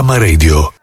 Ψυχόραμα Radio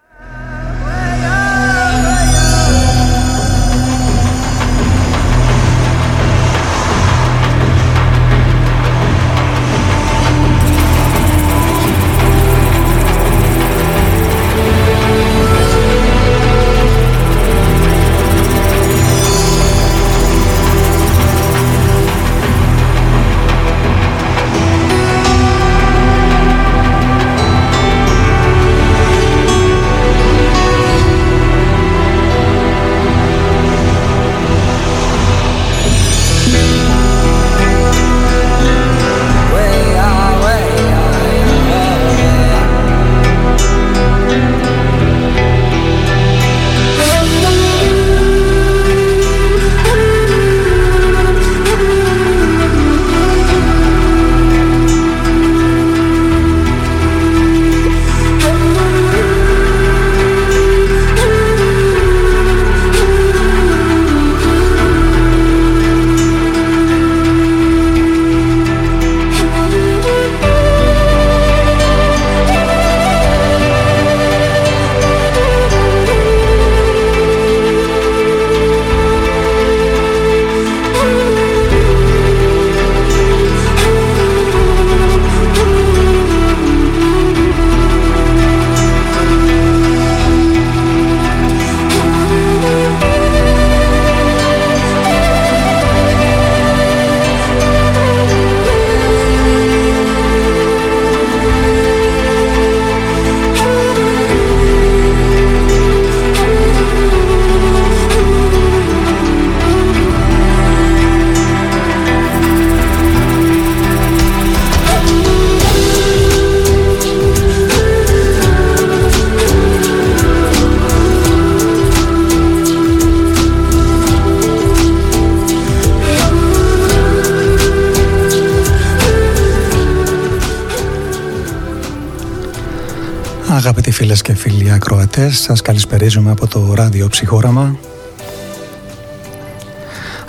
ακροατές, σας καλησπερίζουμε από το ράδιο Ψυχόραμα.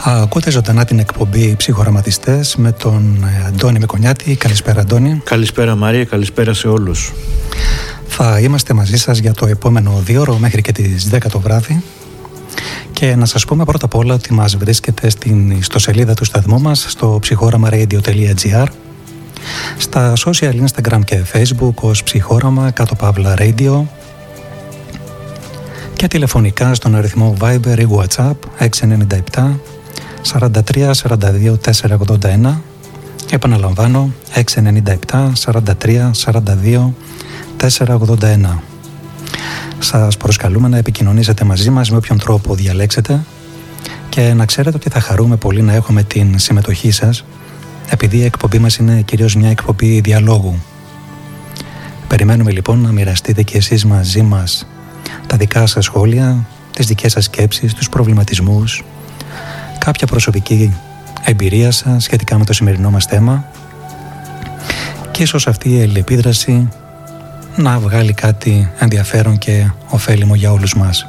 Ακούτε ζωντανά την εκπομπή Ψυχοραματιστές με τον ε, Αντώνη Μικονιάτη. Καλησπέρα Αντώνη. Καλησπέρα Μαρία, καλησπέρα σε όλους. Θα είμαστε μαζί σας για το επόμενο δύο ώρο μέχρι και τις 10 το βράδυ. Και να σας πούμε πρώτα απ' όλα ότι μας βρίσκεται στην ιστοσελίδα του σταθμού μας στο ψυχόραμαradio.gr στα social Instagram και Facebook ως ψυχόραμα κάτω παύλα radio και τηλεφωνικά στον αριθμό Viber ή WhatsApp 697 43 42 481 επαναλαμβάνω 697 43 42 481 Σας προσκαλούμε να επικοινωνήσετε μαζί μας με όποιον τρόπο διαλέξετε και να ξέρετε ότι θα χαρούμε πολύ να έχουμε την συμμετοχή σας επειδή η εκπομπή μας είναι κυρίως μια εκπομπή διαλόγου. Περιμένουμε λοιπόν να μοιραστείτε και εσείς μαζί μας τα δικά σας σχόλια, τις δικές σας σκέψεις, τους προβληματισμούς, κάποια προσωπική εμπειρία σας σχετικά με το σημερινό μας θέμα και ίσως αυτή η ελληνεπίδραση να βγάλει κάτι ενδιαφέρον και ωφέλιμο για όλους μας.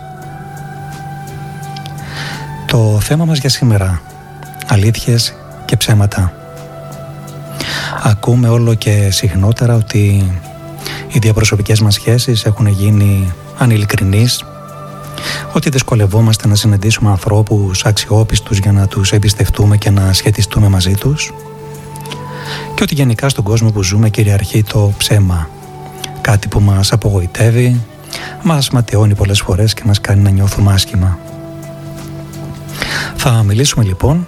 Το θέμα μας για σήμερα, αλήθειες και ψέματα. Ακούμε όλο και συχνότερα ότι οι διαπροσωπικές μας σχέσεις έχουν γίνει ανηλικρινείς, ότι δυσκολευόμαστε να συναντήσουμε ανθρώπους αξιόπιστους για να τους εμπιστευτούμε και να σχετιστούμε μαζί τους και ότι γενικά στον κόσμο που ζούμε κυριαρχεί το ψέμα, κάτι που μας απογοητεύει, μας ματαιώνει πολλές φορές και μας κάνει να νιώθουμε άσχημα. Θα μιλήσουμε λοιπόν,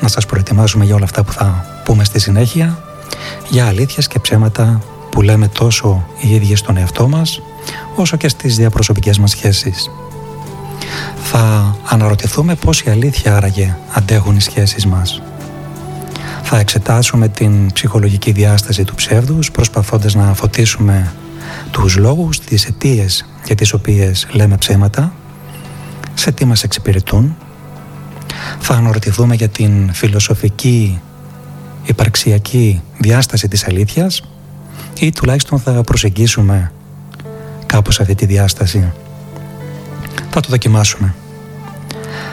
να σας προετοιμάσουμε για όλα αυτά που θα πούμε στη συνέχεια για αλήθειες και ψέματα που λέμε τόσο οι ίδιοι στον εαυτό μας όσο και στις διαπροσωπικές μας σχέσεις. Θα αναρωτηθούμε πώς η αλήθεια άραγε αντέχουν οι σχέσεις μας. Θα εξετάσουμε την ψυχολογική διάσταση του ψεύδους προσπαθώντας να φωτίσουμε τους λόγους, τις αιτίες για τις οποίες λέμε ψέματα, σε τι μας εξυπηρετούν. Θα αναρωτηθούμε για την φιλοσοφική υπαρξιακή διάσταση της αλήθειας ή τουλάχιστον θα προσεγγίσουμε κάπως αυτή τη διάσταση. Θα το δοκιμάσουμε.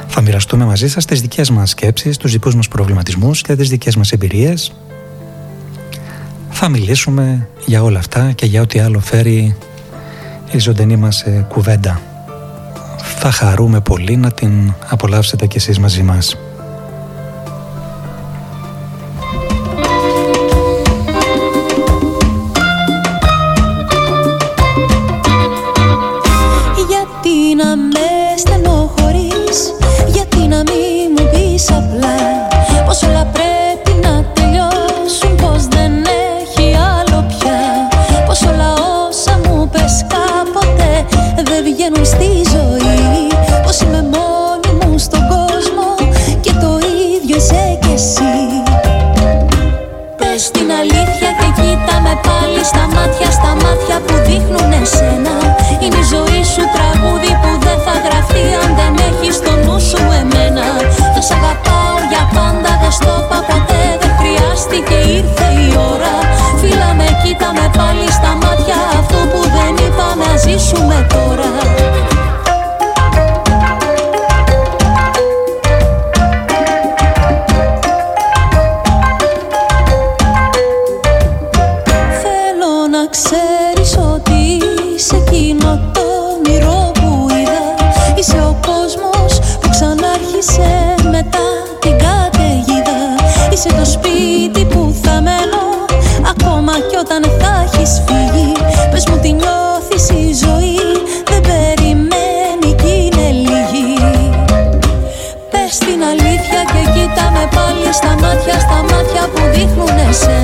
Θα μοιραστούμε μαζί σας τις δικές μας σκέψεις, τους δικούς μας προβληματισμούς και τις δικές μας εμπειρίες. Θα μιλήσουμε για όλα αυτά και για ό,τι άλλο φέρει η ζωντανή μας ε, κουβέντα. Θα χαρούμε πολύ να την απολαύσετε κι εσείς μαζί μας. στα μάτια, στα μάτια που δείχνουν εσένα. Είναι η ζωή σου τραγούδι που δεν θα γραφτεί αν δεν έχεις το νου σου εμένα. Θα σ' αγαπάω για πάντα, δεν στο είπα ποτέ, δεν χρειάστηκε ήρθε η ώρα. Φίλα με, κοίτα με πάλι στα μάτια, αυτό που δεν είπα να ζήσουμε τώρα. myself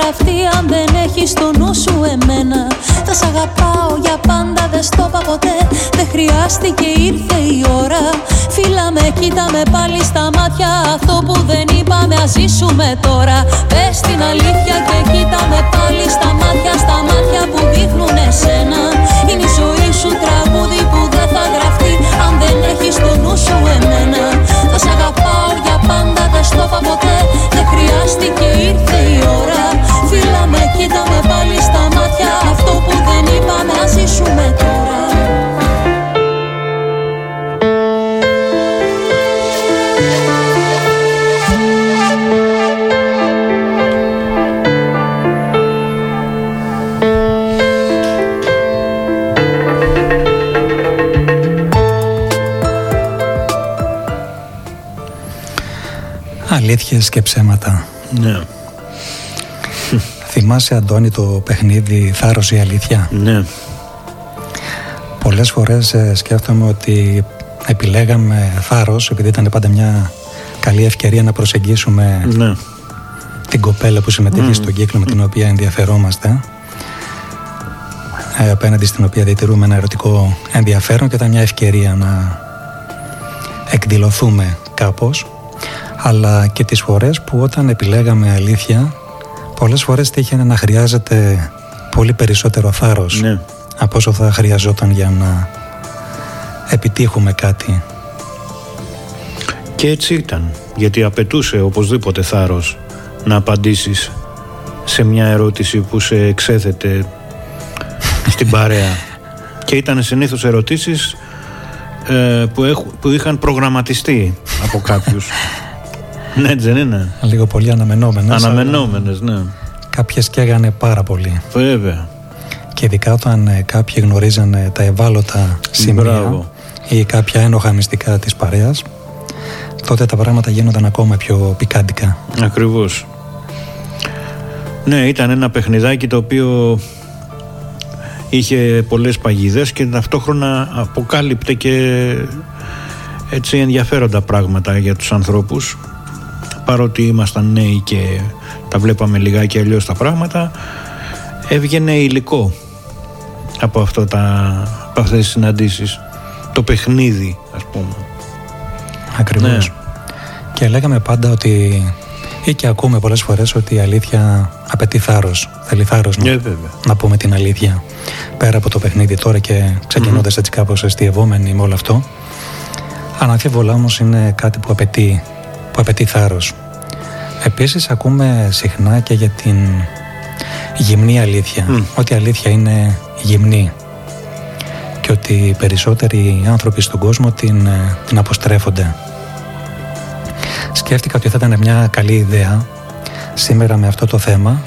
αν δεν έχεις στο νου σου εμένα. Θα σ' αγαπάω για πάντα δεν στο ποτέ. Δεν χρειάστηκε ήρθε η ώρα. Φίλα με κοίτα με πάλι στα μάτια. Αυτό που δεν είπαμε ας ζήσουμε τώρα. Πες την αλήθεια και κοίτα με πάλι στα μάτια. Στα μάτια που δείχνουν εσένα. Είναι η ζωή σου τραγούδι που δεν θα γραφτεί Αν δεν έχεις στο νου σου εμένα. Θα σ' αγαπάω για πάντα δεν στο είπα ποτέ. Δεν χρειάστηκε αλήθειες και ψέματα. Ναι. Θυμάσαι Αντώνη το παιχνίδι «Θάρρος η αλήθεια». Ναι. Πολλές φορές ε, σκέφτομαι ότι επιλέγαμε θάρρος επειδή ήταν πάντα μια καλή ευκαιρία να προσεγγίσουμε ναι. την κοπέλα που συμμετέχει mm. στον κύκλο με την οποία ενδιαφερόμαστε ε, απέναντι στην οποία διατηρούμε ένα ερωτικό ενδιαφέρον και ήταν μια ευκαιρία να εκδηλωθούμε κάπως αλλά και τις φορές που όταν επιλέγαμε αλήθεια πολλές φορές τύχαινε να χρειάζεται πολύ περισσότερο θάρρος ναι. από όσο θα χρειαζόταν για να επιτύχουμε κάτι. Και έτσι ήταν, γιατί απαιτούσε οπωσδήποτε θάρρος να απαντήσεις σε μια ερώτηση που σε εξέθετε στην παρέα. Και ήταν συνήθως ερωτήσεις ε, που, που είχαν προγραμματιστεί από κάποιους. Ναι, δεν είναι. Λίγο πολύ αναμενόμενε. Αναμενόμενε, ναι. Κάποιες καίγανε πάρα πολύ. Βέβαια. Και ειδικά όταν ε, κάποιοι γνωρίζανε τα ευάλωτα σημεία ή κάποια ένοχα μυστικά της παρέας, τότε τα πράγματα γίνονταν ακόμα πιο πικάντικα. Ακριβώς. Ναι, ήταν ένα παιχνιδάκι το οποίο είχε πολλές παγίδες και ταυτόχρονα αποκάλυπτε και έτσι ενδιαφέροντα πράγματα για τους ανθρώπους παρότι ήμασταν νέοι και τα βλέπαμε λιγάκι αλλιώς τα πράγματα έβγαινε υλικό από, αυτό τα, από αυτές τις συναντήσεις. Το παιχνίδι, ας πούμε. Ακριβώς. Ναι. Και λέγαμε πάντα ότι ή και ακούμε πολλές φορές ότι η αλήθεια απαιτεί θάρρος. Θέλει θάρρος να, ναι, να πούμε την αλήθεια. Πέρα από το παιχνίδι τώρα και ξεκινώντας έτσι κάπως εστιευόμενοι με όλο αυτό. Αναμφίβολα όμως είναι κάτι που απαιτεί, που απαιτεί θάρρος. Επίσης ακούμε συχνά και για την γυμνή αλήθεια. Ότι η αλήθεια είναι γυμνή. Και ότι οι περισσότεροι άνθρωποι στον κόσμο την, την αποστρέφονται. Σκέφτηκα ότι θα ήταν μια καλή ιδέα σήμερα με αυτό το θέμα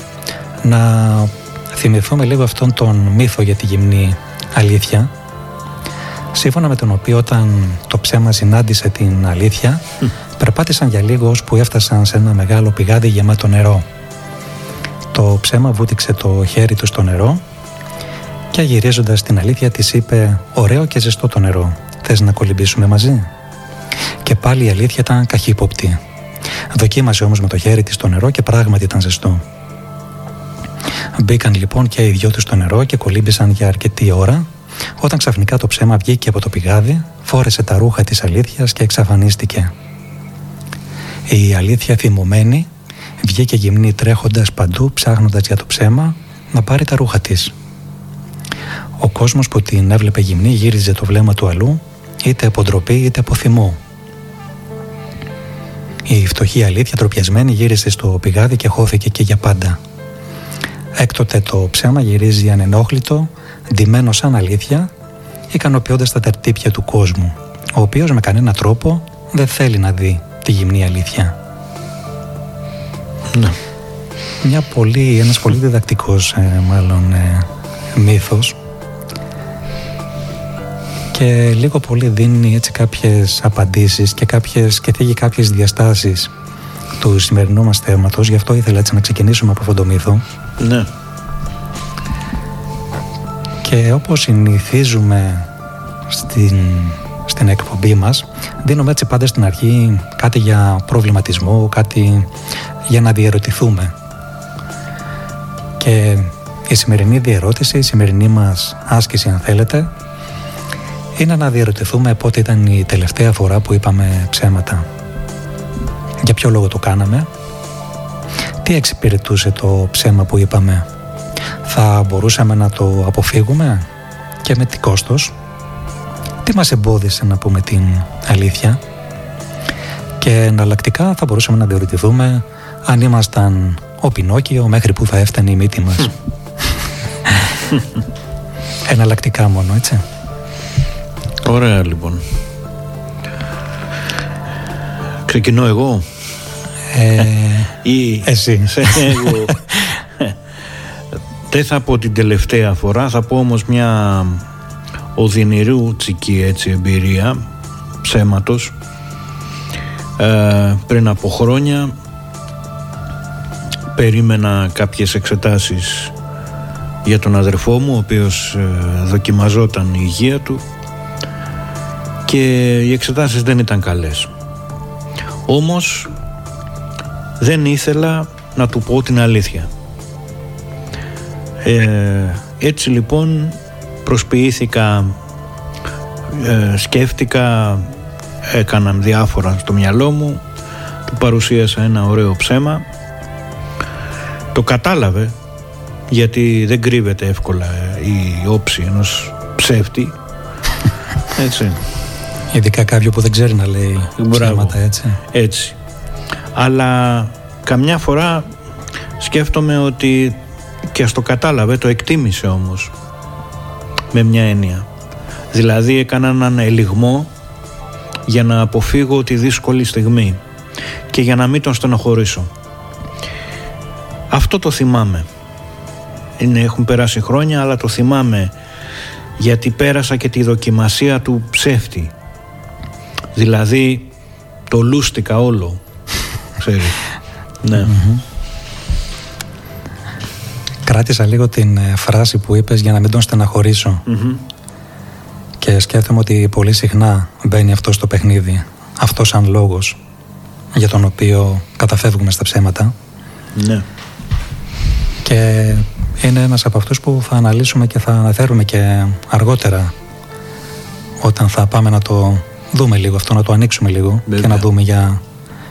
να θυμηθούμε λίγο αυτόν τον μύθο για τη γυμνή αλήθεια σύμφωνα με τον οποίο όταν το ψέμα συνάντησε την αλήθεια περπάτησαν για λίγο ώσπου έφτασαν σε ένα μεγάλο πηγάδι γεμάτο νερό. Το ψέμα βούτυξε το χέρι του στο νερό και γυρίζοντας την αλήθεια της είπε «Ωραίο και ζεστό το νερό, θες να κολυμπήσουμε μαζί» και πάλι η αλήθεια ήταν καχύποπτη. Δοκίμασε όμως με το χέρι της το νερό και πράγματι ήταν ζεστό. Μπήκαν λοιπόν και οι δυο τους στο νερό και κολύμπησαν για αρκετή ώρα όταν ξαφνικά το ψέμα βγήκε από το πηγάδι, φόρεσε τα ρούχα της αλήθειας και εξαφανίστηκε. Η αλήθεια θυμωμένη βγήκε γυμνή τρέχοντας παντού ψάχνοντας για το ψέμα να πάρει τα ρούχα της. Ο κόσμος που την έβλεπε γυμνή γύριζε το βλέμμα του αλλού είτε από ντροπή είτε από θυμό. Η φτωχή αλήθεια τροπιασμένη γύρισε στο πηγάδι και χώθηκε και για πάντα. Έκτοτε το ψέμα γυρίζει ανενόχλητο, ντυμένος σαν αλήθεια, ικανοποιώντας τα τερτύπια του κόσμου, ο οποίος με κανένα τρόπο δεν θέλει να δει τη γυμνή αλήθεια. Ναι. Μια πολύ, ένας πολύ διδακτικός ε, μάλλον ε, μύθος και λίγο πολύ δίνει έτσι κάποιες απαντήσεις και, κάποιες, και θίγει κάποιες διαστάσεις του σημερινού μας θέματος γι' αυτό ήθελα έτσι να ξεκινήσουμε από αυτόν τον μύθο ναι. Και όπως συνηθίζουμε στην, στην εκπομπή μας δίνουμε έτσι πάντα στην αρχή κάτι για προβληματισμό κάτι για να διερωτηθούμε και η σημερινή διερώτηση, η σημερινή μας άσκηση αν θέλετε είναι να διαρωτηθούμε πότε ήταν η τελευταία φορά που είπαμε ψέματα. Για ποιο λόγο το κάναμε. Τι εξυπηρετούσε το ψέμα που είπαμε. Θα μπορούσαμε να το αποφύγουμε; Και με τι κόστος; Τι μας εμπόδισε να πούμε την αλήθεια; Και εναλλακτικά θα μπορούσαμε να διαρωτηθούμε αν ήμασταν ο Πινόκιο μέχρι που θα έφτανε η μύτη μας. εναλλακτικά μόνο, έτσι. Ωραία λοιπόν. Ξεκινώ εγώ; Ε, Ή εσύ. εγώ; Δεν θα πω την τελευταία φορά, θα πω όμως μια οδυνηρού τσική έτσι εμπειρία ψέματος ε, πριν από χρόνια περίμενα κάποιες εξετάσεις για τον αδερφό μου ο οποίος ε, δοκιμαζόταν η υγεία του και οι εξετάσεις δεν ήταν καλές. Όμως δεν ήθελα να του πω την αλήθεια. Ε, έτσι λοιπόν προσποιήθηκα, ε, σκέφτηκα, έκαναν διάφορα στο μυαλό μου, του παρουσίασα ένα ωραίο ψέμα, το κατάλαβε γιατί δεν κρύβεται εύκολα η όψη ενός ψεύτη, έτσι. Ειδικά κάποιο που δεν ξέρει να λέει ψέματα έτσι. Έτσι. Αλλά καμιά φορά σκέφτομαι ότι και ας το κατάλαβε, το εκτίμησε όμως με μια έννοια. Δηλαδή έκανα έναν ελιγμό για να αποφύγω τη δύσκολη στιγμή και για να μην τον στενοχωρήσω. Αυτό το θυμάμαι. Είναι, έχουν περάσει χρόνια αλλά το θυμάμαι γιατί πέρασα και τη δοκιμασία του ψεύτη Δηλαδή το λούστηκα όλο. Ξέρεις. ναι. Κράτησα λίγο την ε, φράση που είπες για να μην τον στεναχωρήσω. Mm-hmm. Και σκέφτομαι ότι πολύ συχνά μπαίνει αυτός στο παιχνίδι. Αυτός σαν λόγος για τον οποίο καταφεύγουμε στα ψέματα. Ναι. Και είναι ένας από αυτούς που θα αναλύσουμε και θα αναφέρουμε και αργότερα όταν θα πάμε να το δούμε λίγο αυτό, να το ανοίξουμε λίγο Βέβαια. και να δούμε για,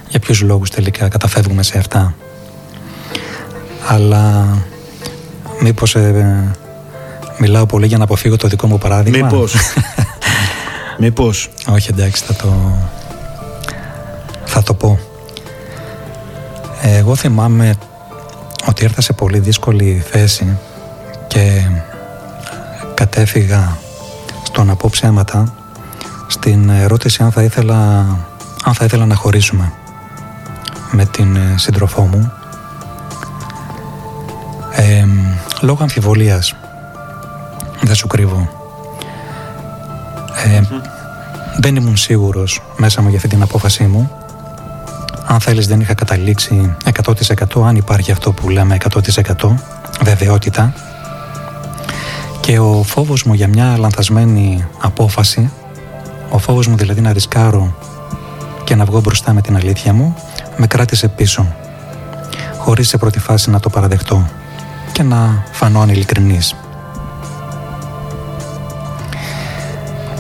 για ποιους τελικά καταφεύγουμε σε αυτά. Αλλά Μήπως ε, μιλάω πολύ για να αποφύγω το δικό μου παράδειγμα; Μήπως. Μήπως. Όχι εντάξει θα το, θα το πω. Εγώ θυμάμαι ότι ήρθα σε πολύ δύσκολη θέση και κατέφυγα στον να πω στην ερώτηση αν θα ήθελα, αν θα ήθελα να χωρίσουμε με την ε, σύντροφό μου. Ε, λόγω αμφιβολίας. Δεν σου κρύβω. Ε, δεν ήμουν σίγουρος μέσα μου για αυτή την απόφασή μου. Αν θέλεις δεν είχα καταλήξει 100% αν υπάρχει αυτό που λέμε 100% βεβαιότητα. Και ο φόβος μου για μια λανθασμένη απόφαση, ο φόβος μου δηλαδή να ρισκάρω και να βγω μπροστά με την αλήθεια μου, με κράτησε πίσω, χωρίς σε πρώτη φάση να το παραδεχτώ και να φανώ ανηλικρινής.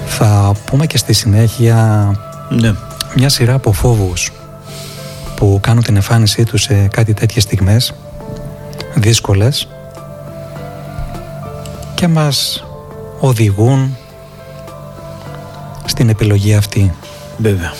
Θα πούμε και στη συνέχεια ναι. μια σειρά από φόβους που κάνουν την εμφάνισή τους σε κάτι τέτοιες στιγμές δύσκολες και μας οδηγούν στην επιλογή αυτή. Βέβαια.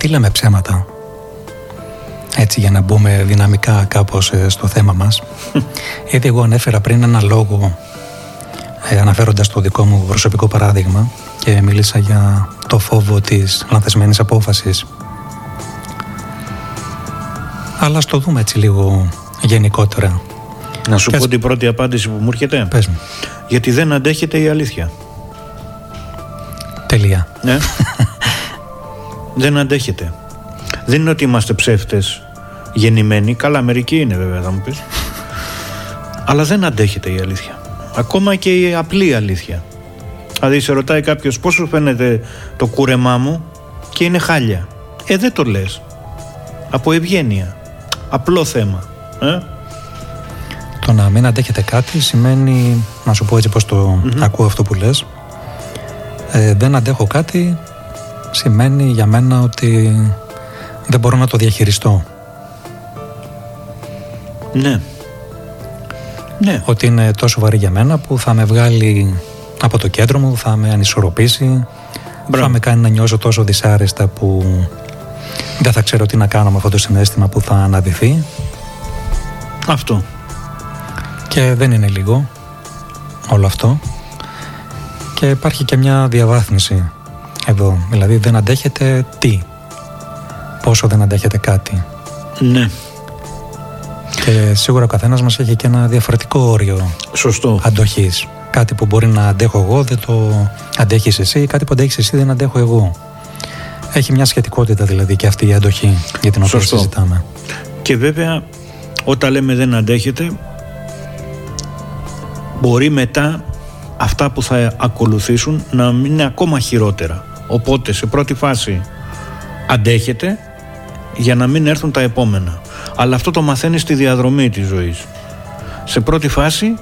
γιατί λέμε ψέματα; Έτσι για να μπούμε δυναμικά κάπως ε, στο θέμα μας. γιατί εγώ ανέφερα πριν ένα λόγο ε, αναφέροντας το δικό μου προσωπικό παράδειγμα και μίλησα για το φόβο της λανθασμένης απόφασης. Αλλά στο δούμε έτσι λίγο γενικότερα. Να σου πω την πρώτη απάντηση που μου έρχεται. Πες μου. Γιατί δεν αντέχεται η αλήθεια. Τελεία. Ναι. δεν αντέχεται. Δεν είναι ότι είμαστε ψεύτες γεννημένοι. Καλά, μερικοί είναι βέβαια, θα μου πεις. Αλλά δεν αντέχεται η αλήθεια. Ακόμα και η απλή αλήθεια. Δηλαδή, σε ρωτάει κάποιος πώς σου φαίνεται το κούρεμά μου; Και είναι χάλια. Ε, δεν το λες. Από ευγένεια. Απλό θέμα. Ε; Το να μην αντέχετε κάτι σημαίνει, να σου πω έτσι πώς το ακούω αυτό που λες, ε, δεν αντέχω κάτι σημαίνει για μένα ότι δεν μπορώ να το διαχειριστώ. Ναι. Ναι. Ότι είναι τόσο βαρύ για μένα που θα με βγάλει από το κέντρο μου, θα με ανισορροπήσει, θα με κάνει να νιώσω τόσο δυσάρεστα που δεν θα ξέρω τι να κάνω με αυτό το συνέστημα που θα αναδυθεί. Αυτό. Και δεν είναι λίγο όλο αυτό. Και υπάρχει και μια διαβάθμιση εδώ. Δηλαδή δεν αντέχετε τι; Πόσο δεν αντέχετε κάτι; Ναι. Και σίγουρα ο καθένας μας έχει και ένα διαφορετικό όριο Σωστό. αντοχής. Κάτι που μπορεί να αντέχω εγώ δεν το αντέχεις εσύ, κάτι που αντέχεις εσύ δεν αντέχω εγώ. Έχει μια σχετικότητα δηλαδή και αυτή η αντοχή για την οποία Σωστό. συζητάμε. Και βέβαια όταν λέμε δεν αντέχετε μπορεί μετά αυτά που θα ακολουθήσουν να μην είναι ακόμα χειρότερα. Οπότε σε πρώτη φάση αντέχετε για να μην έρθουν τα επόμενα. Αλλά αυτό το μαθαίνεις στη διαδρομή της ζωής. Σε πρώτη φάση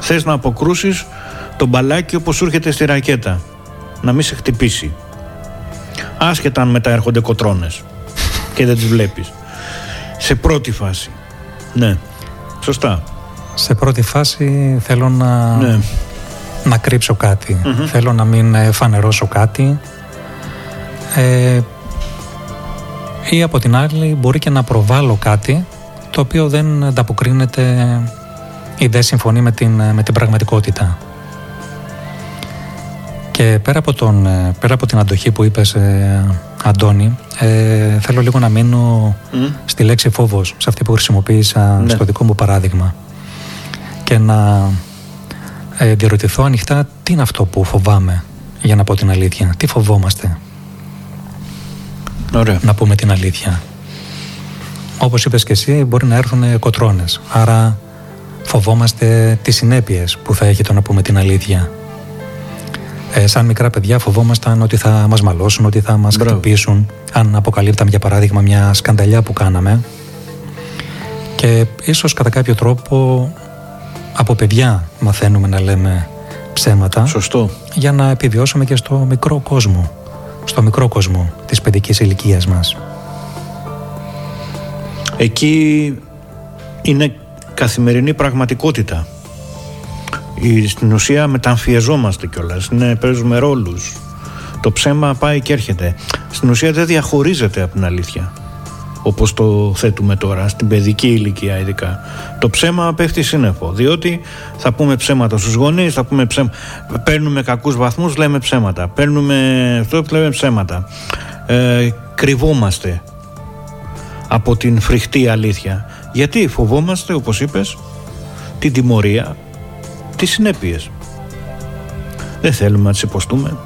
θες να αποκρούσεις το μπαλάκι όπως σου έρχεται στη ρακέτα. Να μην σε χτυπήσει. Άσχετα αν μετά έρχονται κοτρώνες και δεν τις βλέπεις. Σε πρώτη φάση. Ναι. Σωστά. Σε πρώτη φάση θέλω να, Ναι. Να κρύψω κάτι. Θέλω να μην ε, φανερώσω κάτι. Ε, ή από την άλλη μπορεί και να προβάλλω κάτι το οποίο δεν ανταποκρίνεται ή δεν συμφωνεί με την, με την πραγματικότητα. Και πέρα από, τον, ε, πέρα από την αντοχή που είπες ε, Αντώνη ε, θέλω λίγο να μείνω στη λέξη φόβος σε αυτή που χρησιμοποίησα Ναι. στο δικό μου παράδειγμα και να ε, διαρωτηθώ ανοιχτά τι είναι αυτό που φοβάμαι για να πω την αλήθεια. Τι φοβόμαστε; Ωραία. να πούμε την αλήθεια. Όπως είπες και εσύ μπορεί να έρθουν κοτρώνες. Άρα φοβόμαστε τις συνέπειες που θα έχει το να πούμε την αλήθεια. Ε, σαν μικρά παιδιά φοβόμασταν ότι θα μας μαλώσουν, ότι θα μας Μπράβο. χτυπήσουν. Αν αποκαλύπταμε για παράδειγμα μια σκανταλιά που κάναμε. Και ίσως κατά κάποιο τρόπο από παιδιά μαθαίνουμε να λέμε ψέματα Σωστό. για να επιβιώσουμε και στο μικρό κόσμο, στο μικρό κόσμο της παιδικής ηλικίας μας. Εκεί είναι καθημερινή πραγματικότητα. Η- Στην ουσία μεταμφιεζόμαστε κιόλας, είναι, παίζουμε ρόλους. Το ψέμα πάει και έρχεται. Στην ουσία δεν διαχωρίζεται από την αλήθεια. Όπως το θέτουμε τώρα, στην παιδική ηλικία ειδικά. Το ψέμα πέφτει σύννεφο, διότι θα πούμε ψέματα στους γονείς, θα πούμε ψέμα... Παίρνουμε κακούς βαθμούς, λέμε ψέματα. Παίρνουμε αυτό, λέμε ψέματα. Ε, κρυβόμαστε από την φρικτή αλήθεια. Γιατί φοβόμαστε, όπως είπες, την τιμωρία, τις συνέπειες. Δεν θέλουμε να τις υποστούμε.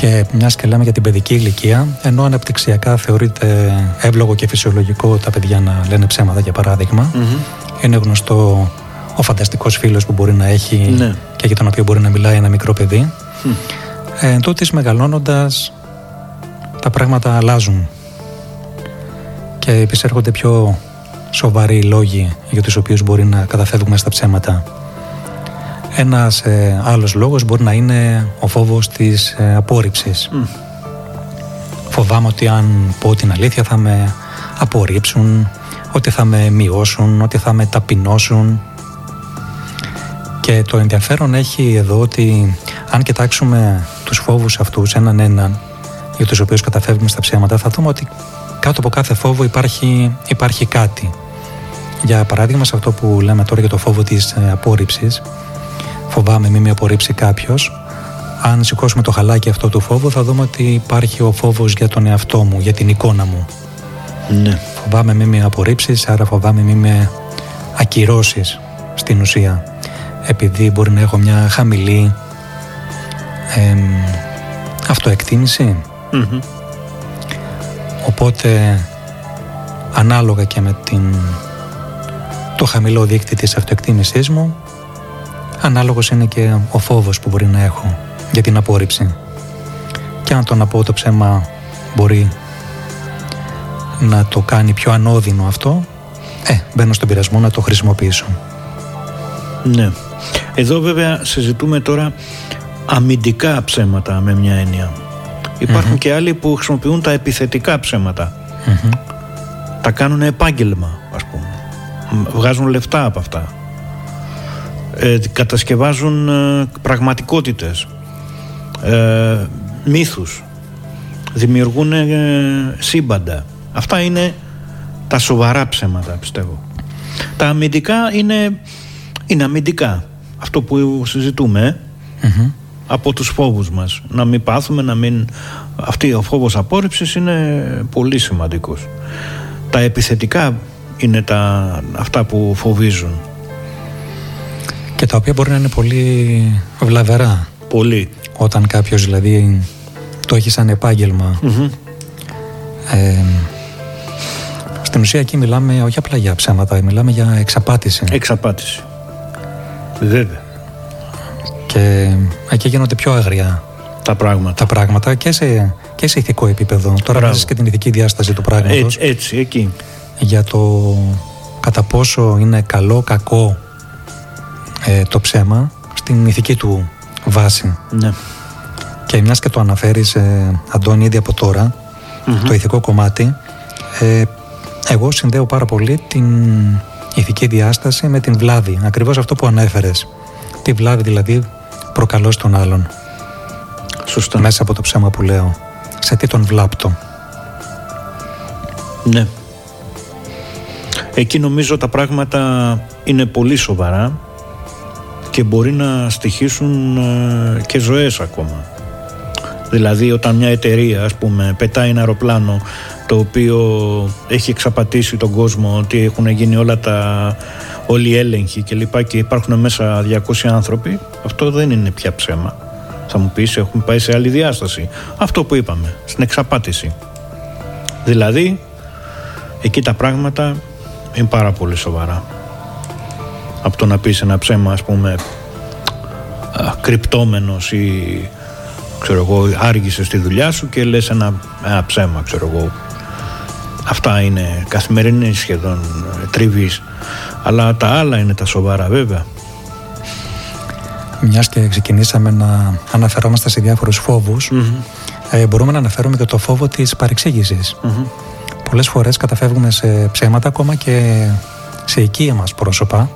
Και μιας και λέμε για την παιδική ηλικία, ενώ αναπτυξιακά θεωρείται εύλογο και φυσιολογικό τα παιδιά να λένε ψέματα για παράδειγμα, είναι γνωστό ο φανταστικός φίλος που μπορεί να έχει Ναι. και για τον οποίο μπορεί να μιλάει ένα μικρό παιδί. Ε, εν τούτης, μεγαλώνοντας τα πράγματα αλλάζουν και επισέρχονται πιο σοβαροί λόγοι για τους οποίους μπορεί να καταφεύγουμε στα ψέματα. Ένας ε, άλλος λόγος μπορεί να είναι ο φόβος της ε, απόρριψης. Φοβάμαι ότι αν πω την αλήθεια θα με απορρίψουν, ότι θα με μειώσουν, ότι θα με ταπεινώσουν. Και το ενδιαφέρον έχει εδώ ότι αν κοιτάξουμε τους φόβους αυτούς έναν έναν για τους οποίους καταφεύγουμε στα ψέματα θα δούμε ότι κάτω από κάθε φόβο υπάρχει, υπάρχει κάτι. Για παράδειγμα, σε αυτό που λέμε τώρα για το φόβο της ε, απόρριψης, φοβάμαι μη με απορρίψει κάποιος. Αν σηκώσουμε το χαλάκι αυτό του φόβου, θα δούμε ότι υπάρχει ο φόβος για τον εαυτό μου, για την εικόνα μου. Ναι. Φοβάμαι μη με απορρίψεις, άρα φοβάμαι μη με ακυρώσεις στην ουσία. Επειδή μπορεί να έχω μια χαμηλή εμ, αυτοεκτίμηση. Μμμ. Οπότε ανάλογα και με την, το χαμηλό δείκτη της αυτοεκτίμησής μου ανάλογος είναι και ο φόβος που μπορεί να έχω για την απόρριψη. Και αν το να πω το ψέμα μπορεί να το κάνει πιο ανώδυνο αυτό ε, μπαίνω στον πειρασμό να το χρησιμοποιήσω. Ναι. Εδώ βέβαια συζητούμε τώρα αμυντικά ψέματα με μια έννοια. Υπάρχουν και άλλοι που χρησιμοποιούν τα επιθετικά ψέματα. Μμμ. Τα κάνουν επάγγελμα, ας πούμε. Μ, Βγάζουν λεφτά από αυτά. Ε, κατασκευάζουν ε, πραγματικότητες. Ε, μύθους. Δημιουργούν ε, σύμπαντα. Αυτά είναι τα σοβαρά ψέματα, πιστεύω. Τα αμυντικά είναι, είναι αμυντικά. Αυτό που συζητούμε, ε, Μμμ. από τους φόβους μας. Να μην πάθουμε, να μην... Αυτή ο φόβος απόρριψης είναι πολύ σημαντικός. Τα επιθετικά είναι τα, αυτά που φοβίζουν. Και τα οποία μπορεί να είναι πολύ βλαβερά Πολύ. όταν κάποιος δηλαδή το έχει σαν επάγγελμα Μμμ. Ε, στην ουσία εκεί μιλάμε όχι απλά για ψέματα, μιλάμε για εξαπάτηση. Εξαπάτηση. Βέβαια. Και εκεί γίνονται πιο άγρια Τα πράγματα. τα πράγματα και σε, και σε ηθικό επίπεδο. Τώρα Μπράβο. βάζεις και την ηθική διάσταση του πράγματος Έτσι, έτσι, εκεί. για το κατά πόσο είναι καλό, κακό ε, το ψέμα στην ηθική του βάση. Ναι. Και μιας και το αναφέρεις ε, Αντώνη ήδη από τώρα, Μμμ. το ηθικό κομμάτι, ε, εγώ συνδέω πάρα πολύ την ηθική διάσταση με την βλάβη. Ακριβώς αυτό που ανέφερες. Τη βλάβη δηλαδή προκαλώς στον άλλον. Σωστά. Μέσα από το ψέμα που λέω. Σε τι τον βλάπτω. Ναι. Εκεί νομίζω τα πράγματα είναι πολύ σοβαρά και μπορεί να στοιχήσουν ε, και ζωές ακόμα. Δηλαδή όταν μια εταιρεία ας πούμε πετάει ένα αεροπλάνο το οποίο έχει εξαπατήσει τον κόσμο ότι έχουν γίνει όλα τα όλοι οι έλεγχοι και λοιπά και υπάρχουν μέσα 200 άνθρωποι αυτό δεν είναι πια ψέμα. Θα μου πεις έχουμε πάει σε άλλη διάσταση. Αυτό που είπαμε, στην εξαπάτηση. Δηλαδή εκεί τα πράγματα είναι πάρα πολύ σοβαρά. Από το να πεις ένα ψέμα ας πούμε α, κρυπτόμενος ή ξέρω εγώ άργησες στη δουλειά σου και λες ένα, ένα ψέμα ξέρω εγώ. Αυτά είναι καθημερινή σχεδόν ε, τριβής. Αλλά τα άλλα είναι τα σοβαρά βέβαια. Μιας και ξεκινήσαμε να αναφερόμαστε σε διάφορους φόβους, ε, μπορούμε να αναφέρουμε και το φόβο της παρεξήγησης. Μμμ. Πολλές φορές καταφεύγουμε σε ψέματα ακόμα και σε οικία μας πρόσωπα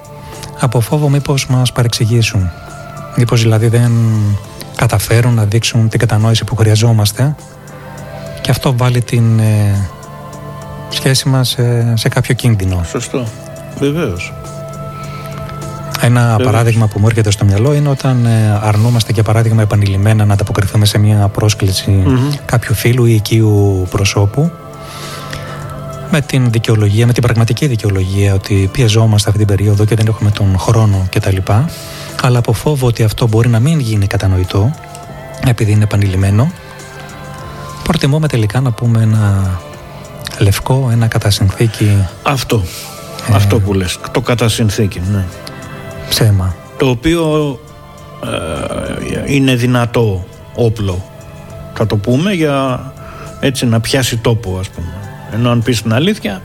από φόβο μήπως μας παρεξηγήσουν. Μήπως δηλαδή δεν καταφέρουν να δείξουν την κατανόηση που χρειαζόμαστε και αυτό βάλει την ε, σχέση μας σε, σε κάποιο κίνδυνο. Σωστό. Βεβαίως. Ένα Βεβαίως. παράδειγμα που μου έρχεται στο μυαλό είναι όταν ε, αρνούμαστε για παράδειγμα επανειλημμένα να ανταποκριθούμε σε μια πρόσκληση Μμμ. κάποιου φίλου ή οικείου προσώπου με την δικαιολογία, με την πραγματική δικαιολογία ότι πιεζόμαστε αυτή την περίοδο και δεν έχουμε τον χρόνο κτλ. Αλλά από φόβο ότι αυτό μπορεί να μην γίνει κατανοητό επειδή είναι επανειλημμένο προτιμούμε τελικά να πούμε ένα λευκό, ένα κατά συνθήκη Αυτό. Ε. Αυτό που λες. Το κατά συνθήκη. Ναι. ψέμα. το οποίο ε, είναι δυνατό όπλο θα το πούμε για έτσι να πιάσει τόπο ας πούμε ενώ αν πεις την αλήθεια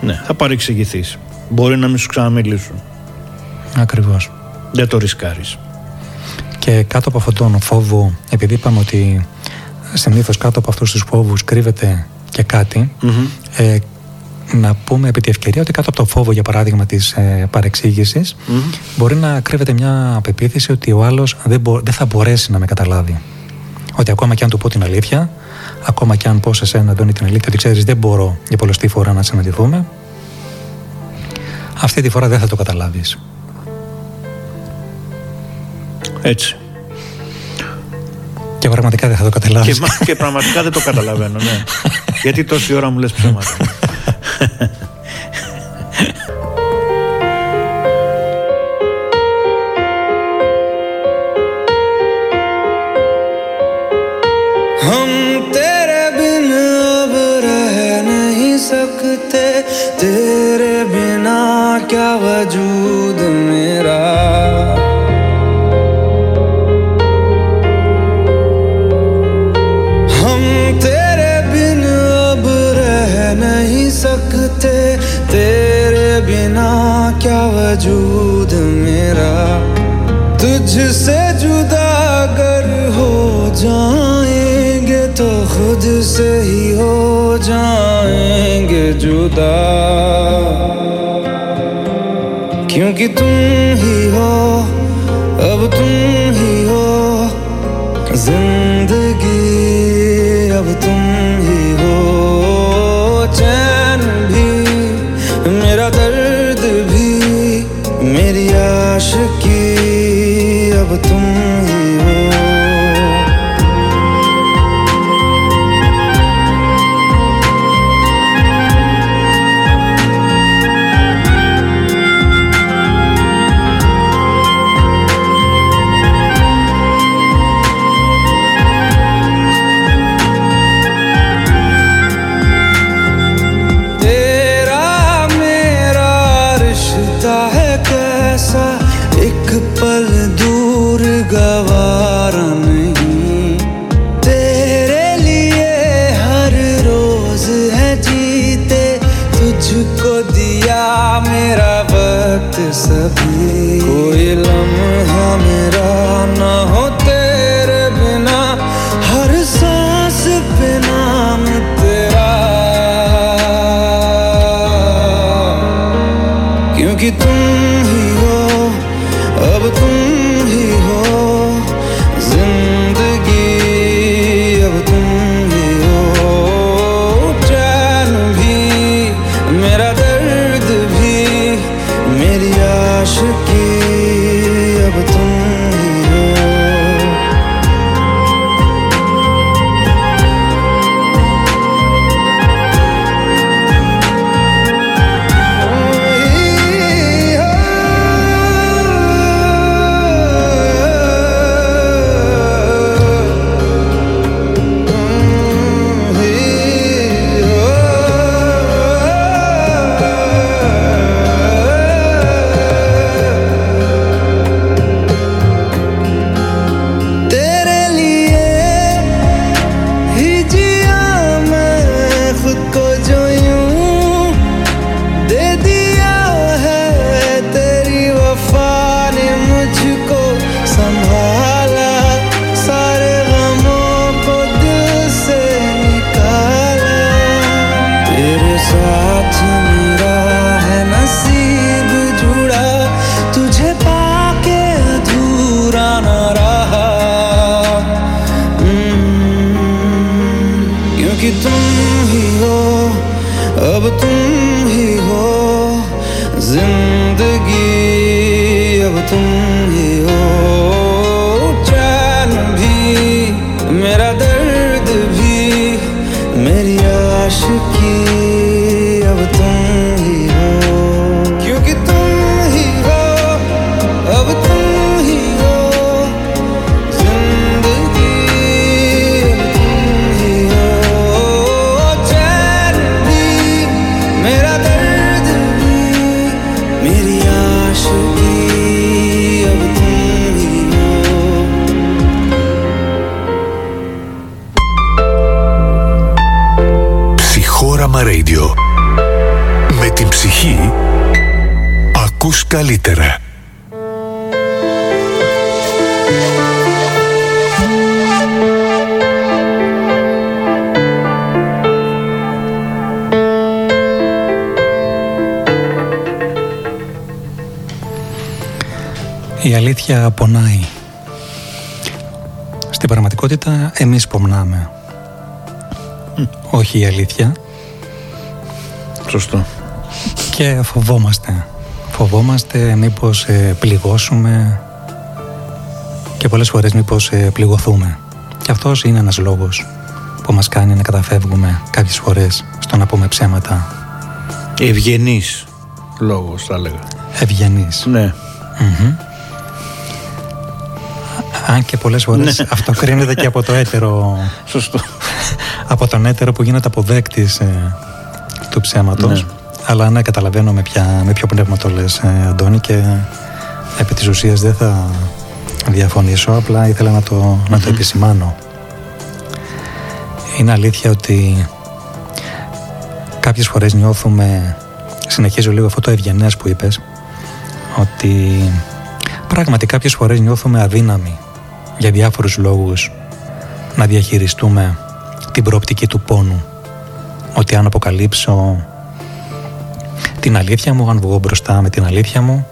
ναι, θα παρεξηγηθείς μπορεί να μην σου ξαναμιλήσουν Ακριβώς. δεν το ρισκάρεις Και κάτω από αυτόν τον φόβο, επειδή είπαμε ότι συνήθως κάτω από αυτούς τους φόβους κρύβεται και κάτι, Μμμ. ε, να πούμε επί τη ευκαιρία ότι κάτω από το φόβο, για παράδειγμα, της ε, παρεξήγησης, Μμμ. μπορεί να κρύβεται μια πεποίθηση ότι ο άλλος δεν, μπο- δεν θα μπορέσει να με καταλάβει. Ότι ακόμα και αν του πω την αλήθεια, ακόμα και αν πω σε σένα, Αντώνη, την αλήθεια ότι ξέρεις, δεν μπορώ για πολλωστή φορά να συναντηθούμε. Αυτή τη φορά δεν θα το καταλάβεις. Έτσι. Και πραγματικά δεν θα το καταλάβεις. Και, και πραγματικά δεν το καταλαβαίνω, ναι. Γιατί τόση ώρα μου λες ψέματα. वजूद मेरा। हम तेरे बिन अब रह नहीं सकते। तेरे बिना क्या वजूद मेरा। तुझसे जुदा अगर हो जाएँगे तो खुद से ही हो जाएँगे जुदा। क्योंकि तुम ही हो, अब तुम ही हो। ज़िंदगी, अब तुम ही हो। चैन भी, मेरा दर्द भी, मेरी आशिकी, अब तुम καλύτερα. Η αλήθεια πονάει. Στην πραγματικότητα εμείς πομνάμε. όχι η αλήθεια. Σωστό. Και φοβόμαστε. Φοβόμαστε μήπως ε, πληγώσουμε και πολλές φορές μήπως ε, πληγωθούμε. Και αυτός είναι ένας λόγος που μας κάνει να καταφεύγουμε κάποιες φορές στο να πούμε ψέματα. Ευγενής λόγος θα έλεγα. Ευγενής. Ναι. Μμμ. Αν και πολλές φορές Ναι. αυτό κρίνεται και από το έτερο, Σωστό. από τον έτερο που γίνεται αποδέκτης ε, του ψέματος. Ναι. Αλλά ναι, καταλαβαίνω με, ποια, με ποιο πνεύμα το λες, ε, Αντώνη, και επί της ουσίας δεν θα διαφωνήσω, απλά ήθελα να το, να το επισημάνω. Είναι αλήθεια ότι κάποιες φορές νιώθουμε, συνεχίζω λίγο αυτό το ευγενές που είπες, ότι πράγματι κάποιες φορές νιώθουμε αδύναμοι για διάφορους λόγους να διαχειριστούμε την προοπτική του πόνου. Ότι αν αποκαλύψω την αλήθεια μου, αν βγω μπροστά με την αλήθεια μου,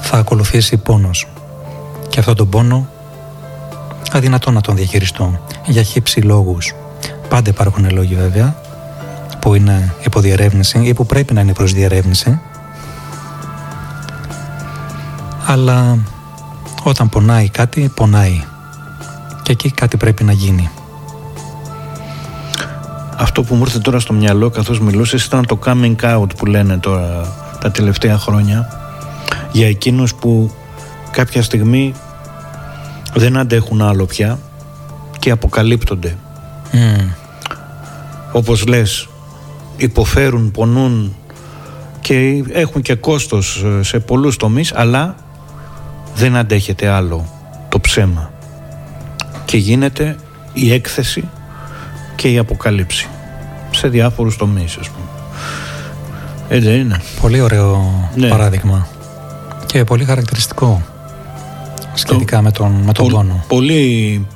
θα ακολουθήσει πόνος. Και αυτόν τον πόνο αδυνατό να τον διαχειριστώ για χύψη λόγους. Πάντα υπάρχουν λόγοι βέβαια που είναι υποδιερεύνηση ή που πρέπει να είναι προς διερεύνηση αλλά όταν πονάει κάτι, πονάει και εκεί κάτι πρέπει να γίνει. Αυτό που μου ήρθε τώρα στο μυαλό καθώς μιλούσες ήταν το coming out που λένε τώρα τα τελευταία χρόνια για εκείνους που κάποια στιγμή δεν αντέχουν άλλο πια και αποκαλύπτονται. Μμμ. Όπως λες, υποφέρουν, πονούν και έχουν και κόστος ε, σε πολλούς τομείς αλλά δεν αντέχεται άλλο το ψέμα και γίνεται η έκθεση και η αποκάλυψη σε διάφορους τομείς ας πούμε. Έτσι δεν είναι. Πολύ ωραίο Ναι. παράδειγμα και πολύ χαρακτηριστικό σχετικά με τον, με τον Πο- πόνο. Πολύ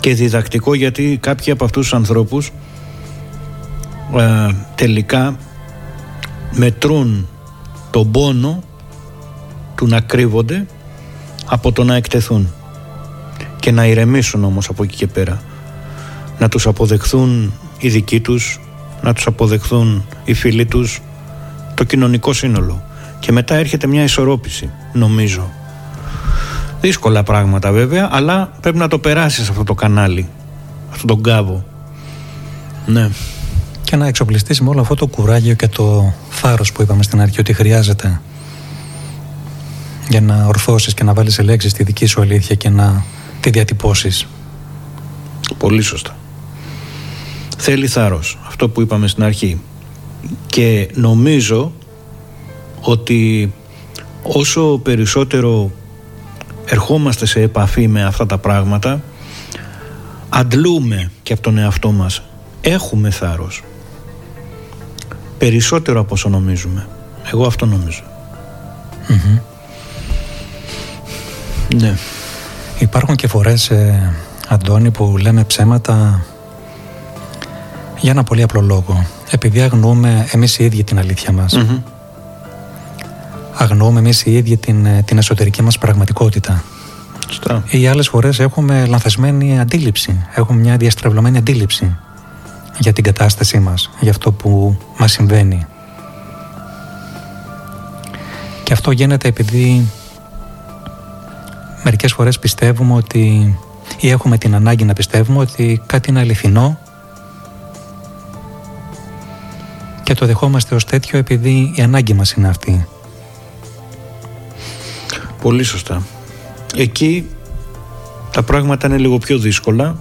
και διδακτικό γιατί κάποιοι από αυτούς τους ανθρώπους ε, τελικά μετρούν τον πόνο του να κρύβονται από το να εκτεθούν και να ηρεμήσουν όμως από εκεί και πέρα να τους αποδεχθούν οι δικοί τους να τους αποδεχθούν οι φίλοι τους το κοινωνικό σύνολο και μετά έρχεται μια ισορρόπηση νομίζω Δύσκολα πράγματα βέβαια, αλλά πρέπει να το περάσεις αυτό το κανάλι, αυτόν τον κάβο. Ναι. Και να εξοπλιστείς με όλο αυτό το κουράγιο και το θάρρος που είπαμε στην αρχή ότι χρειάζεται για να ορθώσεις και να βάλεις σε λέξεις τη δική σου αλήθεια και να τη διατυπώσεις. Πολύ σωστά. Θέλει θάρρος, αυτό που είπαμε στην αρχή. Και νομίζω ότι όσο περισσότερο ερχόμαστε σε επαφή με αυτά τα πράγματα, αντλούμε και από τον εαυτό μας. Έχουμε θάρρος. Περισσότερο από όσο νομίζουμε. Εγώ αυτό νομίζω. Ναι. Υπάρχουν και φορές, ε, Αντώνη, που λέμε ψέματα για ένα πολύ απλό λόγο. Επειδή αγνοούμε εμείς οι ίδιοι την αλήθεια μας. Μμμ. Αγνοούμε εμείς οι ίδιοι την, ε, την εσωτερική μας πραγματικότητα. Σωστά. Ή άλλες φορές έχουμε λανθασμένη αντίληψη. Έχουμε μια διαστρεβλωμένη αντίληψη για την κατάστασή μας, για αυτό που μας συμβαίνει. Και αυτό γίνεται επειδή μερικές φορές πιστεύουμε ότι ή έχουμε την ανάγκη να πιστεύουμε ότι κάτι είναι αληθινό και το δεχόμαστε ως τέτοιο επειδή η ανάγκη μας είναι αυτή. Πολύ σωστά. Εκεί τα πράγματα είναι λίγο πιο δύσκολα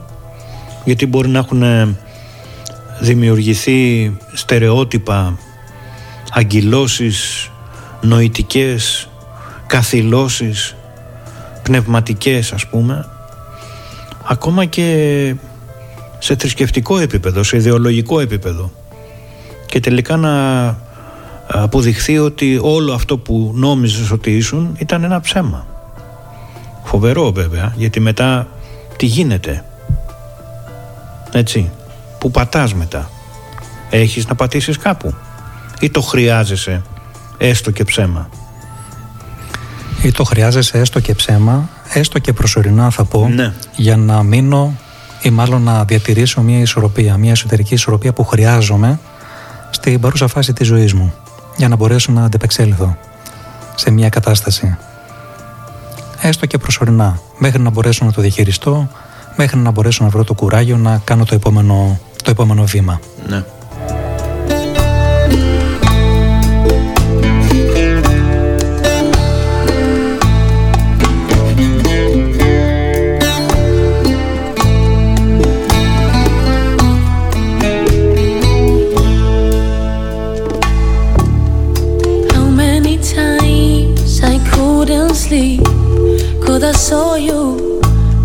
γιατί μπορεί να έχουν ε, δημιουργηθεί στερεότυπα, αγκυλώσεις, νοητικές, καθυλώσεις, πνευματικές ας πούμε ακόμα και σε θρησκευτικό επίπεδο, σε ιδεολογικό επίπεδο και τελικά να αποδειχθεί ότι όλο αυτό που νόμιζες ότι ήσουν ήταν ένα ψέμα. Φοβερό βέβαια, γιατί μετά τι γίνεται. Έτσι, που πατάς μετά. Έχεις να πατήσεις κάπου ή το χρειάζεσαι έστω και ψέμα; Ή το χρειάζεσαι έστω και ψέμα, έστω και προσωρινά θα πω, Ναι. για να μείνω ή μάλλον να διατηρήσω μια ισορροπία, μια εσωτερική ισορροπία που χρειάζομαι στην παρούσα φάση της ζωής μου για να μπορέσω να αντεπεξέλθω σε μια κατάσταση έστω και προσωρινά μέχρι να μπορέσω να το διαχειριστώ μέχρι να μπορέσω να βρω το κουράγιο να κάνω το επόμενο, το επόμενο βήμα. Ναι. I saw you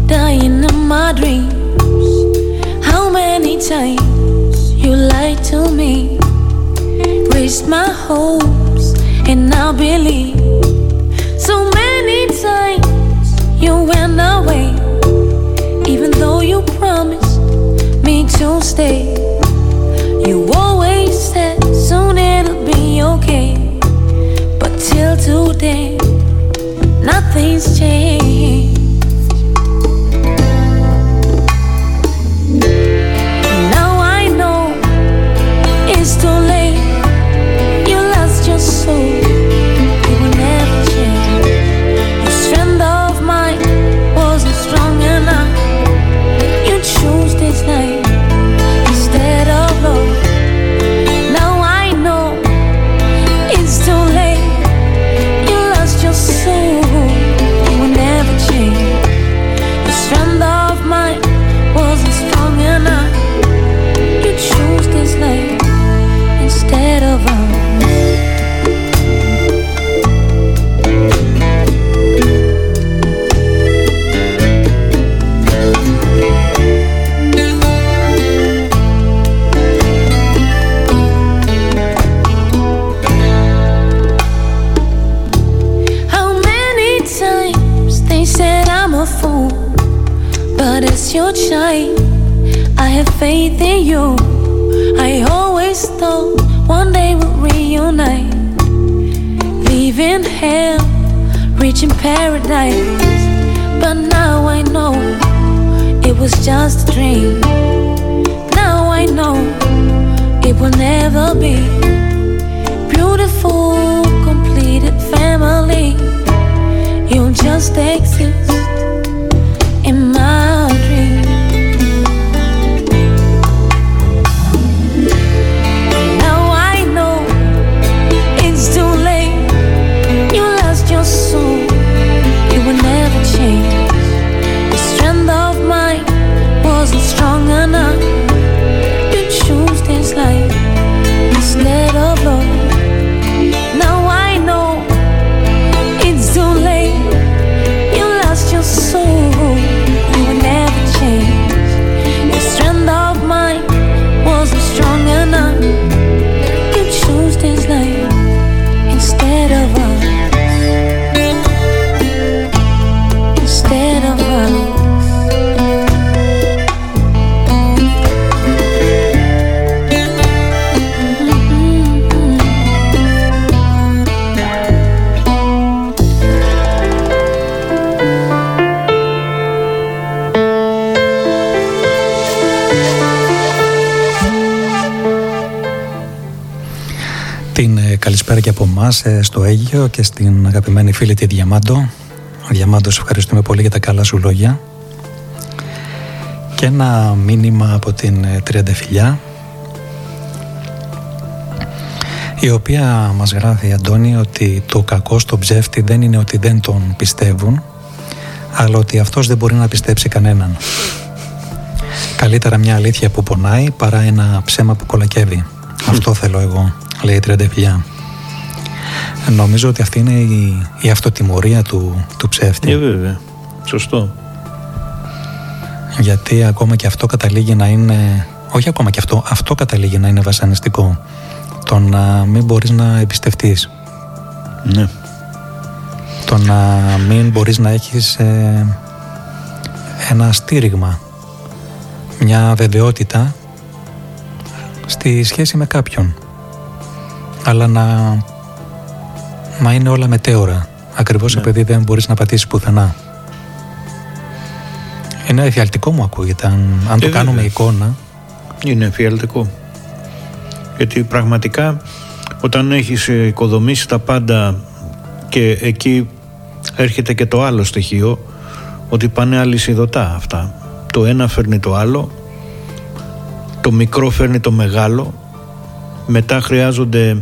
dying in my dreams. How many times you lied to me, raised my hopes, and I believe. So many times you went away, even though you promised me to stay. You always said soon it'll be okay, but till today nothing's changed. Στο Αίγυο και στην αγαπημένη φίλη τη Διαμάντο. Διαμάντο, σε ευχαριστούμε πολύ για τα καλά σου λόγια. Και ένα μήνυμα από την ε, Τριαντεφυλιά η οποία μας γράφει Αντώνη ότι το κακό στον ψεύτη δεν είναι ότι δεν τον πιστεύουν αλλά ότι αυτός δεν μπορεί να πιστέψει κανέναν. Καλύτερα μια αλήθεια που πονάει παρά ένα ψέμα που κολακεύει. Αυτό θέλω εγώ, λέει η Τριαντεφυλιά. Νομίζω ότι αυτή είναι η, η αυτοτιμωρία του, του ψεύτη. Ε, βέβαια. Σωστό. Γιατί ακόμα και αυτό καταλήγει να είναι. Όχι ακόμα και αυτό, αυτό καταλήγει να είναι βασανιστικό. Το να μην μπορείς να εμπιστευτείς. Ναι. Το να μην μπορείς να έχεις ε, ένα στήριγμα. Μια βεβαιότητα στη σχέση με κάποιον. Αλλά να, να είναι όλα μετέωρα. Ακριβώς Ναι. επειδή δεν μπορείς να πατήσεις πουθενά. Είναι εφιαλτικό μου ακούγεται. Αν, αν το Ε, κάνουμε βέβαια. εικόνα, Είναι εφιαλτικό. Γιατί πραγματικά όταν έχεις ε, οικοδομήσει τα πάντα και εκεί έρχεται και το άλλο στοιχείο ότι πάνε αλυσιδωτά αυτά. Το ένα φέρνει το άλλο, το μικρό φέρνει το μεγάλο, μετά χρειάζονται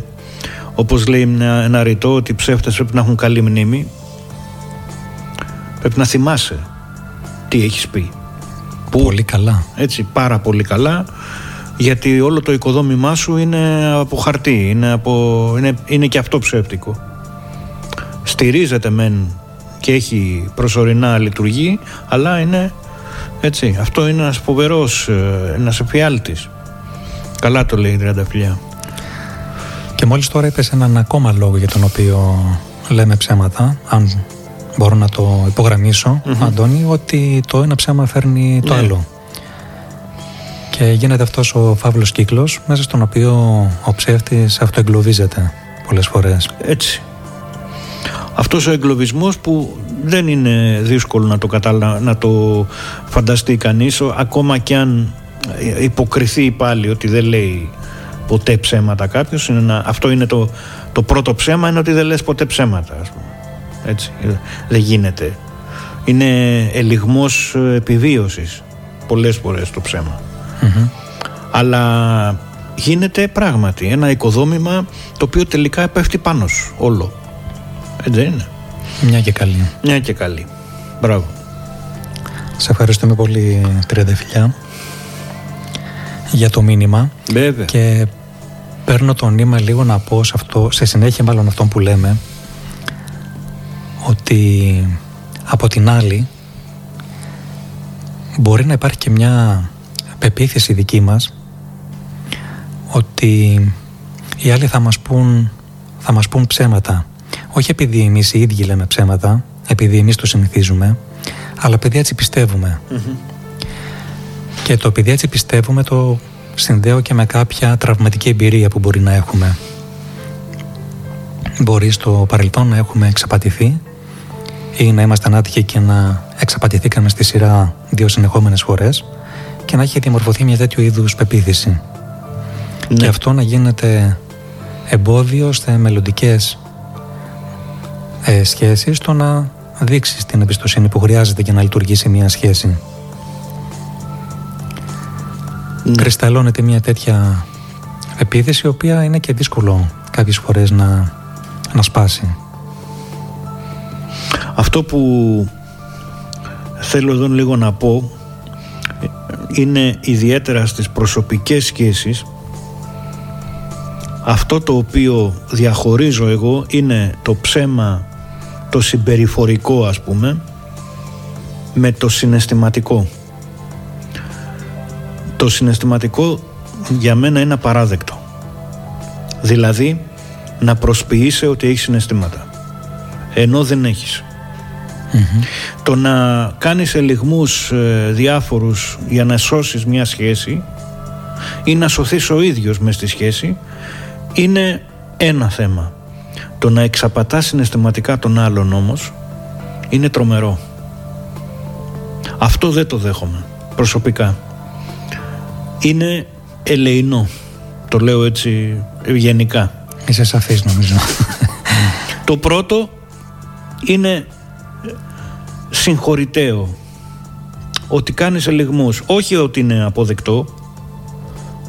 όπως λέει μια- ένα ρητό ότι οι ψεύτες πρέπει να έχουν καλή μνήμη πρέπει να θυμάσαι τι έχεις πει. Πού πολύ καλά. έτσι πάρα πολύ καλά γιατί όλο το οικοδόμημά σου είναι από χαρτί, είναι, από, είναι, είναι και αυτό ψεύτικο. Στηρίζεται μεν και έχει προσωρινά λειτουργεί, αλλά είναι έτσι. Αυτό είναι ένας φοβερός, ε, ένας εφιάλτης. Καλά το λέει η Τριανταφυλλιά. Και μόλις τώρα είπες έναν ακόμα λόγο για τον οποίο λέμε ψέματα, αν μπορώ να το υπογραμμισω Αντώνη, ότι το ένα ψέμα φέρνει το Ναι. άλλο. Και γίνεται αυτός ο φαύλος κύκλος, μέσα στον οποίο ο ψεύτης αυτοεγκλωβίζεται πολλές φορές. Έτσι. Αυτός ο εγκλωβισμός που δεν είναι δύσκολο να το, καταλα... να το φανταστεί κανείς ο- ακόμα και αν ε, υποκριθεί πάλι ότι δεν λέει ποτέ ψέματα κάποιος είναι ένα... αυτό είναι το, το πρώτο ψέμα είναι ότι δεν λες ποτέ ψέματα ας πούμε. έτσι Ε, δεν γίνεται είναι ελιγμός ε, επιβίωσης πολλές φορές το ψέμα Μμμ. αλλά γίνεται πράγματι ένα οικοδόμημα το οποίο τελικά πέφτει πάνω σου όλο. Έτσι δεν είναι; Μια και καλή. Μια και καλή. Μπράβο. Σε ευχαριστούμε πολύ Τριανταφυλλιά για το μήνυμα. Βέβαια. και παίρνω το νήμα λίγο να πω σε, αυτό, σε συνέχεια μάλλον αυτόν που λέμε ότι από την άλλη μπορεί να υπάρχει και μια πεποίθηση δική μας ότι οι άλλοι θα μας πούν, θα μας πούν ψέματα. Όχι επειδή εμείς οι ίδιοι λέμε ψέματα επειδή εμείς το συνηθίζουμε αλλά επειδή έτσι πιστεύουμε και το επειδή έτσι πιστεύουμε το συνδέω και με κάποια τραυματική εμπειρία που μπορεί να έχουμε. Μπορεί στο παρελθόν να έχουμε εξαπατηθεί ή να ήμασταν άτυχοι και να εξαπατηθήκαμε στη σειρά δύο συνεχόμενες φορές και να έχει διαμορφωθεί μια τέτοιου είδους πεποίθηση. Ναι. Και αυτό να γίνεται εμπόδιο σε μελλοντικές ε, σχέσεις το να δείξεις την εμπιστοσύνη που χρειάζεται για να λειτουργήσει μια σχέση. Ναι. κρυσταλλώνεται μια τέτοια επίθεση η οποία είναι και δύσκολο κάποιες φορές να, να σπάσει. Αυτό που θέλω εδώ λίγο να πω ε, είναι ιδιαίτερα στις προσωπικές σχέσεις αυτό το οποίο διαχωρίζω εγώ είναι το ψέμα το συμπεριφορικό ας πούμε με το συναισθηματικό το συναισθηματικό για μένα είναι απαράδεκτο δηλαδή να προσποιείσαι ότι έχεις συναισθήματα ενώ δεν έχεις το να κάνεις ελιγμούς ε, διάφορους για να σώσεις μια σχέση ή να σωθείς ο ίδιος μες στη σχέση είναι ένα θέμα. Το να εξαπατάς συναισθηματικά τον άλλον όμως είναι τρομερό. Αυτό δεν το δέχομαι προσωπικά. Είναι ελεηνό. Το λέω έτσι ευγενικά. Είσαι σαφής νομίζω. Το πρώτο είναι συγχωρηταίο ότι κάνεις ελιγμούς. Όχι ότι είναι αποδεκτό.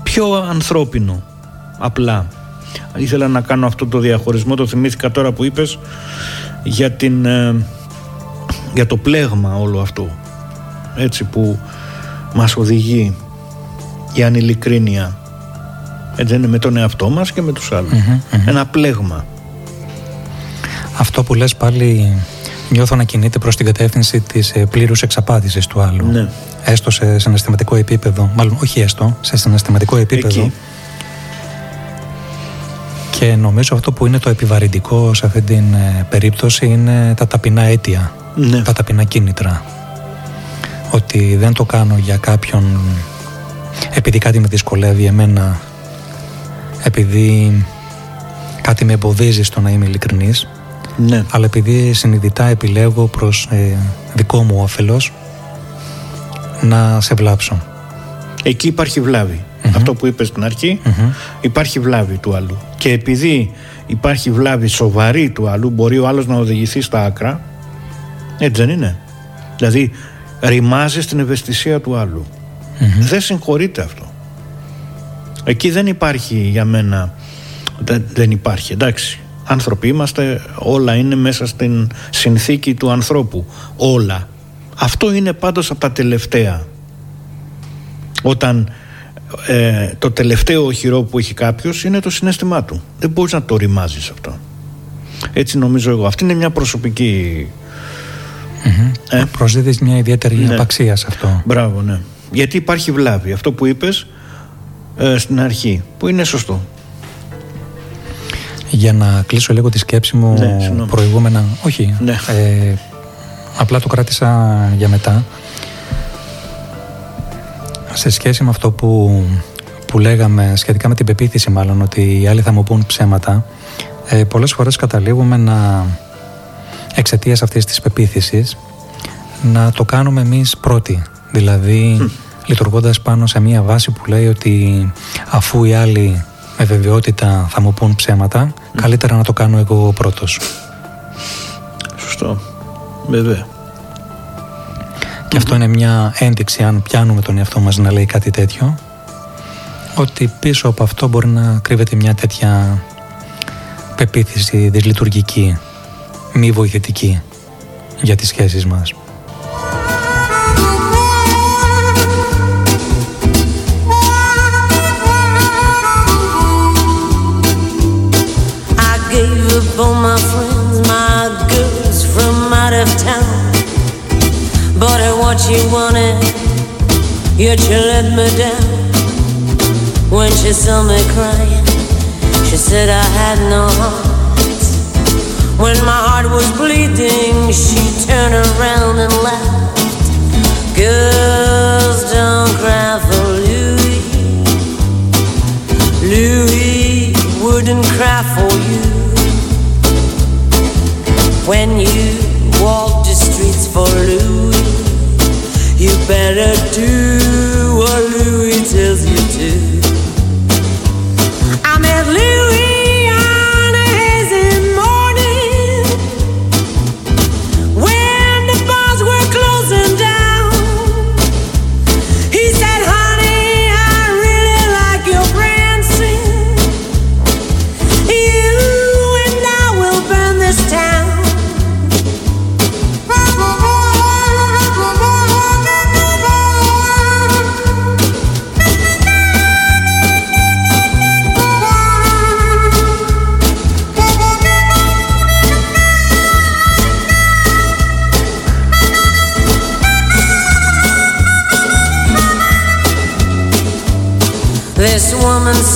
Πιο ανθρώπινο. Απλά. Ήθελα να κάνω αυτό το διαχωρισμό. Το θυμήθηκα τώρα που είπες για, την, ε, για το πλέγμα όλο αυτό. Έτσι που μας οδηγεί η ανηλικρίνεια έτσι είναι με τον εαυτό μας και με τους άλλους ένα πλέγμα Αυτό που λες πάλι νιώθω να κινείται προς την κατεύθυνση της ε, πλήρους εξαπάτησης του άλλου. Ναι. Έστω σε συναισθηματικό επίπεδο, μάλλον όχι έστω, σε συναισθηματικό επίπεδο. Εκεί. Και νομίζω αυτό που είναι το επιβαρυντικό σε αυτή την ε, περίπτωση είναι τα ταπεινά αίτια, Ναι. τα ταπεινά κίνητρα. Ότι δεν το κάνω για κάποιον επειδή κάτι με δυσκολεύει εμένα, επειδή κάτι με εμποδίζει στο να είμαι ειλικρινής, ναι. αλλά επειδή συνειδητά επιλέγω προς ε, δικό μου όφελος να σε βλάψω. Εκεί υπάρχει Αυτό που είπες στην αρχη υπάρχει βλάβη του άλλου. Και επειδή υπάρχει βλάβη σοβαρή του άλλου, μπορεί ο άλλος να οδηγηθεί στα άκρα. Έτσι δεν είναι. Δηλαδή ρημάζεις στην ευαισθησία του αλλου Δεν συγχωρείται αυτό. Εκεί δεν υπάρχει για μένα, δεν, δεν υπάρχει, εντάξει. Άνθρωποι είμαστε, όλα είναι μέσα στην συνθήκη του ανθρώπου. Όλα. Αυτό είναι πάντως από τα τελευταία. Όταν ε, το τελευταίο οχυρό που έχει κάποιος είναι το συνέστημά του. Δεν μπορείς να το ρημάζεις αυτό. Έτσι νομίζω εγώ. Αυτή είναι μια προσωπική... Ε; Προσδίδεις μια ιδιαίτερη ναι. απαξία σε αυτό. Μπράβο, ναι. Γιατί υπάρχει βλάβη. Αυτό που είπες ε, στην αρχή, που είναι σωστό. Για να κλείσω λίγο τη σκέψη μου ναι, προηγούμενα, όχι, ναι. ε, απλά το κράτησα για μετά. Σε σχέση με αυτό που, που λέγαμε σχετικά με την πεποίθηση μάλλον ότι οι άλλοι θα μου πούν ψέματα ε, πολλές φορές καταλήγουμε να εξαιτίας αυτής της πεποίθησης να το κάνουμε εμείς πρώτοι δηλαδή λειτουργώντας πάνω σε μια βάση που λέει ότι αφού οι άλλοι με βεβαιότητα θα μου πούν ψέματα, καλύτερα να το κάνω εγώ πρώτος. Σωστό. Βέβαια. Και αυτό είναι μια ένδειξη, αν πιάνουμε τον εαυτό μας να λέει κάτι τέτοιο, ότι πίσω από αυτό μπορεί να κρύβεται μια τέτοια πεποίθηση δυσλειτουργική, μη βοηθητική για τις σχέσεις μας. Of town. But what you wanted, yet you let me down. When she saw me crying, she said I had no heart. When my heart was bleeding, she turned around and laughed. Girls don't cry for Louis. Louis wouldn't cry for you. When you walk the streets for Louis, you better do what Louis tells you to. I met Louis.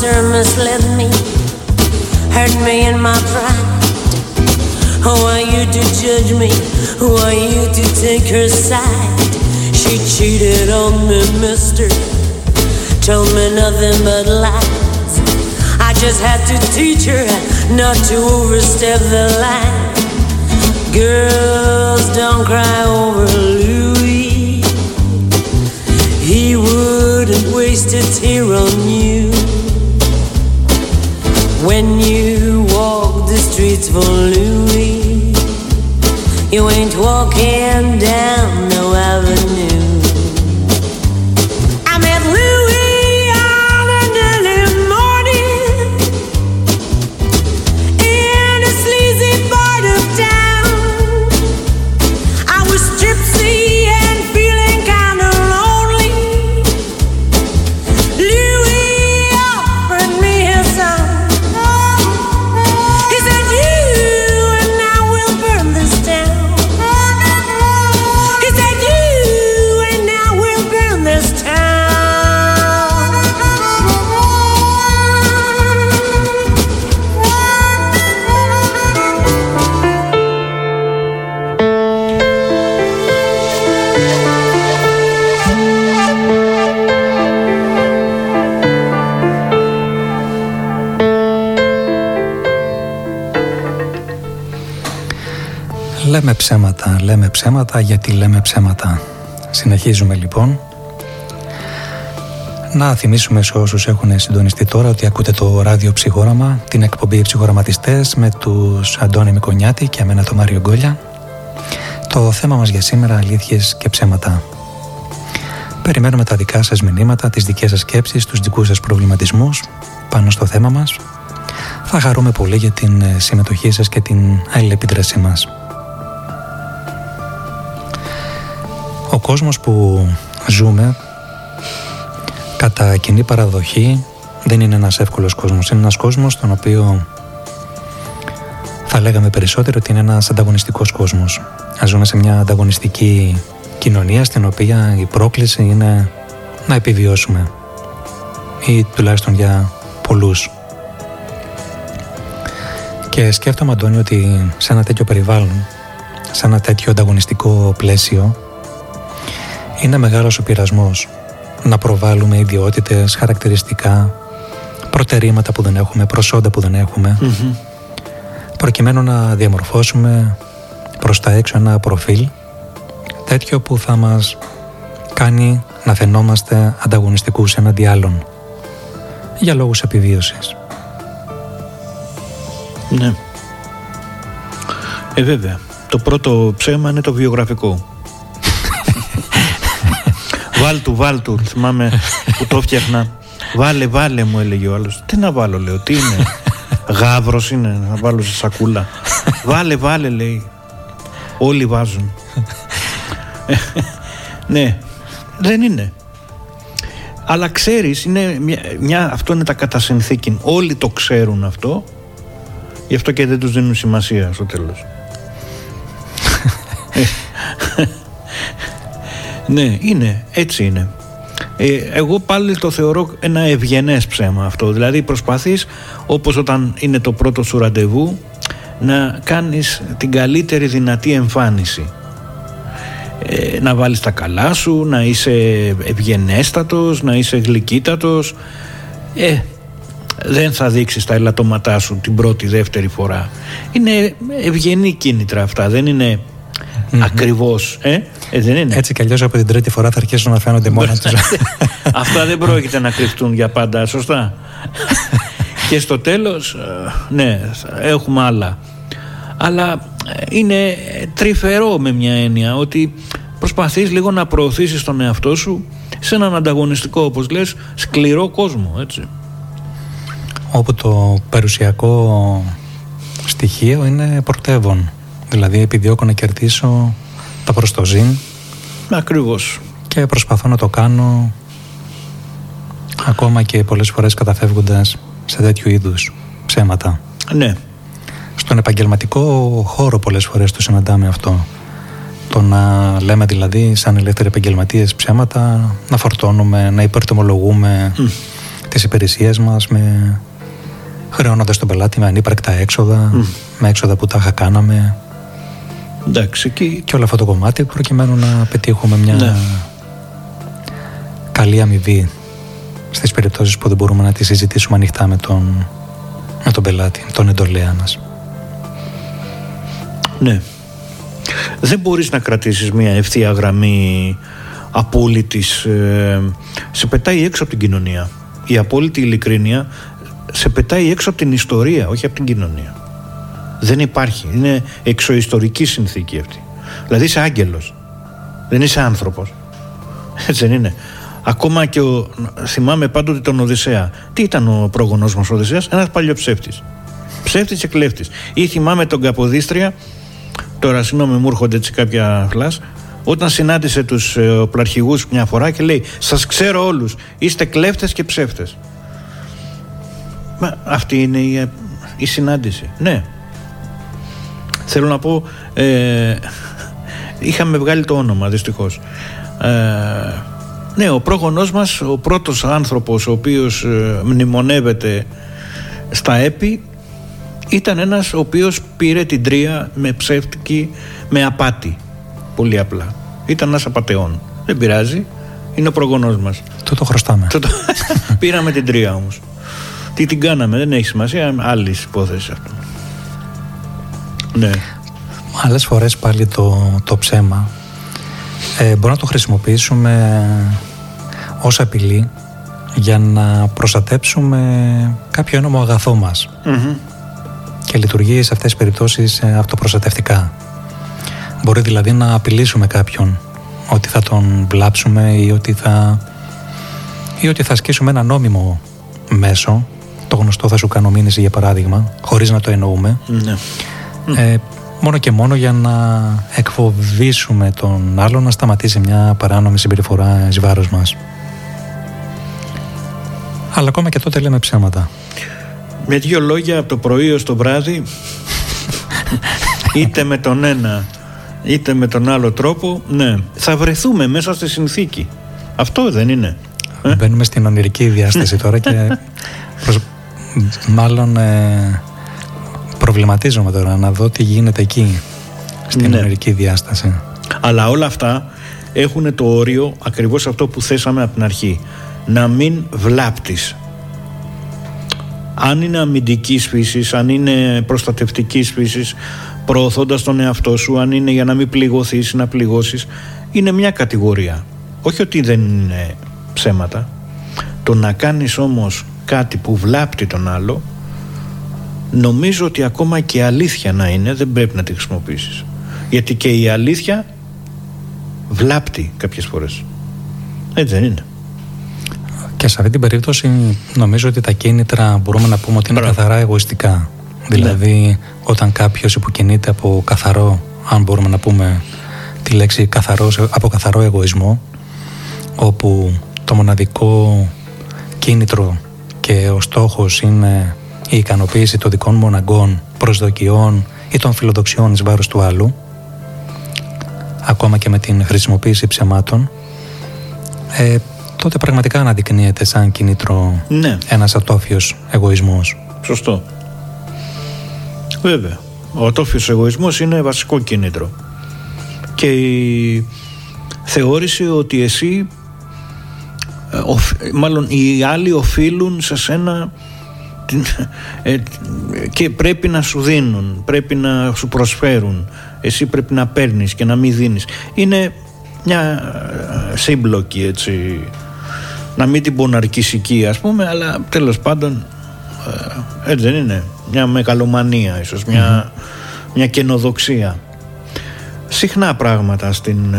Woman, misled me, hurt me in my pride. Who are you to judge me? Who are you to take her side? She cheated on me, mister. Told me nothing but lies. I just had to teach her not to overstep the line. Girls, don't cry over Louis. He wouldn't waste a tear on you. When you walk the streets for Louis, you ain't walking down no avenue. Λέμε ψέματα, λέμε ψέματα γιατί λέμε ψέματα. Συνεχίζουμε λοιπόν Να θυμίσουμε σε όσους έχουν συντονιστεί τώρα ότι ακούτε το ράδιο Ψυχόραμα, την εκπομπή Ψυχοραματιστές με τους Αντώνη Μικονιάτη και εμένα τον Μάριο Γκόλια. Το θέμα μας για σήμερα αλήθειες και ψέματα. Περιμένουμε τα δικά σας μηνύματα, τις δικές σας σκέψεις, τους δικούς σας προβληματισμούς πάνω στο θέμα μας. Θα χαρούμε πολύ για την συμμετοχή σας και την αλληλεπίδρασή μας. Κόσμος που ζούμε κατά κοινή παραδοχή δεν είναι ένας εύκολος κόσμος. Είναι ένας κόσμος στον οποίο θα λέγαμε περισσότερο ότι είναι ένας ανταγωνιστικός κόσμος. Ζούμε σε μια ανταγωνιστική κοινωνία στην οποία η πρόκληση είναι να επιβιώσουμε ή τουλάχιστον για πολλούς. Και σκέφτομαι Αντώνη ότι σε ένα τέτοιο περιβάλλον, σε ένα τέτοιο ανταγωνιστικό πλαίσιο είναι μεγάλος ο πειρασμός να προβάλλουμε ιδιότητες, χαρακτηριστικά, προτερήματα που δεν έχουμε, προσόντα που δεν εχουμε προκειμένου να διαμορφώσουμε προς τα έξω ένα προφίλ τέτοιο που θα μας κάνει να φαινόμαστε ανταγωνιστικούς έναντι άλλων για λόγους επιβίωσης. Ναι. Ε, βέβαια. Το πρώτο ψέμα είναι το βιογραφικό. Βάλ του, βάλ του. Θυμάμαι που το φτιάχνα. Βάλε, βάλε μου έλεγε ο άλλος. Τι να βάλω λέω, τι είναι. Γάβρος είναι να βάλω σε σακούλα. βάλε, βάλε λέει. Όλοι βάζουν. ναι, δεν είναι. Αλλά ξέρεις, είναι μια, μια, αυτό είναι τα κατά συνθήκη. Όλοι το ξέρουν αυτό, γι' αυτό και δεν τους δίνουν σημασία στο τέλος. Ναι, είναι, έτσι είναι. Ε, εγώ πάλι το θεωρώ ένα ευγενές ψέμα αυτό. Δηλαδή προσπαθείς, όπως όταν είναι το πρώτο σου ραντεβού, να κάνεις την καλύτερη δυνατή εμφάνιση. Ε, να βάλεις τα καλά σου, να είσαι ευγενέστατος, να είσαι γλυκύτατος. Ε, δεν θα δείξεις τα ελαττώματά σου την πρώτη, δεύτερη φορά. Είναι ευγενή κίνητρα αυτά, δεν είναι ακριβώς. Ε; Ε, δεν είναι. Έτσι κι αλλιώς από την τρίτη φορά θα αρχίσουν να φαίνονται μόνα τους. αυτά δεν πρόκειται να κρυφτούν για πάντα, σωστά; και στο τέλος, ε, ναι, έχουμε άλλα. Αλλά ε, είναι τρυφερό με μια έννοια ότι προσπαθείς λίγο να προωθήσεις τον εαυτό σου σε έναν ανταγωνιστικό, όπως λες, σκληρό κόσμο, έτσι. Όπου το περιουσιακό στοιχείο είναι πρωτεύον. Δηλαδή επιδιώκω να κερδίσω τα προστοζήν. Ακριβώς. Και προσπαθώ να το κάνω ακόμα και πολλές φορές καταφεύγοντας σε τέτοιου είδους ψέματα. Ναι. Στον επαγγελματικό χώρο πολλές φορές το συναντάμε αυτό. Το να λέμε δηλαδή σαν ελεύθεροι επαγγελματίες ψέματα, να φορτώνουμε, να υπερτιμολογούμε mm. τις υπηρεσίες μας με χρεώνοντας τον πελάτη με ανύπαρκτα έξοδα, με έξοδα που τα κάναμε. Εντάξει, και... και όλο αυτό το κομμάτι προκειμένου να πετύχουμε μια ναι. καλή αμοιβή στις περιπτώσεις που δεν μπορούμε να τη συζητήσουμε ανοιχτά με τον, με τον πελάτη, τον εντολέα μας. Ναι. Δεν μπορείς να κρατήσεις μια ευθεία γραμμή απόλυτης, ε, σε πετάει έξω από την κοινωνία. Η απόλυτη ειλικρίνεια σε πετάει έξω από την ιστορία, όχι από την κοινωνία. Δεν υπάρχει. Είναι εξωιστορική συνθήκη αυτή. Δηλαδή είσαι άγγελος. Δεν είσαι άνθρωπος. Έτσι δεν είναι. Ακόμα και ο, θυμάμαι πάντοτε τον Οδυσσέα. Τι ήταν ο πρόγονός μας ο Οδυσσέας, ένας παλιοψεύτης. Ψεύτης και κλέφτης. Ή θυμάμαι τον Καποδίστρια, τώρα συγγνώμη μου έρχονται έτσι κάποια φλάς, όταν συνάντησε τους ε, μια φορά και λέει «Σας ξέρω όλους, είστε κλέφτες και ψεύτες». Μα αυτή είναι η, η συνάντηση. Ναι. Θέλω να πω, ε, είχαμε βγάλει το όνομα δυστυχώς. Ε, ναι, ο πρόγονός μας, ο πρώτος άνθρωπος ο οποίος ε, μνημονεύεται στα έπι ήταν ένας ο οποίος πήρε την τρία με ψεύτικη, με απάτη. Πολύ απλά. Ήταν ένας απατεών. Δεν πειράζει. Είναι ο προγονός μας. Το το χρωστάμε. Πήραμε την τρία όμως. Τι την κάναμε, δεν έχει σημασία, άλλη υπόθεση αυτό. Ναι. Άλλες φορές πάλι το, το ψέμα. Ε, μπορούμε να το χρησιμοποιήσουμε ως απειλή για να προστατέψουμε κάποιο ένομο αγαθό μας. Και λειτουργεί σε αυτές τις περιπτώσεις ε, αυτοπροστατευτικά. Μπορεί δηλαδή να απειλήσουμε κάποιον ότι θα τον βλάψουμε ή ότι θα, ή ότι θα ασκήσουμε ένα νόμιμο μέσο. Το γνωστό θα σου κάνω μήνυση για παράδειγμα χωρίς να το εννοούμε Ναι. ε, μόνο και μόνο για να εκφοβήσουμε τον άλλο να σταματήσει μια παράνομη συμπεριφορά εις βάρος μας. Αλλά ακόμα και τότε λέμε ψέματα. Με δύο λόγια από το πρωί ως το βράδυ είτε με τον ένα είτε με τον άλλο τρόπο ναι, θα βρεθούμε μέσα στη συνθήκη. Αυτό δεν είναι. Ε; Μπαίνουμε στην ονειρική διάσταση τώρα και προσ- μάλλον ε, προβληματίζομαι τώρα να δω τι γίνεται εκεί στην Ναι. ονειρική διάσταση. Αλλά όλα αυτά έχουν το όριο ακριβώς αυτό που θέσαμε από την αρχή. Να μην βλάπτεις. Αν είναι αμυντικής φύσης, αν είναι προστατευτικής φύσης, προωθώντας τον εαυτό σου, αν είναι για να μην πληγωθείς ή να πληγώσεις, είναι μια κατηγορία. Όχι ότι δεν είναι ψέματα. Το να κάνεις όμως κάτι που βλάπτει τον άλλο, νομίζω ότι ακόμα και αλήθεια να είναι δεν πρέπει να τη χρησιμοποιήσεις. Γιατί και η αλήθεια βλάπτει κάποιες φορές. Έτσι δεν είναι. Και σε αυτή την περίπτωση νομίζω ότι τα κίνητρα μπορούμε να πούμε ότι είναι Μπράβο. καθαρά εγωιστικά. Δηλαδή όταν κάποιος υποκινείται από καθαρό, αν μπορούμε να πούμε τη λέξη καθαρός, από καθαρό εγωισμό, όπου το μοναδικό κίνητρο και ο στόχος είναι η ικανοποίηση των δικών μου αναγκών, προσδοκιών ή των φιλοδοξιών εις βάρος του άλλου, ακόμα και με την χρησιμοποίηση ψεμάτων, ε, τότε πραγματικά αναδεικνύεται σαν κίνητρο Ναι, ένας ατόφιος εγωισμός. σωστό. Βέβαια. Ο ατόφιος εγωισμός είναι βασικό κίνητρο. Και η θεώρηση ότι εσύ ε, οφ- μάλλον οι άλλοι οφείλουν σε σένα την- ε, και πρέπει να σου δίνουν, πρέπει να σου προσφέρουν. Εσύ πρέπει να παίρνεις και να μην δίνεις. Είναι μια ε, σύμπλοκη έτσι, να μην την πω ναρκισική ας πούμε, αλλά τέλος πάντων ε, έτσι δεν είναι. Μια μεγαλομανία ίσως, μια, μια καινοδοξία. Συχνά πράγματα στην, ε,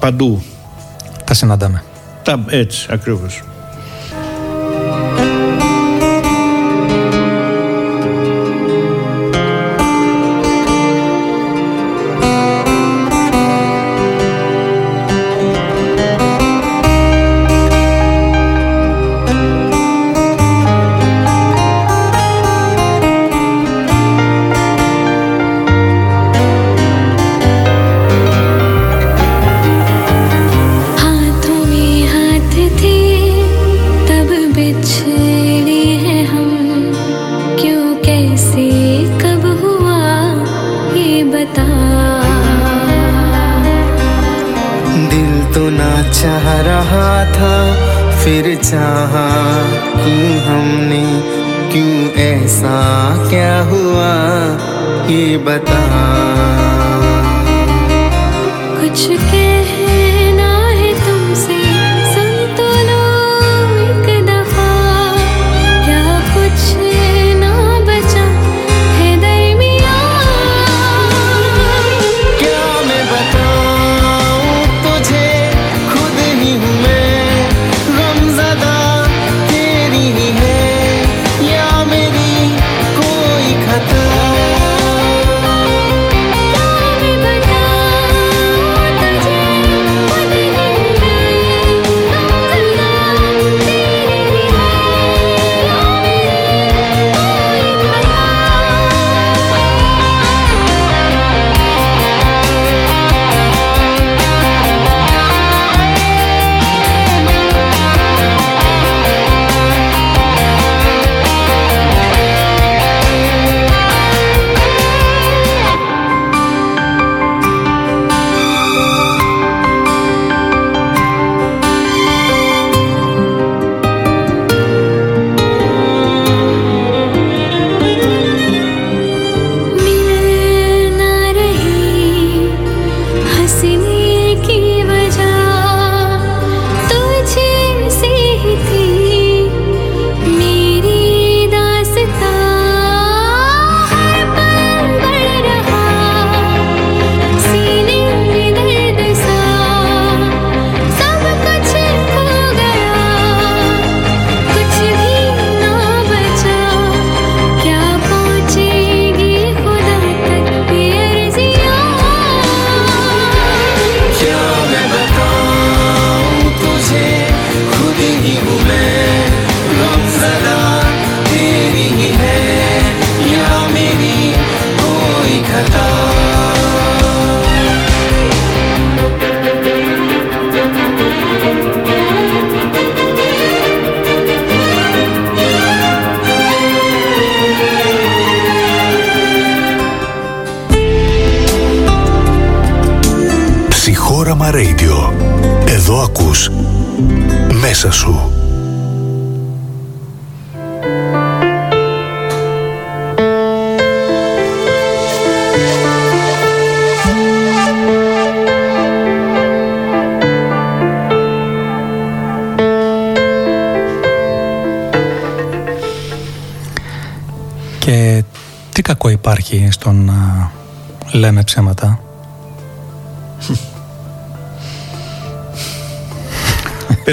παντού. Τα συναντάμε. Τα, έτσι ακριβώς.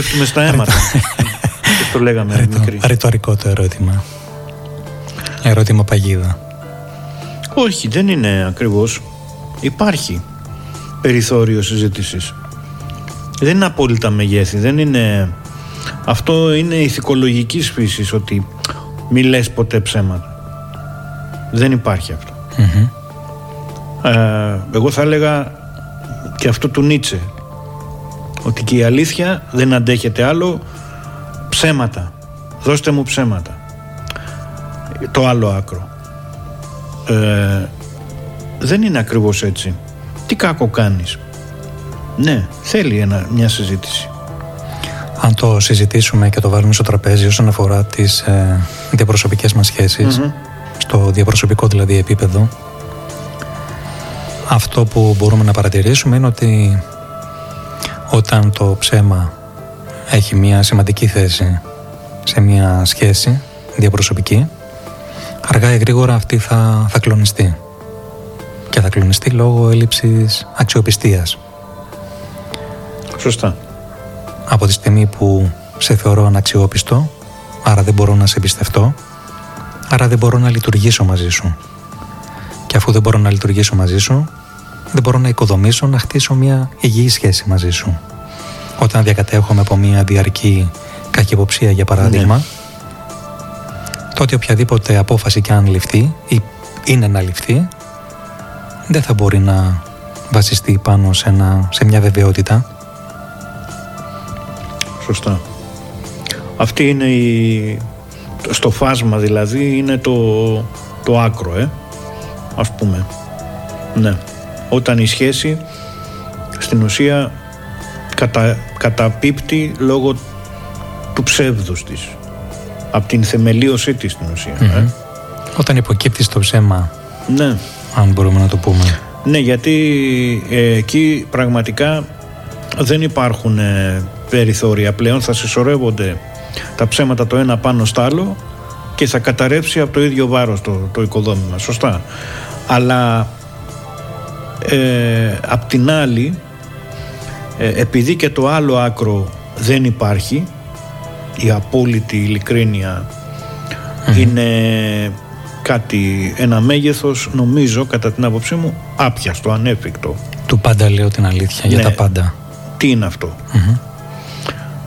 Πέφτουμε στα αίματα. Και το λέγαμε Ρητο- μικρή. Ρητορικό το ερώτημα. Ερώτημα παγίδα. Όχι, δεν είναι ακριβώς. Υπάρχει περιθώριο συζήτησης. Δεν είναι απόλυτα μεγέθη. Δεν είναι... Αυτό είναι ηθικολογικής φύσης ότι μη λες ποτέ ψέματα. Δεν υπάρχει αυτό. Μμμ. Ε, εγώ θα έλεγα και αυτό του Νίτσε ότι και η αλήθεια δεν αντέχεται άλλο. Ψέματα. Δώστε μου ψέματα. Το άλλο άκρο. Ε, δεν είναι ακριβώς έτσι. Τι κάκο κάνεις; Ναι θέλει ένα, μια συζήτηση. Αν το συζητήσουμε και το βάλουμε στο τραπέζι όσον αφορά τις ε, διαπροσωπικές μας σχέσεις, Μμμ. στο διαπροσωπικό δηλαδή επίπεδο, αυτό που μπορούμε να παρατηρήσουμε είναι ότι όταν το ψέμα έχει μια σημαντική θέση σε μια σχέση διαπροσωπική, αργά ή γρήγορα αυτή θα, θα κλονιστεί. Και θα κλονιστεί λόγω έλλειψης αξιοπιστίας. σωστά από τη στιγμή που σε θεωρώ αναξιόπιστο, άρα δεν μπορώ να σε εμπιστευτώ, άρα δεν μπορώ να λειτουργήσω μαζί σου. Και αφού δεν μπορώ να λειτουργήσω μαζί σου, δεν μπορώ να οικοδομήσω, να χτίσω μια υγιή σχέση μαζί σου. Όταν διακατέχομαι από μια διαρκή καχυποψία, για παράδειγμα, τότε οποιαδήποτε απόφαση και αν ληφθεί ή είναι να ληφθεί, δεν θα μπορεί να βασιστεί πάνω σε, ένα, σε μια βεβαιότητα Σωστά. Αυτή είναι η... Στο φάσμα δηλαδή είναι το, το άκρο, ε. Ας πούμε. Ναι. Όταν η σχέση στην ουσία κατα, καταπίπτει λόγω του ψεύδους της. Από την θεμελίωσή της στην ουσία. ε. Όταν υποκύπτει στο ψέμα, Ναι. αν μπορούμε να το πούμε. Ναι, γιατί ε, εκεί πραγματικά δεν υπάρχουν ε, περιθώρια πλέον. Θα συσσωρεύονται τα ψέματα το ένα πάνω στο άλλο και θα καταρρεύσει από το ίδιο βάρος το, το οικοδόμημα. Σωστά. Αλλά ε, απ' την άλλη, ε, επειδή και το άλλο άκρο δεν υπάρχει, η απόλυτη ειλικρίνεια είναι κάτι, ένα μέγεθος νομίζω κατά την άποψή μου άπιαστο, ανέφικτο. Του πάντα λέω την αλήθεια για Ναι. τα πάντα. Τι είναι αυτό;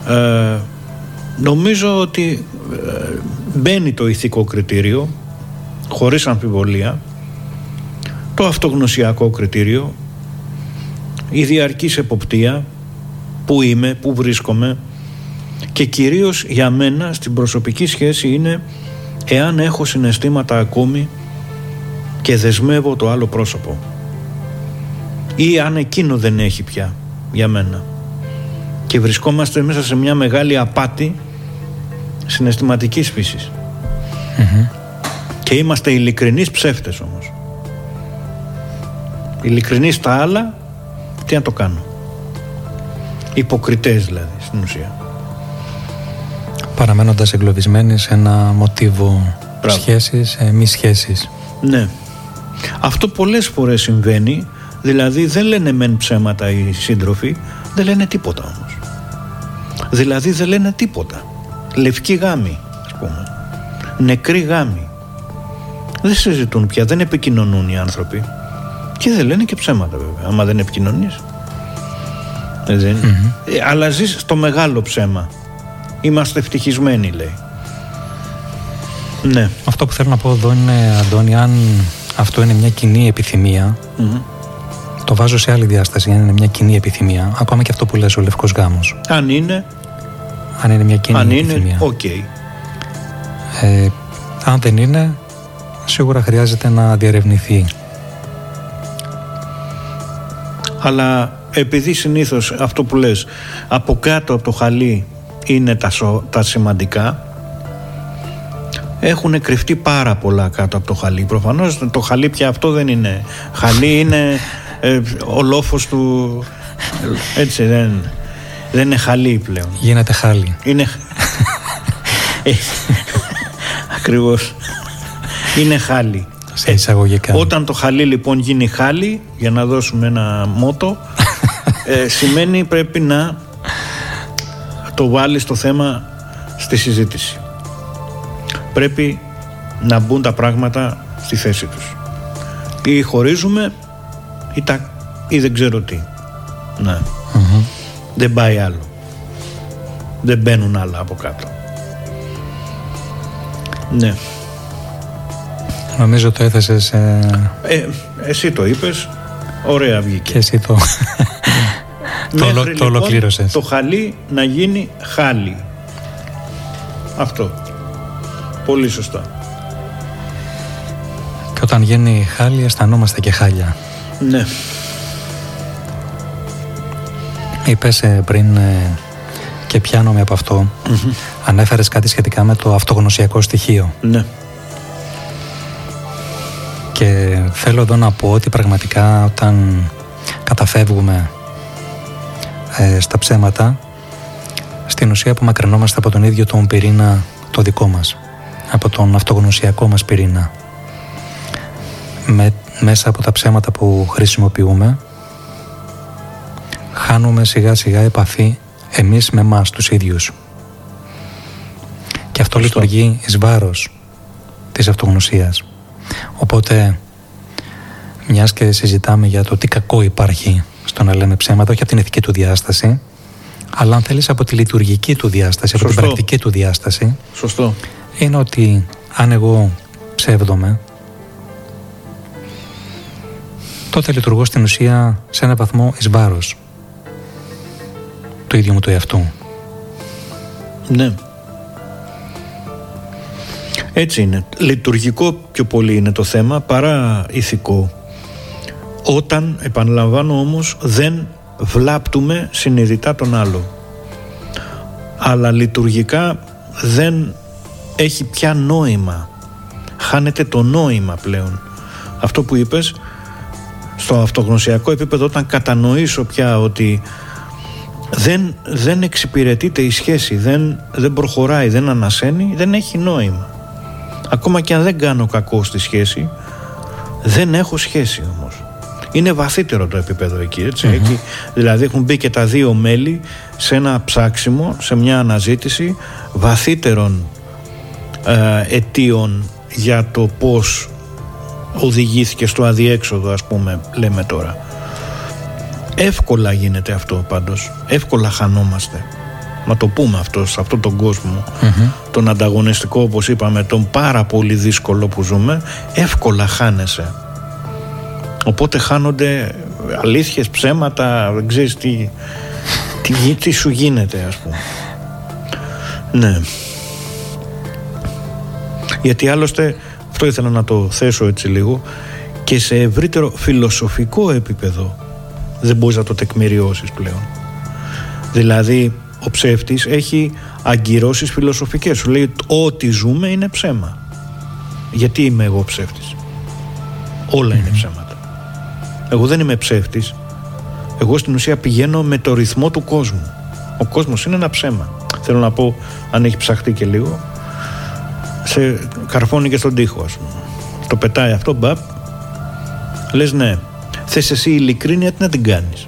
Ε, νομίζω ότι ε, μπαίνει το ηθικό κριτήριο χωρίς αμφιβολία το αυτογνωσιακό κριτήριο η διαρκής εποπτεία που είμαι, που βρίσκομαι και κυρίως για μένα στην προσωπική σχέση είναι εάν έχω συναισθήματα ακόμη και δεσμεύω το άλλο πρόσωπο ή αν εκείνο δεν έχει πια για μένα. Και βρισκόμαστε μέσα σε μια μεγάλη απάτη συναισθηματικής φύσης. Και είμαστε ειλικρινείς ψεύτες όμως ειλικρινείς στα άλλα τι να το κάνω υποκριτές δηλαδή στην ουσία Παραμένοντας εγκλωβισμένοι σε ένα μοτίβο Μπράβο. σχέσης, ε, μη σχέσης. Ναι. Αυτό πολλές φορές συμβαίνει, δηλαδή δεν λένε μεν ψέματα οι σύντροφοι, δεν λένε τίποτα όμως. Δηλαδή δεν λένε τίποτα. Λευκή γάμη, ας πούμε. Νεκρή γάμη. Δεν συζητούν πια, δεν επικοινωνούν οι άνθρωποι. Και δεν λένε και ψέματα βέβαια, άμα δεν επικοινωνείς. Ε, δεν. Ε, αλλά ζεις στο μεγάλο ψέμα. Είμαστε ευτυχισμένοι, λέει. Ναι. Αυτό που θέλω να πω εδώ είναι, Αντώνη, αν αυτό είναι μια κοινή επιθυμία, Μμμ. το βάζω σε άλλη διάσταση, αν είναι μια κοινή επιθυμία, ακόμα και αυτό που λες ο Λευκός Γάμος, Αν είναι, αν είναι μια κοινή αν επιθυμία. είναι, οκ. Ε, αν δεν είναι, σίγουρα χρειάζεται να διερευνηθεί. Αλλά επειδή συνήθως αυτό που λες από κάτω από το χαλί είναι τα, σο- τα σημαντικά έχουν κρυφτεί πάρα πολλά κάτω από το χαλί. Προφανώς το χαλί πια αυτό δεν είναι. Χαλί είναι ε, ο λόφος του... Έτσι δεν, δεν είναι χαλί πλέον. Γίνεται χάλι. Είναι... ε, ακριβώς. Είναι χάλι. Σε εισαγωγικά. Όταν το χαλί λοιπόν γίνει χάλι, για να δώσουμε ένα μότο, ε, σημαίνει πρέπει να το βάλεις το θέμα στη συζήτηση. Πρέπει να μπουν τα πράγματα στη θέση τους. Ή χωρίζουμε ή, τα, ή δεν ξέρω τι. Ναι. Δεν πάει άλλο. Δεν μπαίνουν άλλα από κάτω. Ναι. Νομίζω το έθεσες ε, Ε, εσύ το είπες, ωραία βγήκε. και εσύ το, το, ολο- Μέχρι, το λοιπόν, ολοκλήρωσες. Το χαλί να γίνει χάλι. Αυτό. Πολύ σωστά. Και όταν γίνει χάλι αισθανόμαστε και χάλια. Ναι. Είπες ε, πριν ε, και πιάνομαι από αυτό. Ανέφερες κάτι σχετικά με το αυτογνωσιακό στοιχείο. Ναι. Και θέλω εδώ να πω ότι πραγματικά όταν καταφεύγουμε ε, στα ψέματα, στην ουσία απομακρυνόμαστε από τον ίδιο τον πυρήνα το δικό μας, από τον αυτογνωσιακό μας πυρήνα. Με, μέσα από τα ψέματα που χρησιμοποιούμε, χάνουμε σιγά σιγά επαφή εμείς με μας τους ίδιους. Και αυτό Σωστό. λειτουργεί εις βάρος της αυτογνωσίας. Οπότε, μιας και συζητάμε για το τι κακό υπάρχει στο να λέμε ψέματα, όχι από την ηθική του διάσταση, αλλά αν θέλεις από τη λειτουργική του διάσταση, από την Σωστό. πρακτική του διάσταση, Σωστό. είναι ότι αν εγώ ψεύδομαι, τότε λειτουργώ στην ουσία σε ένα βαθμό εις βάρος του ίδιου μου του εαυτού. Ναι. Έτσι είναι. Λειτουργικό πιο πολύ είναι το θέμα παρά ηθικό. Όταν, επαναλαμβάνω όμως, δεν βλάπτουμε συνειδητά τον άλλο. Αλλά λειτουργικά δεν έχει πια νόημα. Χάνεται το νόημα πλέον. Αυτό που είπες, στο αυτογνωσιακό επίπεδο όταν κατανοήσω πια ότι δεν, δεν εξυπηρετείται η σχέση, δεν, δεν προχωράει, δεν ανασένει, δεν έχει νόημα. Ακόμα και αν δεν κάνω κακό στη σχέση, δεν έχω σχέση όμως. Είναι βαθύτερο το επίπεδο εκεί, έτσι, εκεί. Δηλαδή έχουν μπει και τα δύο μέλη σε ένα ψάξιμο, σε μια αναζήτηση βαθύτερων ε, αιτίων για το πώς οδηγήθηκε στο αδιέξοδο ας πούμε λέμε τώρα. Εύκολα γίνεται αυτό πάντως. Εύκολα χανόμαστε. Να το πούμε αυτό σε αυτόν τον κόσμο. Τον ανταγωνιστικό όπως είπαμε, τον πάρα πολύ δύσκολο που ζούμε. Εύκολα χάνεσαι. Οπότε χάνονται αλήθειες, ψέματα, δεν ξέρεις τι, τι, γι- τι σου γίνεται ας πούμε. Ναι. Γιατί άλλωστε, αυτό ήθελα να το θέσω έτσι λίγο, και σε ευρύτερο φιλοσοφικό επίπεδο δεν μπορείς να το τεκμηριώσεις πλέον. Δηλαδή, ο ψεύτης έχει αγκυρώσεις φιλοσοφικές. Σου λέει ό,τι ζούμε είναι ψέμα. Γιατί είμαι εγώ ψεύτης; Όλα είναι ψέματα. Εγώ δεν είμαι ψεύτης. Εγώ στην ουσία πηγαίνω με το ρυθμό του κόσμου. Ο κόσμος είναι ένα ψέμα. Θέλω να πω, αν έχει ψαχτεί και λίγο, σε καρφώνει και στον τοίχο, ας πούμε. Το πετάει αυτό, μπαπ. Λες ναι. Θες εσύ ειλικρίνεια, τι να την κάνεις;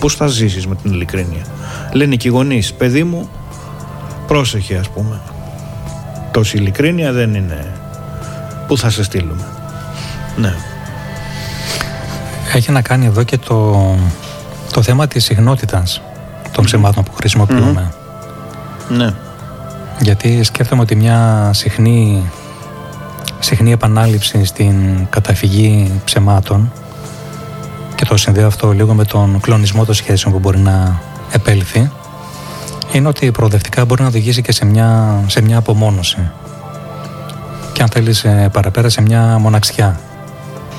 Πώς θα ζήσεις με την ειλικρίνεια; Λένε και οι γονείς, παιδί μου, πρόσεχε ας πούμε. Τόση ειλικρίνεια δεν είναι... Πού θα σε στείλουμε; Ναι. Έχει να κάνει εδώ και το, το θέμα της συχνότητας των ψεμάτων που χρησιμοποιούμε. Ναι. Γιατί σκέφτομαι ότι μια συχνή, συχνή επανάληψη στην καταφυγή ψεμάτων και το συνδέω αυτό λίγο με τον κλονισμό των σχέσεων που μπορεί να επέλθει είναι ότι προοδευτικά μπορεί να οδηγήσει και σε μια, σε μια απομόνωση και αν θέλεις ε, παραπέρα σε μια μοναξιά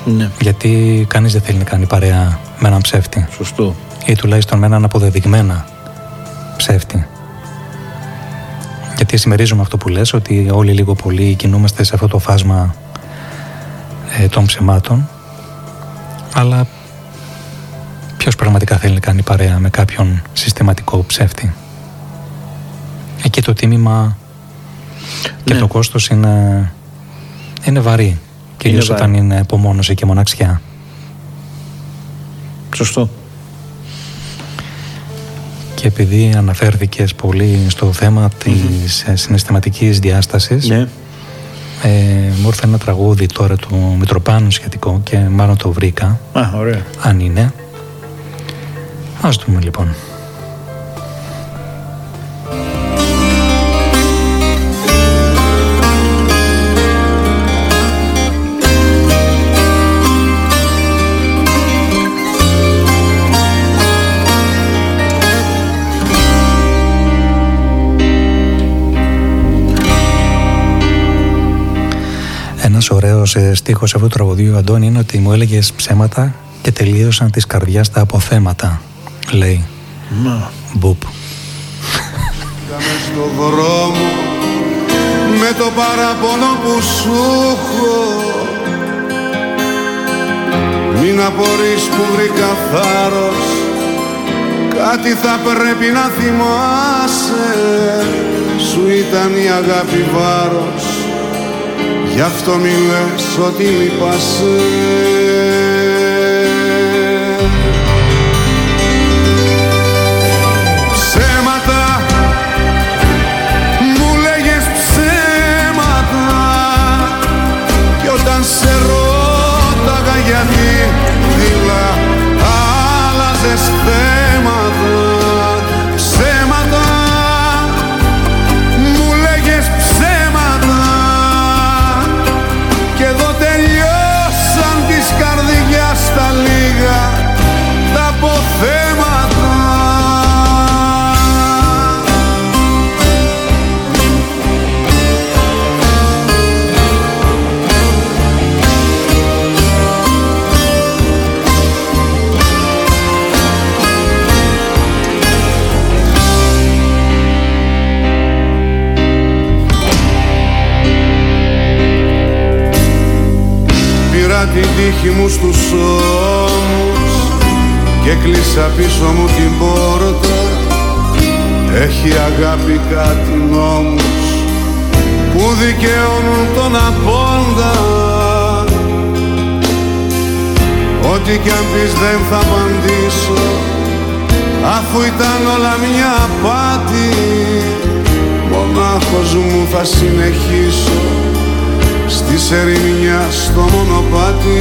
Ναι. γιατί κανείς δεν θέλει να κάνει παρέα με έναν ψεύτη Σωστό. ή τουλάχιστον με έναν αποδεδειγμένα ψεύτη. Γιατί συμμερίζομαι αυτό που λες ότι όλοι λίγο πολύ κινούμαστε σε αυτό το φάσμα ε, των ψεμάτων αλλά ποιος πραγματικά θέλει να κάνει παρέα με κάποιον συστηματικό ψεύτη; Εκεί το τίμημα και Ναι. το κόστος είναι, είναι βαρύ. Κυρίως βαρύ. όταν είναι απομόνωση και μοναξιά. Σωστό. Και επειδή αναφέρθηκες πολύ στο θέμα της ε, συναισθηματικής διάστασης Ναι. ε, μου ήρθε ένα τραγούδι τώρα του Μητροπάνου σχετικό και μάλλον το βρήκα Α, ωραία. αν είναι Ας δούμε λοιπόν. Ένας ωραίος ε, στίχος αυτού του τραγουδίου Αντώνη είναι ότι μου έλεγες ψέματα και τελείωσαν της καρδιάς τα αποθέματα λέει. Μα. Μπουπ Κάμε στο δρόμο με το παραπονό που σου έχω. Μην απορείς που βρήκα θάρρος. Κάτι θα πρέπει να θυμάσαι. Σου ήταν η αγάπη βάρος. Γι' αυτό μη λες ότι λυπάσαι την τύχη μου στους ώμους και κλείσα πίσω μου την πόρτα. Έχει αγάπη κάτι νόμους που δικαιώνουν τον απόντα. Ό,τι κι αν πεις δεν θα απαντήσω αφού ήταν όλα μια απάτη. Μονάχος μου θα συνεχίσω στη ερημιάς στο μονοπάτι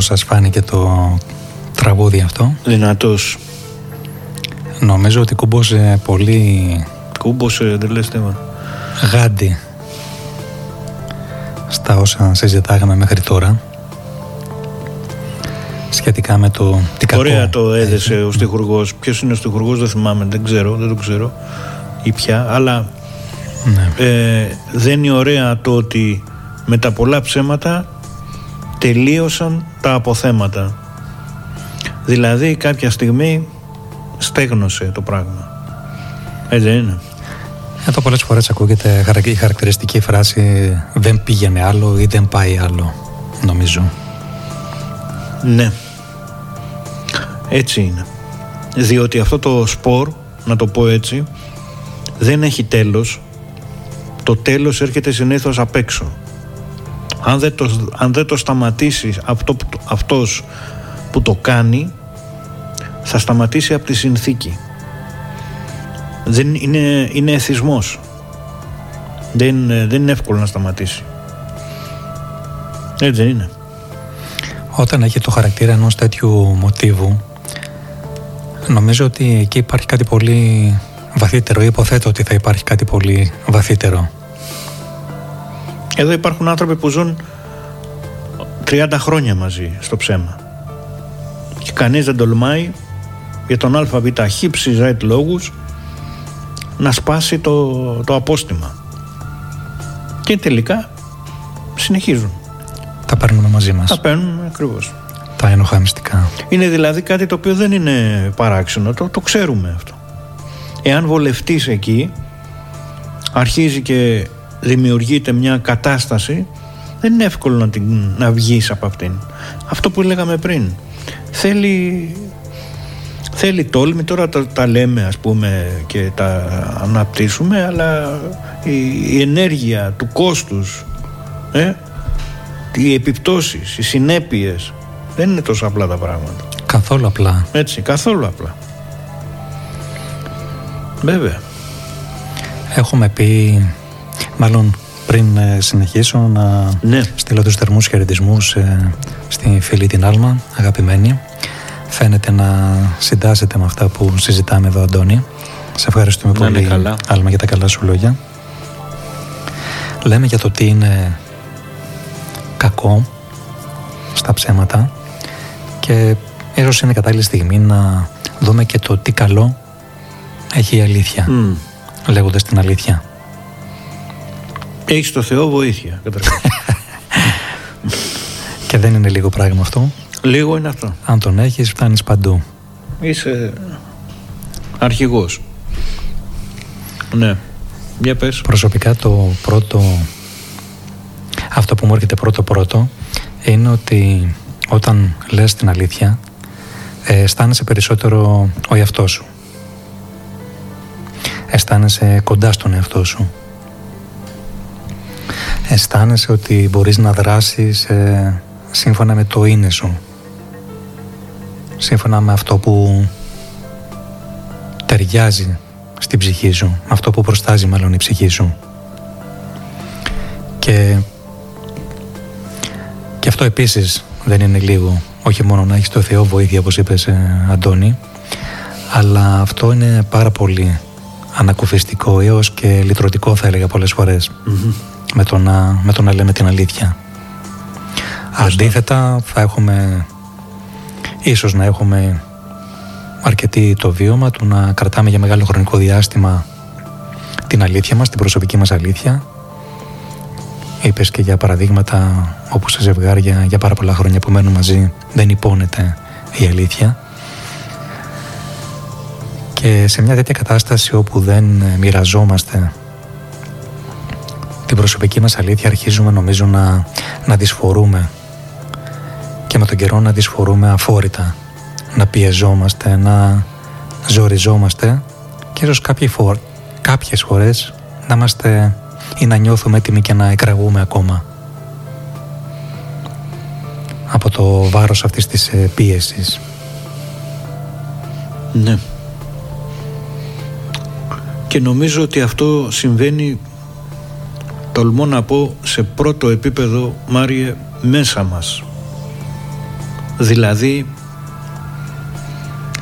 πώς σας φάνηκε το τραγούδι αυτό; Δυνατός. Νομίζω ότι κούμπωσε πολύ Κούμπωσε, δεν λες θέμα. γάντι στα όσα συζητάγαμε μέχρι τώρα σχετικά με το τι κακό Ωραία το έχει. έδεσε ο στιχουργός. Ποιος είναι ο στιχουργός δεν θυμάμαι, δεν ξέρω, δεν το ξέρω. ή πια, αλλά Ναι. ε, δεν είναι ωραία το ότι με τα πολλά ψέματα τελείωσαν τα αποθέματα. Δηλαδή κάποια στιγμή στέγνωσε το πράγμα. Έτσι δεν είναι; Εδώ πολλές φορές ακούγεται χαρακ- η χαρακτηριστική φράση «δεν πήγαινε άλλο» ή «δεν πάει άλλο», νομίζω. Ναι. Έτσι είναι. Διότι αυτό το σπορ, να το πω έτσι, δεν έχει τέλος. Το τέλος έρχεται συνήθως απ' έξω. Αν δεν το, αν δεν το σταματήσεις αυτό, που το- αυτός που το κάνει, θα σταματήσει από τη συνθήκη. Δεν είναι, είναι εθισμός. Δεν, ε, δεν είναι εύκολο να σταματήσει. Έτσι δεν είναι. Όταν έχει το χαρακτήρα ενός τέτοιου μοτίβου, νομίζω ότι εκεί υπάρχει κάτι πολύ βαθύτερο ή υποθέτω ότι θα υπάρχει κάτι πολύ βαθύτερο. Εδώ υπάρχουν άνθρωποι που ζουν 30 χρόνια μαζί στο ψέμα. Και κανείς δεν τολμάει για τον ΑΒ χύψη ζάιτ λόγους να σπάσει το, το απόστημα. Και τελικά συνεχίζουν. Τα παίρνουμε μαζί μας, Τα παίρνουν ακριβώς. τα ένοχα μυστικά. Είναι δηλαδή κάτι το οποίο δεν είναι παράξενο, το, το ξέρουμε αυτό. Εάν βολευτείς εκεί, αρχίζει και δημιουργείται μια κατάσταση, δεν είναι εύκολο να, την, να βγεις από αυτήν. Αυτό που λέγαμε πριν. Θέλει, θέλει τόλμη, τώρα τα, τα λέμε ας πούμε και τα αναπτύσσουμε, αλλά η, η ενέργεια του κόστους, ε, οι επιπτώσεις, οι συνέπειες, δεν είναι τόσο απλά τα πράγματα. Καθόλου απλά. Έτσι, καθόλου απλά. Βέβαια. Έχουμε πει, μάλλον πριν ε, συνεχίσω, να Ναι. στείλω τους θερμούς χαιρετισμούς ε, στη φίλη την Άλμα, αγαπημένη. Φαίνεται να συντάσσεται με αυτά που συζητάμε εδώ, Αντώνη. Σε ευχαριστούμε Να είναι πολύ, καλά. Άλμα, για τα καλά σου λόγια. Λέμε για το τι είναι κακό στα ψέματα και ίσως είναι κατάλληλη στιγμή να δούμε και το τι καλό έχει η αλήθεια, Mm. λέγοντας την αλήθεια. Έχεις το Θεό βοήθεια. καταρχάς. Και δεν είναι λίγο πράγμα αυτό; Λίγο είναι αυτό. Αν τον έχεις φτάνεις παντού. Είσαι αρχηγός. Ναι. Για πες. Προσωπικά το πρώτο, αυτό που μου έρχεται πρώτο πρώτο είναι ότι όταν λες την αλήθεια ε, αισθάνεσαι περισσότερο ο εαυτός σου. Αισθάνεσαι κοντά στον εαυτό σου. Αισθάνεσαι ότι μπορείς να δράσεις ε, σύμφωνα με το είναι σου; Σύμφωνα με αυτό που ταιριάζει στην ψυχή σου, με αυτό που προστάζει μάλλον η ψυχή σου; Και, και αυτό επίσης δεν είναι λίγο, όχι μόνο να έχεις το Θεό βοήθεια όπως είπες ε, Αντώνη, αλλά αυτό είναι πάρα πολύ ανακουφιστικό έως και λυτρωτικό θα έλεγα πολλές φορές με, το να, με το να λέμε την αλήθεια. Αντίθετα θα έχουμε ίσως να έχουμε αρκετή το βίωμα του να κρατάμε για μεγάλο χρονικό διάστημα την αλήθεια μας, την προσωπική μας αλήθεια. Είπες και για παραδείγματα όπου σε ζευγάρια για πάρα πολλά χρόνια που μένουν μαζί δεν υπόνεται η αλήθεια. Και σε μια τέτοια κατάσταση όπου δεν ε, μοιραζόμαστε την προσωπική μας αλήθεια αρχίζουμε νομίζω να, να δυσφορούμε και με τον καιρό να δυσφορούμε αφόρητα να πιεζόμαστε, να ζοριζόμαστε και ίσως κάποιοι φορ, κάποιες φορές να είμαστε ή να νιώθουμε έτοιμοι και να εκραγούμε ακόμα από το βάρος αυτής της ε, πίεσης. Ναι. Και νομίζω ότι αυτό συμβαίνει, τολμώ να πω, σε πρώτο επίπεδο, Μάριε, μέσα μας. Δηλαδή,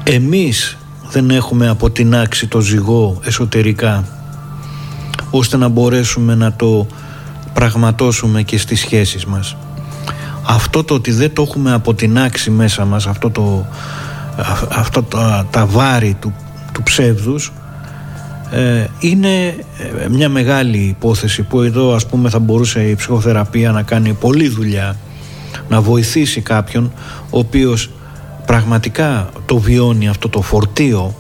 εμείς δεν έχουμε αποτινάξει το ζυγό εσωτερικά, ώστε να μπορέσουμε να το πραγματώσουμε και στις σχέσεις μας. Αυτό το ότι δεν το έχουμε αποτινάξει μέσα μας, αυτό το, α- αυτό τα, τα βάρη του, του ψεύδους, ε, είναι ε, μια μεγάλη υπόθεση που εδώ ας πούμε θα μπορούσε η ψυχοθεραπεία να κάνει πολλή δουλειά να βοηθήσει κάποιον ο οποίος πραγματικά το βιώνει αυτό το φορτίο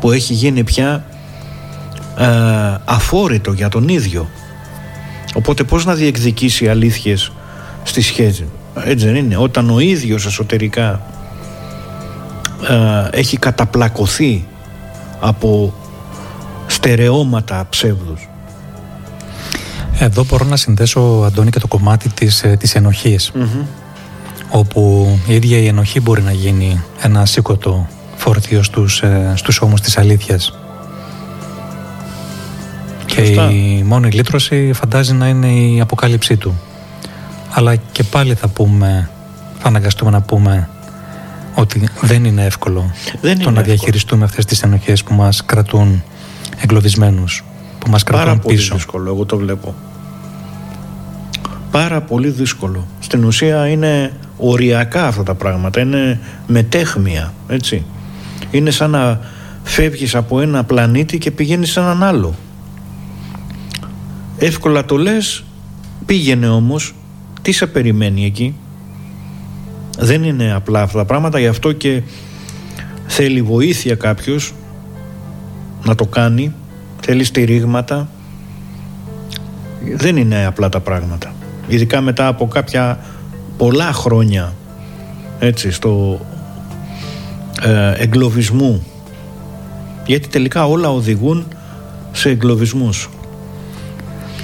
που έχει γίνει πια ε, αφόρητο για τον ίδιο. Οπότε πώς να διεκδικήσει αλήθειες στη σχέση; Έτσι δεν είναι. Όταν ο ίδιος εσωτερικά ε, έχει καταπλακωθεί από στερεώματα ψεύδους Εδώ μπορώ να συνδέσω, Αντώνη, και το κομμάτι της, ε, της ενοχής. Όπου η ίδια η ενοχή μπορεί να γίνει ένα σήκωτο φορτίο στους, ε, στους ώμους της αλήθειας. Και Σωστά. η μόνη λύτρωση φαντάζει να είναι η αποκάλυψή του. Αλλά και πάλι θα πούμε, θα αναγκαστούμε να πούμε ότι δεν είναι εύκολο Δεν το είναι να εύκολο. διαχειριστούμε αυτές τις ενοχές που μας κρατούν εγκλωβισμένους, που μας κρατούν Πάρα πολύ πίσω. δύσκολο, εγώ το βλέπω. Πάρα πολύ δύσκολο. Στην ουσία είναι οριακά αυτά τα πράγματα, είναι μετέχμια, έτσι. Είναι σαν να φεύγεις από ένα πλανήτη και πηγαίνεις σε έναν άλλο. Εύκολα το λες, πήγαινε όμως, τι σε περιμένει εκεί; Δεν είναι απλά αυτά τα πράγματα, γι' αυτό και θέλει βοήθεια κάποιος να το κάνει, θέλει στηρίγματα. Δεν είναι απλά τα πράγματα. Ειδικά μετά από κάποια πολλά χρόνια έτσι στο ε, εγκλωβισμού γιατί τελικά όλα οδηγούν σε εγκλωβισμούς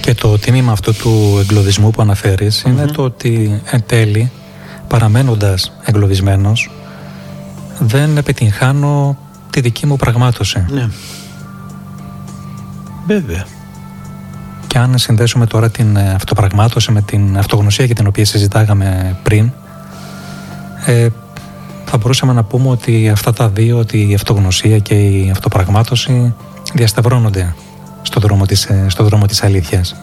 Και το τίμημα αυτού του εγκλωβισμού που αναφερεις είναι το ότι εν τέλει, παραμένοντας εγκλωβισμένος, δεν επιτυγχάνω τη δική μου πραγμάτωση. ναι βέβαια Και αν συνδέσουμε τώρα την ε, αυτοπραγμάτωση με την αυτογνωσία για την οποία συζητάγαμε πριν, ε, θα μπορούσαμε να πούμε ότι αυτά τα δύο, ότι η αυτογνωσία και η αυτοπραγμάτωση διασταυρώνονται στο δρόμο της, ε, στο δρόμο της αλήθειας.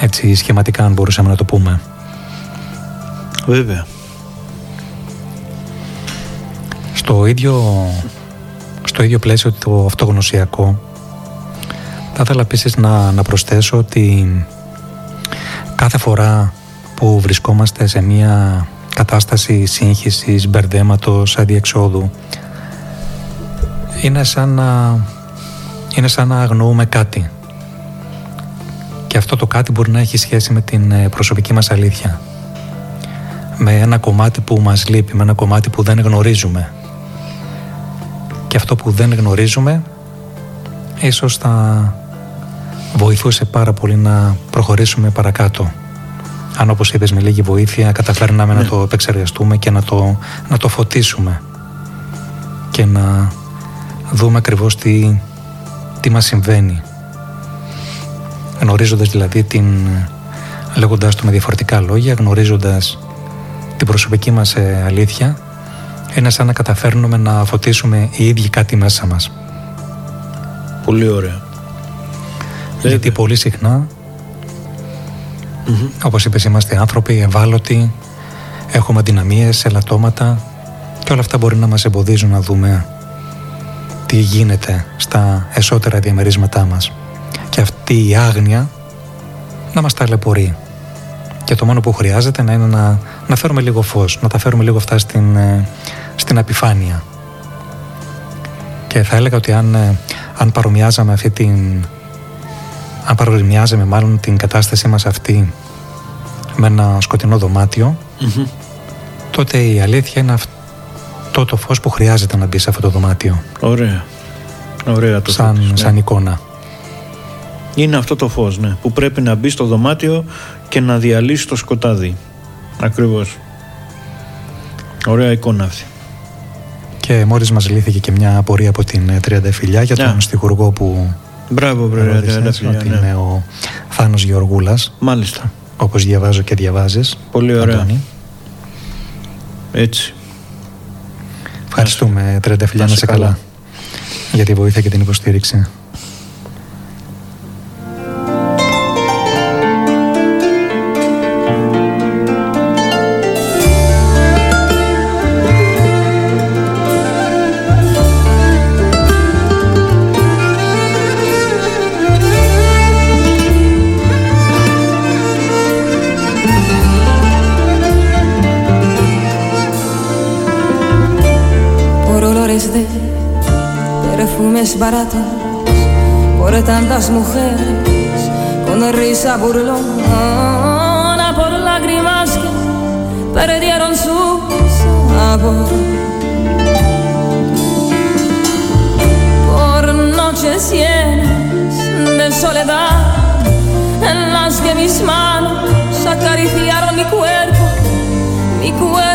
Έτσι σχηματικά αν μπορούσαμε να το πούμε. Βέβαια. Στο ίδιο, στο ίδιο πλαίσιο το αυτογνωσιακό θα ήθελα επίσης να, να προσθέσω ότι κάθε φορά που βρισκόμαστε σε μια κατάσταση σύγχυσης, μπερδέματος, αδιεξόδου είναι σαν να, είναι σαν να αγνοούμε κάτι. Και αυτό το κάτι μπορεί να έχει σχέση με την ε, προσωπική μας αλήθεια με ένα κομμάτι που μας λείπει, με ένα κομμάτι που δεν γνωρίζουμε και αυτό που δεν γνωρίζουμε ίσως θα βοηθούσε πάρα πολύ να προχωρήσουμε παρακάτω. Αν όπως είπες με λίγη βοήθεια καταφέρναμε να το επεξεργαστούμε και να το, να το φωτίσουμε και να δούμε ακριβώς τι, τι μας συμβαίνει. Γνωρίζοντας δηλαδή την, λέγοντάς το με διαφορετικά λόγια, γνωρίζοντας την προσωπική μας ε, αλήθεια, είναι σαν να καταφέρνουμε να φωτίσουμε οι ίδιοι κάτι μέσα μας. πολύ ωραία Γιατί πολύ συχνά, όπως είπες, είμαστε άνθρωποι ευάλωτοι, έχουμε αδυναμίες, ελαττώματα και όλα αυτά μπορεί να μας εμποδίζουν να δούμε τι γίνεται στα εσώτερα διαμερίσματά μας. Και αυτή η άγνοια να μας ταλαιπωρεί. Και το μόνο που χρειάζεται να είναι να, να φέρουμε λίγο φως, να τα φέρουμε λίγο αυτά στην, ε, στην επιφάνεια. Και θα έλεγα ότι αν, ε, αν παρομοιάζαμε αυτή την, αν παρομοιάζαμε μάλλον την κατάστασή μας αυτή με ένα σκοτεινό δωμάτιο, τότε η αλήθεια είναι αυτό το φως που χρειάζεται να μπει σε αυτό το δωμάτιο, ωραία ωραία το σαν, θέτεις, ναι. σαν εικόνα. Είναι αυτό το φως, ναι, που πρέπει να μπει στο δωμάτιο και να διαλύσει το σκοτάδι. Ακριβώς. Ωραία εικόνα αυτή. Και μόλις μας λύθηκε και μια απορία από την ε, Τριανταφυλιά για τον Ναι. στιχουργό που Μπράβο, βρε, ρώτησες, τριάντα φιλιά, ότι ναι. είναι ο Θάνος Γεωργούλας, Μάλιστα. όπως διαβάζω και διαβάζεις. Πολύ ωραία. Αντώνη. Έτσι. Ευχαριστούμε Τριανταφυλιά, να σε καλά. για τη βοήθεια και την υποστήριξη. Por tantas mujeres con risa burlona por lágrimas que perdieron su sabor. Por noches llenas de soledad en las que mis manos acariciaron mi cuerpo, mi cuerpo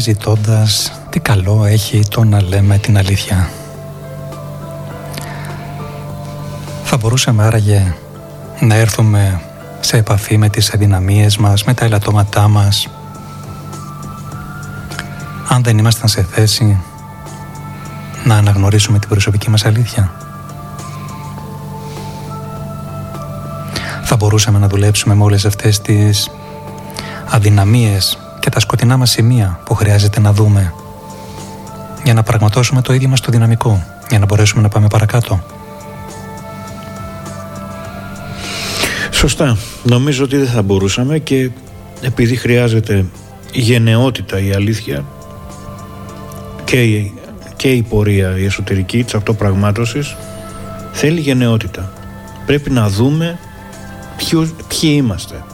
συζητώντας τι καλό έχει το να λέμε την αλήθεια. Θα μπορούσαμε άραγε να έρθουμε σε επαφή με τις αδυναμίες μας, με τα ελαττώματά μας, αν δεν ήμασταν σε θέση να αναγνωρίσουμε την προσωπική μας αλήθεια. Θα μπορούσαμε να δουλέψουμε με όλες αυτές τις αδυναμίες και τα σκοτεινά μας σημεία που χρειάζεται να δούμε για να πραγματώσουμε το ίδιο μας το δυναμικό, για να μπορέσουμε να πάμε παρακάτω. Σωστά. Νομίζω ότι δεν θα μπορούσαμε και επειδή χρειάζεται γενναιότητα η αλήθεια και η, και η πορεία η εσωτερική της αυτοπραγμάτωσης θέλει γενναιότητα. Πρέπει να δούμε ποιος, ποιοι είμαστε.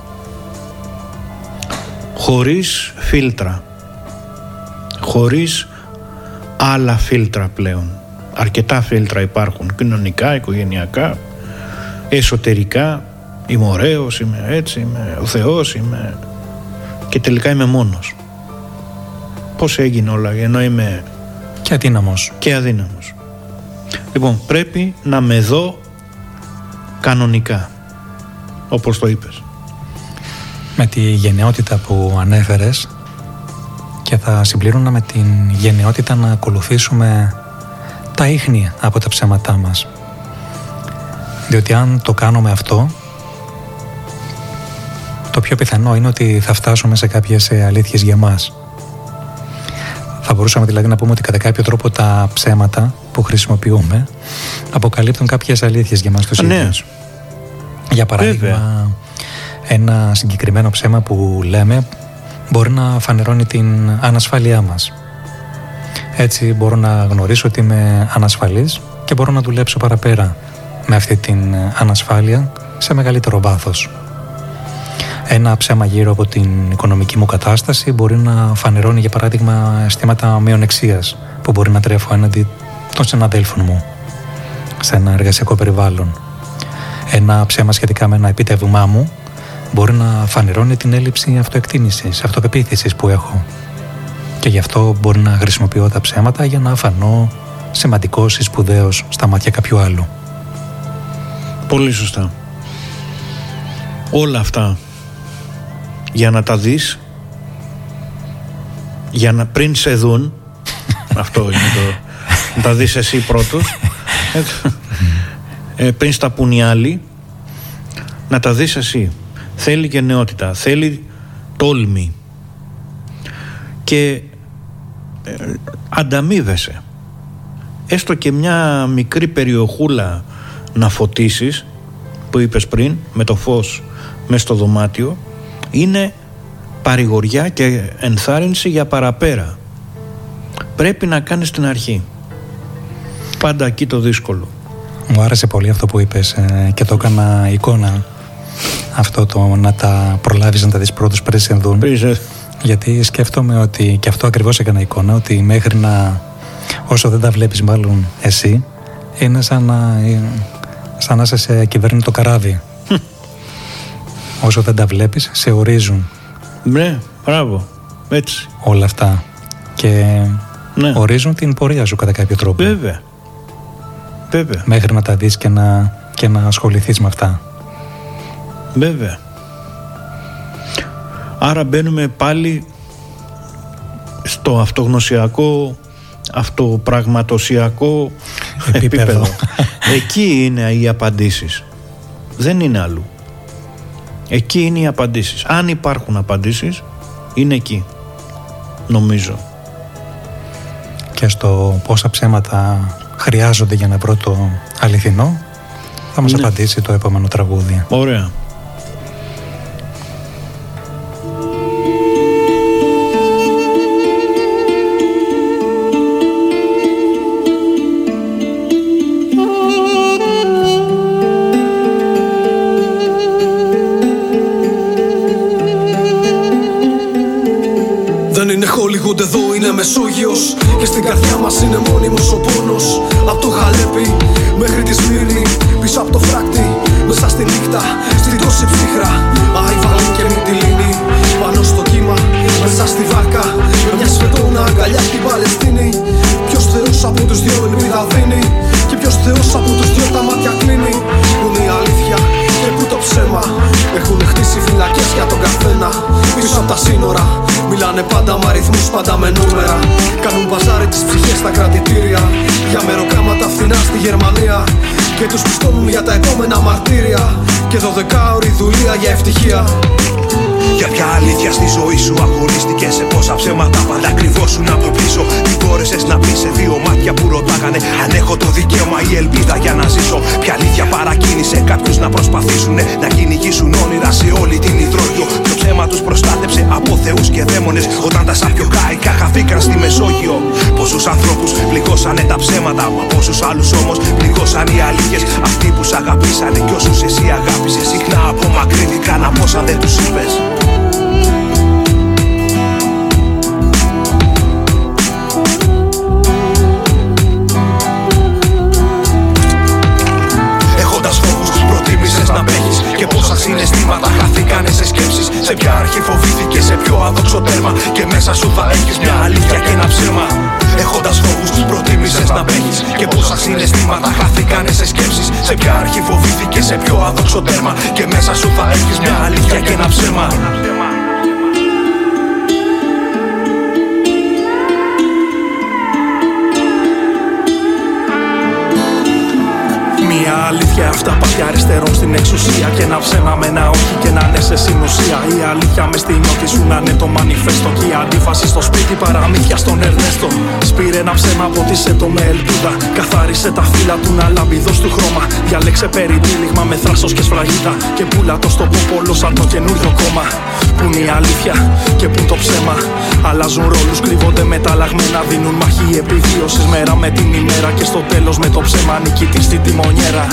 Χωρίς φίλτρα. Χωρίς άλλα φίλτρα πλέον. Αρκετά φίλτρα υπάρχουν. Κοινωνικά, οικογενειακά, εσωτερικά, Είμαι ωραίος, είμαι έτσι, είμαι ο Θεός, είμαι... Και τελικά είμαι μόνος. Πώς έγινε όλα, ενώ είμαι Και αδύναμος. και αδύναμος. Λοιπόν, πρέπει να με δω κανονικά, όπως το είπες. Με τη γενναιότητα που ανέφερες και θα συμπλήρωνα με την γενναιότητα να ακολουθήσουμε τα ίχνη από τα ψέματά μας. Διότι αν το κάνουμε αυτό, το πιο πιθανό είναι ότι θα φτάσουμε σε κάποιες ε, αλήθειες για μας. Θα μπορούσαμε δηλαδή να πούμε ότι κατά κάποιο τρόπο τα ψέματα που χρησιμοποιούμε αποκαλύπτουν κάποιες αλήθειες για μας τους Α, ναι. ίδιους. Για παράδειγμα, Βέβαια. Ένα συγκεκριμένο ψέμα που λέμε μπορεί να φανερώνει την ανασφάλειά μας. Έτσι μπορώ να γνωρίσω ότι είμαι ανασφαλής και μπορώ να δουλέψω παραπέρα με αυτή την ανασφάλεια σε μεγαλύτερο βάθος. Ένα ψέμα γύρω από την οικονομική μου κατάσταση μπορεί να φανερώνει για παράδειγμα αισθήματα μειονεξίας που μπορεί να τρέφω έναντι των συναδέλφων μου σε ένα εργασιακό περιβάλλον. Ένα ψέμα σχετικά με ένα επίτευγμά μου μπορεί να φανερώνει την έλλειψη αυτοεκτίμησης, αυτοπεποίθησης που έχω. Και γι' αυτό μπορεί να χρησιμοποιώ τα ψέματα για να φανώ σημαντικός ή σπουδαίος στα μάτια κάποιου άλλου. Πολύ σωστά. Όλα αυτά για να τα δεις για να πριν σε δουν αυτό είναι το να τα δεις εσύ πρώτος ε, πριν στα πουν οι άλλοι να τα δεις εσύ θέλει γενναιότητα θέλει τόλμη. Και ε, ανταμείβεσαι. Έστω και μια μικρή περιοχούλα να φωτίσεις που είπες πριν με το φως μέσα στο δωμάτιο είναι παρηγοριά και ενθάρρυνση για παραπέρα. Πρέπει να κάνεις την αρχή. Πάντα εκεί το δύσκολο. Μου άρεσε πολύ αυτό που είπες ε, και το έκανα εικόνα αυτό το να τα προλάβεις να τα δεις πρώτους πριν σε δουν. Πριν σε- Γιατί σκέφτομαι ότι και αυτό ακριβώς έκανα εικόνα ότι μέχρι να όσο δεν τα βλέπεις μάλλον εσύ είναι σαν να, ε, σαν να είσαι σε κυβέρνητο καράβι. όσο δεν τα βλέπεις σε ορίζουν. Ναι μπράβο. Έτσι. Όλα αυτά. Και ναι. ορίζουν την πορεία σου κατά κάποιο τρόπο. Βέβαια. Βέβαια. Μέχρι να τα δεις και να, και να ασχοληθείς με αυτά. Βέβαια. Άρα μπαίνουμε πάλι στο αυτογνωσιακό, αυτοπραγματοσιακό Επίπεδο. επίπεδο. Εκεί είναι οι απαντήσεις. Δεν είναι αλλού. Εκεί είναι οι απαντήσεις. Αν υπάρχουν απαντήσεις, είναι εκεί. Νομίζω. και στο πόσα ψέματα χρειάζονται για να βρω το αληθινό θα μας Ναι. απαντήσει το επόμενο τραγούδι. Ωραία. Μεσόγειος. Και στην καρδιά μας είναι μόνιμος ο πόνος. Απ' το Χαλέπι μέχρι τη Σμύρνη. Πίσω από το φράκτη μέσα στη νύχτα Στην τόση ψύχρα. Αϊβαλή και Μυτιλίνη Πάνω στο κύμα μέσα στη βάρκα. Με μια σφετόνα αγκαλιά στην Παλαιστίνη. Ποιος Θεός από τους δυο ελπίδα δίνει; Και ποιος Θεός από τους δυο τα μάτια κλείνει; Που είναι η αλήθεια και που το ψέμα Έχουν χτίσει φυλακές για τον καθένα. Πίσω από τα σύνορα Μιλάνε πάντα με αριθμούς, πάντα με νούμερα. Κάνουν μπαζάρι τις ψυχές στα κρατητήρια. Για μεροκάματα φθηνά στη Γερμανία. Και τους πιστώνουν για τα επόμενα μαρτύρια. Και δωδεκάωρη δουλεία για ευτυχία Για ποια αλήθεια στη ζωή σου αγωνίστηκες σε πόσα ψέματα πάντα κρυβόσουν από πίσω. Τι μπόρεσες να πεις σε δύο μάτια που ρωτάγανε αν έχω το δικαίωμα ή ελπίδα για να ζήσω. Ποια αλήθεια παρακίνησε κάποιους να προσπαθήσουν να κυνηγήσουν όνειρα σε όλη την υδρόγειο. Το ψέμα τους προστάτεψε από θεούς και δαίμονες όταν τα σαπιοκάικα χαθήκαν στη Μεσόγειο. Πόσους ανθρώπους πληγώσανε τα ψέματα, μα πόσους άλλους όμως πληγώσαν οι αλήθειες. Αυτοί που σ' αγαπήσανε κι όσους εσύ αγάπησες συχνά απομακρύνθηκαν από όσα δεν τους είπες. συναισθήματα χαθήκανε σε σκέψεις. Σε ποια αρχή φοβήθηκε, σε ποιο άδοξο τέρμα. Και μέσα σου θα έχεις μια αλήθεια και ένα ψέμα. Έχοντας φόβου, του προτίμησες να μπέχει. Και πόσα συναισθήματα χαθήκανε σε σκέψεις. Σε ποια αρχή φοβήθηκε, σε ποιο άδοξο τέρμα. Και μέσα σου θα έχεις μια αλήθεια και ένα ψέμα. Μια αλήθεια αυτά πάθια αριστερών στην εξουσία. Και ένα ψέμα με ένα όχι και να είναι σε συνουσία. Η αλήθεια μες στη νιώτη σου να είναι το μανιφέστο. Και η αντίφαση στο σπίτι παραμύθια στον Ερνέστο. Σπήρε ένα ψέμα, ποτίσε το με ελπίδα. Καθάρισε τα φύλλα του να λάμπει δώσ' του χρώμα. Διάλεξε περιτύλιγμα με θράσος και σφραγίδα. Και πουλά το στο πόπολο σαν το καινούριο κόμμα Πού είναι η αλήθεια και πού το ψέμα. Αλλάζουν ρόλους, κρύβονται μεταλλαγμένα Δίνουν μαχή επιβίωσης μέρα με την ημέρα Και στο τέλος με το ψέμα νικητής στην τιμονιέρα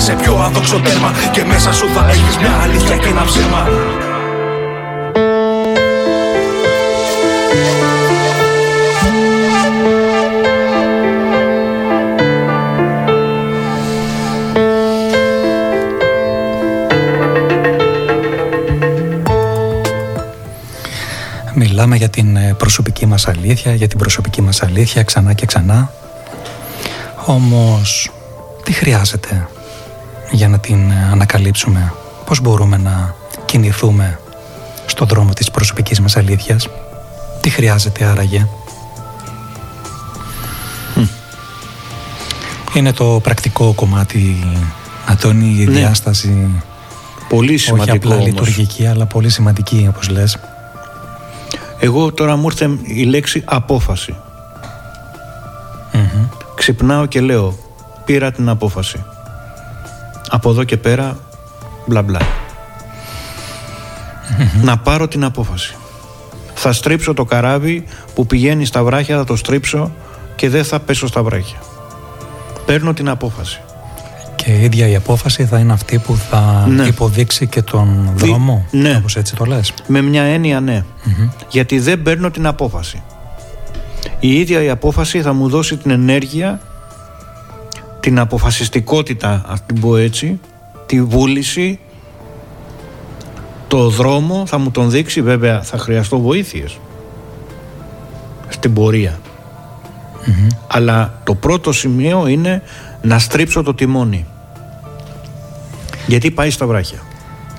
φοβήθηκες σε πιο άδοξο τέρμα Και μέσα σου θα έχεις μια αλήθεια και ένα ψέμα Μιλάμε για την ε, προσωπική μας αλήθεια, για την προσωπική μας αλήθεια ξανά και ξανά. Όμως, τι χρειάζεται; Για να την ε, ανακαλύψουμε, πώς μπορούμε να κινηθούμε στο δρόμο της προσωπικής μας αλήθειας, τι χρειάζεται άραγε; Είναι το πρακτικό κομμάτι, Αντώνη, η Ναι. διάσταση Πολύ όχι σημαντικό απλά όμως. λειτουργική, αλλά πολύ σημαντική, όπως λες. Εγώ τώρα μου ήρθε η λέξη απόφαση. Ξυπνάω και λέω, πήρα την απόφαση. Από εδώ και πέρα, μπλα μπλα. Να πάρω την απόφαση. Θα στρίψω το καράβι που πηγαίνει στα βράχια, θα το στρίψω και δεν θα πέσω στα βράχια. Παίρνω την απόφαση. Και η ίδια η απόφαση θα είναι αυτή που θα Ναι. υποδείξει και τον Δι- δρόμο, ναι. όπως έτσι το λες. Με μια έννοια ναι. Γιατί δεν παίρνω την απόφαση. Η ίδια η απόφαση θα μου δώσει την ενέργεια, την αποφασιστικότητα, ας την πω έτσι, τη βούληση, το δρόμο θα μου τον δείξει βέβαια θα χρειαστώ βοήθειες στην πορεία. Αλλά το πρώτο σημείο είναι να στρίψω το τιμόνι. Γιατί πάει στα βράχια.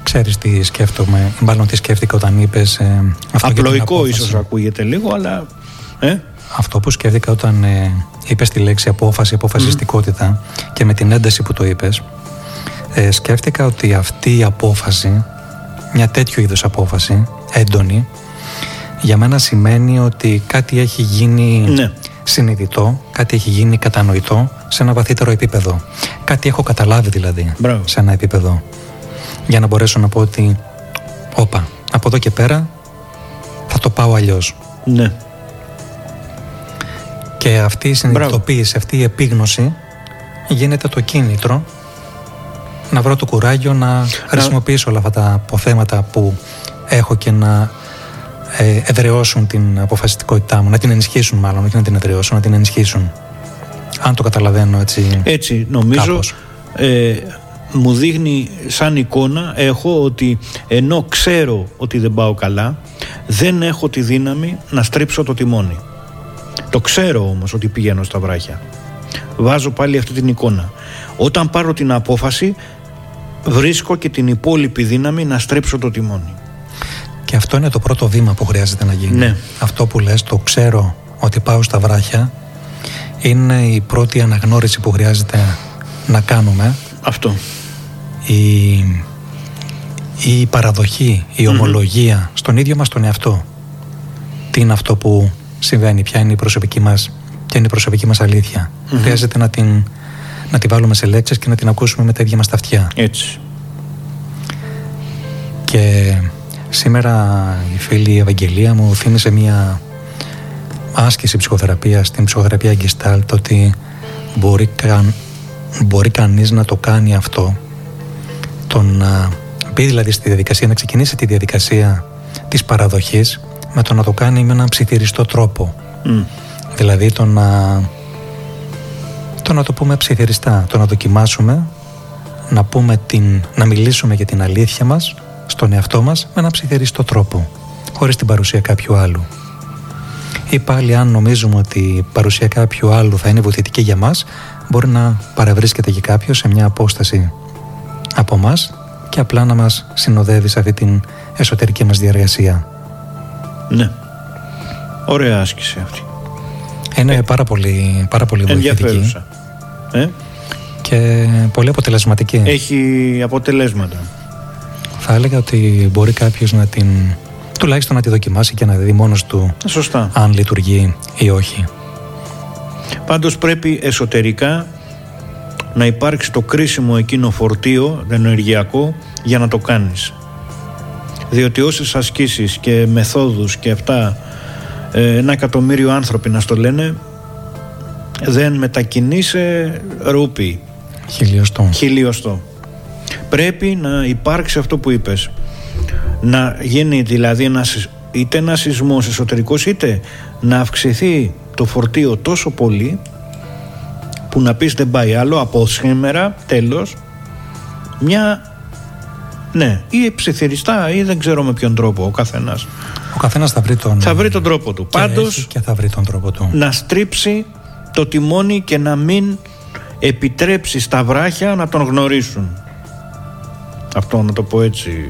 Ξέρεις τι σκέφτομαι, μάλλον τι σκέφτηκα όταν είπες ε, αυτό για την Απλοϊκό απόφαση. ίσως ακούγεται λίγο, αλλά... Ε; Αυτό που σκέφτηκα όταν ε, είπες τη λέξη απόφαση, αποφασιστικότητα και με την ένταση που το είπες, ε, σκέφτηκα ότι αυτή η απόφαση, μια τέτοιου είδους απόφαση, έντονη, για μένα σημαίνει ότι κάτι έχει γίνει Ναι. συνειδητό, κάτι έχει γίνει κατανοητό σε ένα βαθύτερο επίπεδο. Κάτι έχω καταλάβει δηλαδή Μπράβο. σε ένα επίπεδο. Για να μπορέσω να πω ότι, όπα, από εδώ και πέρα θα το πάω αλλιώς. Ναι. Και αυτή η συνειδητοποίηση, αυτή η επίγνωση γίνεται το κίνητρο να βρω το κουράγιο να χρησιμοποιήσω όλα αυτά τα αποθέματα που έχω και να ε, εδραιώσουν την αποφασιστικότητά μου, να την ενισχύσουν μάλλον, όχι να την εδραιώσουν, να την ενισχύσουν. Αν το καταλαβαίνω έτσι. Έτσι νομίζω Κάπως. ε, μου δείχνει σαν εικόνα έχω ότι ενώ ξέρω ότι δεν πάω καλά δεν έχω τη δύναμη να στρίψω το τιμόνι. Το ξέρω όμως ότι πηγαίνω στα βράχια. Βάζω πάλι αυτή την εικόνα. Όταν πάρω την απόφαση βρίσκω και την υπόλοιπη δύναμη να στρίψω το τιμόνι. Και αυτό είναι το πρώτο βήμα που χρειάζεται να γίνει. Ναι. Αυτό που λες, το ξέρω ότι πάω στα βράχια, είναι η πρώτη αναγνώριση που χρειάζεται να κάνουμε. Αυτό. Η, η παραδοχή, η ομολογία στον ίδιο μας τον εαυτό. Τι είναι αυτό που συμβαίνει, ποια είναι η προσωπική μας, ποια είναι η προσωπική μας αλήθεια. Χρειάζεται να την, να τη βάλουμε σε λέξεις και να την ακούσουμε με τα ίδια μας τα αυτιά. Έτσι. Και σήμερα η φίλη Ευαγγελία μου θύμισε μια άσκηση ψυχοθεραπείας, στην ψυχοθεραπεία Gestalt, ότι μπορεί, καν, μπορεί κανείς να το κάνει αυτό, το να μπει δηλαδή στη διαδικασία, να ξεκινήσει τη διαδικασία της παραδοχής με το να το κάνει με έναν ψιθυριστό τρόπο. Μμ. Δηλαδή το να, το να το πούμε ψιθυριστά, το να δοκιμάσουμε, να, πούμε την, να μιλήσουμε για την αλήθεια μας στον εαυτό μας με έναν ψιθυριστό τρόπο, χωρίς την παρουσία κάποιου άλλου. Ή πάλι αν νομίζουμε ότι η παρουσία κάποιου άλλου θα είναι βοηθητική για μας, μπορεί να παρευρίσκεται και κάποιος σε μια απόσταση από μας και απλά να μας συνοδεύει σε αυτή την εσωτερική μας διαργασία. Ναι. Ωραία άσκηση αυτή. Είναι πάρα πολύ, πάρα πολύ βοηθητική Ενδιαφέρουσα. Ε; και πολύ αποτελεσματική. Έχει αποτελέσματα. Θα έλεγα ότι μπορεί κάποιος να την. τουλάχιστον να τη δοκιμάσει και να δει μόνος του Σωστά. αν λειτουργεί ή όχι. Πάντως πρέπει εσωτερικά να υπάρξει το κρίσιμο εκείνο φορτίο ενεργειακό για να το κάνεις. Διότι όσες ασκήσεις και μεθόδους και αυτά ε, ένα εκατομμύριο άνθρωποι να στο λένε δεν μετακινείσαι ρούπι, Χιλιοστό. χιλιοστό. Πρέπει να υπάρξει αυτό που είπες. Να γίνει δηλαδή ένας, είτε ένα σεισμός εσωτερικός είτε να αυξηθεί το φορτίο τόσο πολύ που να πεις δεν πάει άλλο από σήμερα τέλος μια ναι ή ψιθυριστά ή δεν ξέρω με ποιον τρόπο ο καθένας Ο καθένας θα βρει τον. θα βρει τον τρόπο του και πάντως έχει και θα βρει τον τρόπο του. να στρίψει το τιμόνι και να μην επιτρέψει στα βράχια να τον γνωρίσουν. Αυτό να το πω έτσι.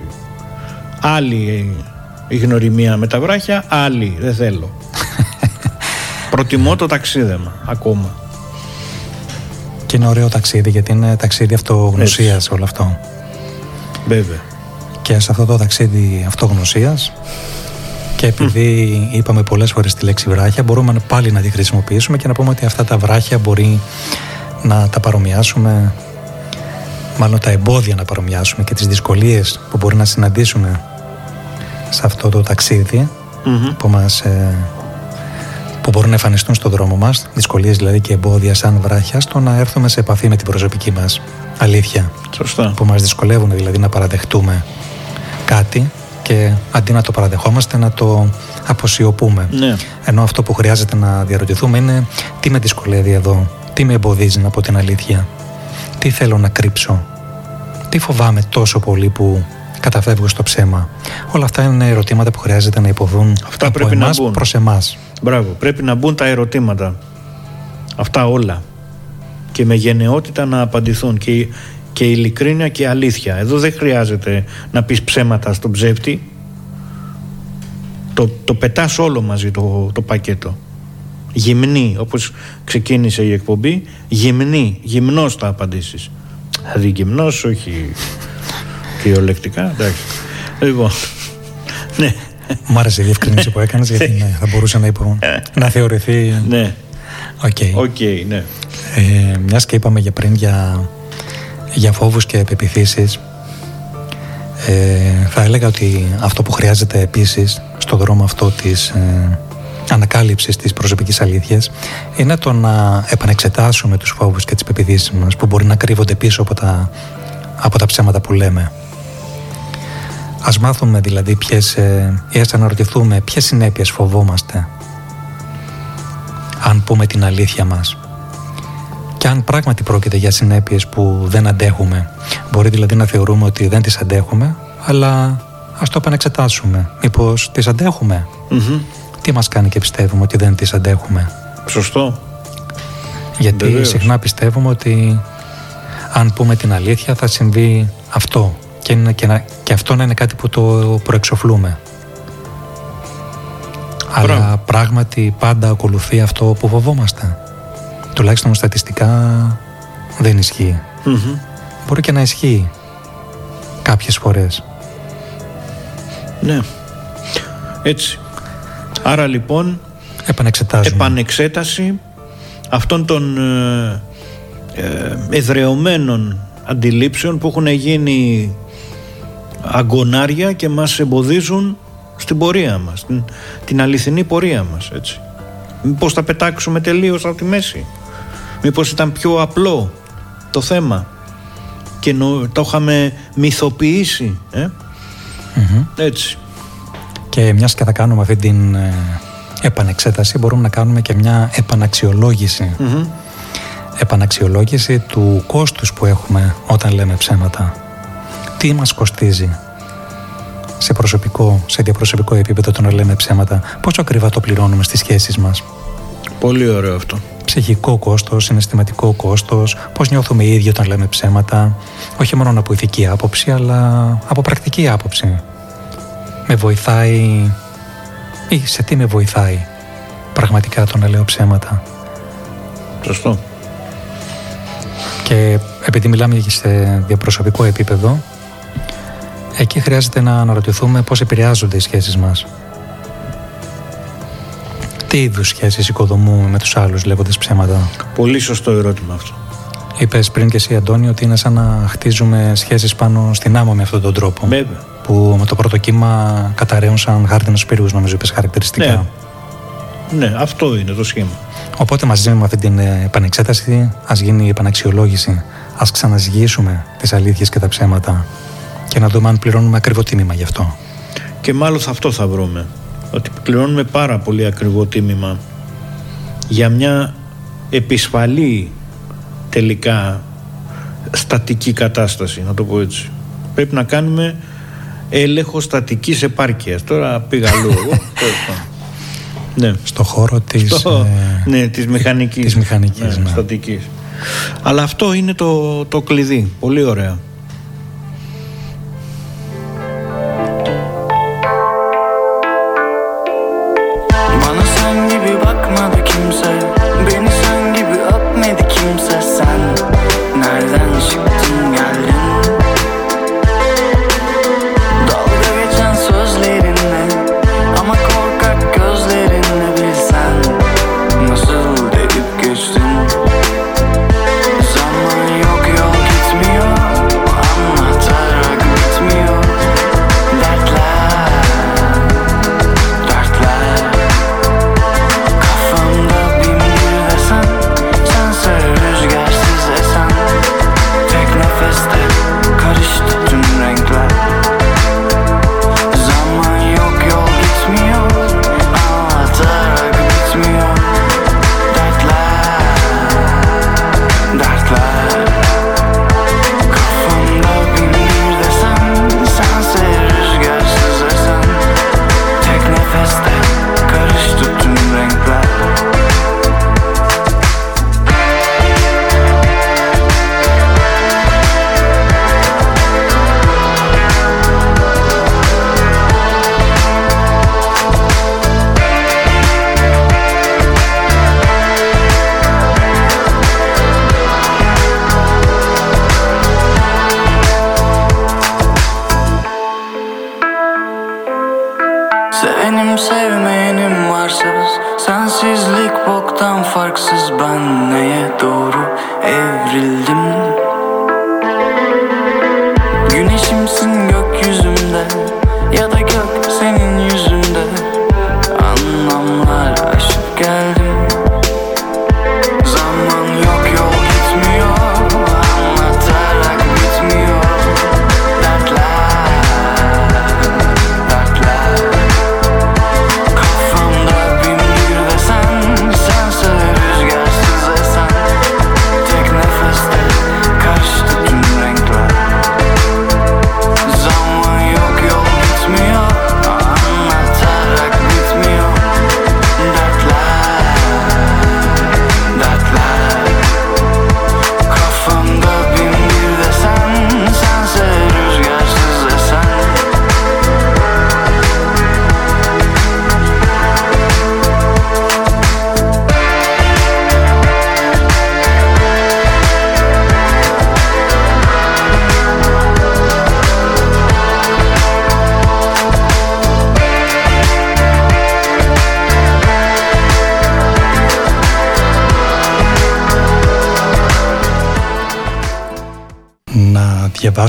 Άλλη η γνωριμία με τα βράχια, άλλη δεν θέλω. Προτιμώ το ταξίδεμα ακόμα. Και είναι ωραίο ταξίδι γιατί είναι ταξίδι αυτογνωσίας όλο αυτό. Βέβαια. Και σε αυτό το ταξίδι αυτογνωσίας και επειδή είπαμε πολλές φορές τη λέξη βράχια, μπορούμε πάλι να τη χρησιμοποιήσουμε και να πούμε ότι αυτά τα βράχια μπορεί να τα παρομοιάσουμε, μάλλον τα εμπόδια να παρομοιάσουμε και τις δυσκολίες που μπορεί να συναντήσουμε σε αυτό το ταξίδι Μμμ. που, μας, ε, που μπορούν να εμφανιστούν στον δρόμο μας, δυσκολίες δηλαδή και εμπόδια σαν βράχια, στο να έρθουμε σε επαφή με την προσωπική μας αλήθεια. Σωστά. Που μας δυσκολεύουν δηλαδή να παραδεχτούμε κάτι και αντί να το παραδεχόμαστε να το αποσιωπούμε. Ναι. Ενώ αυτό που χρειάζεται να διαρωτηθούμε είναι τι με δυσκολεύει εδώ, τι με εμποδίζει να πω την αλήθεια, τι θέλω να κρύψω, τι φοβάμαι τόσο πολύ που καταφεύγω στο ψέμα. Όλα αυτά είναι ερωτήματα που χρειάζεται να υποθούν Αυτά από πρέπει να εμάς μπουν. προς εμάς. Μπράβο. Πρέπει να μπουν τα ερωτήματα. Αυτά όλα. Και με γενναιότητα να απαντηθούν. Και, και ειλικρίνεια και αλήθεια. Εδώ δεν χρειάζεται να πεις ψέματα στον ψεύτη. Το, το πετάς όλο μαζί το, το πακέτο. Γυμνή, όπως ξεκίνησε η εκπομπή, γυμνή, γυμνός θα απαντήσεις. Δηλαδή γυμνός, όχι κυριολεκτικά, εντάξει. Λοιπόν, ναι, Μ' άρεσε η διευκρίνηση που έκανες γιατί ναι, θα μπορούσε να, υπο... να θεωρηθεί... ναι, OK. OK, ναι. Ε, μιας και είπαμε για πριν για, για φόβους και πεποιθήσεις ε, θα έλεγα ότι αυτό που χρειάζεται επίσης στο δρόμο αυτό της ε, ανακάλυψης της προσωπικής αλήθειας είναι το να επανεξετάσουμε τους φόβους και τις πεποιθήσεις μας που μπορεί να κρύβονται πίσω από τα, από τα ψέματα που λέμε. Ας μάθουμε δηλαδή ποιες, ε, ή ας αναρωτηθούμε ποιες συνέπειες φοβόμαστε αν πούμε την αλήθεια μας και αν πράγματι πρόκειται για συνέπειες που δεν αντέχουμε. Μπορεί δηλαδή να θεωρούμε ότι δεν τις αντέχουμε, αλλά ας το επανεξετάσουμε. Μήπως τις αντέχουμε; Μμμ. Τι μας κάνει και πιστεύουμε ότι δεν τις αντέχουμε; Σωστό. Γιατί Βεβαίως. συχνά πιστεύουμε ότι αν πούμε την αλήθεια θα συμβεί αυτό. Και, είναι, και, να- και αυτό να είναι κάτι που το προεξοφλούμε. Αλλά Μπράβο. πράγματι πάντα ακολουθεί αυτό που φοβόμαστε. τουλάχιστον στατιστικά δεν ισχύει. Μπορεί και να ισχύει κάποιες φορές. Ναι. Έτσι. Άρα λοιπόν Επανεξετάζουμε. επανεξέταση αυτών των ε, ε, εδρεωμένων αντιλήψεων που έχουν γίνει αγκονάρια και μας εμποδίζουν στην πορεία μας, την, την αληθινή πορεία μας, έτσι. Μήπως τα πετάξουμε τελείως από τη μέση. Μήπως ήταν πιο απλό το θέμα και νο, το είχαμε μυθοποιήσει, ε; Έτσι. Και μιας και θα κάνουμε αυτή την ε, επανεξέταση, μπορούμε να κάνουμε και μια επαναξιολόγηση. Επαναξιολόγηση του κόστους που έχουμε όταν λέμε ψέματα. Τι μας κοστίζει σε προσωπικό, σε διαπροσωπικό επίπεδο το να λέμε ψέματα; Πόσο ακριβά το πληρώνουμε στις σχέσεις μας; Πολύ ωραίο αυτό. Ψυχικό κόστος, συναισθηματικό κόστος, πώς νιώθουμε οι ίδιοι όταν λέμε ψέματα; Όχι μόνο από ηθική άποψη, αλλά από πρακτική άποψη. Με βοηθάει ή σε τι με βοηθάει πραγματικά το να λέω ψέματα; Σωστό. Και επειδή μιλάμε και σε διαπροσωπικό επίπεδο, εκεί χρειάζεται να αναρωτηθούμε πώς επηρεάζονται οι σχέσεις μας. Τι είδους σχέσεις οικοδομούμε με τους άλλους λέγοντας ψέματα; Πολύ σωστό ερώτημα αυτό. Είπες πριν και εσύ Αντώνη ότι είναι σαν να χτίζουμε σχέσεις πάνω στην άμμο με αυτόν τον τρόπο. Βέβαια. Που με το πρώτο κύμα καταραίουν σαν χάρτινους πυρούς νομίζω είπες χαρακτηριστικά. Ναι. Ναι, αυτό είναι το σχήμα. Οπότε μαζί με αυτή την ε, επανεξέταση ας γίνει η επαναξιολόγηση. Ας ξαναζυγίσουμε τις αλήθειες και τα ψέματα και να δούμε αν πληρώνουμε ακριβό τίμημα γι' αυτό. Και μάλλον θα αυτό θα βρούμε. Ότι πληρώνουμε πάρα πολύ ακριβό τίμημα για μια επισφαλή τελικά στατική κατάσταση, να το πω έτσι. Πρέπει να κάνουμε έλεγχο στατικής επάρκειας. Τώρα πήγα αλλού εγώ. τέλος πάντων. ναι. Στο χώρο της... Στο- ε, ναι, της μηχανικής. της μηχανικής, ναι. Στατικής. Αλλά αυτό είναι το, το κλειδί. Πολύ ωραία.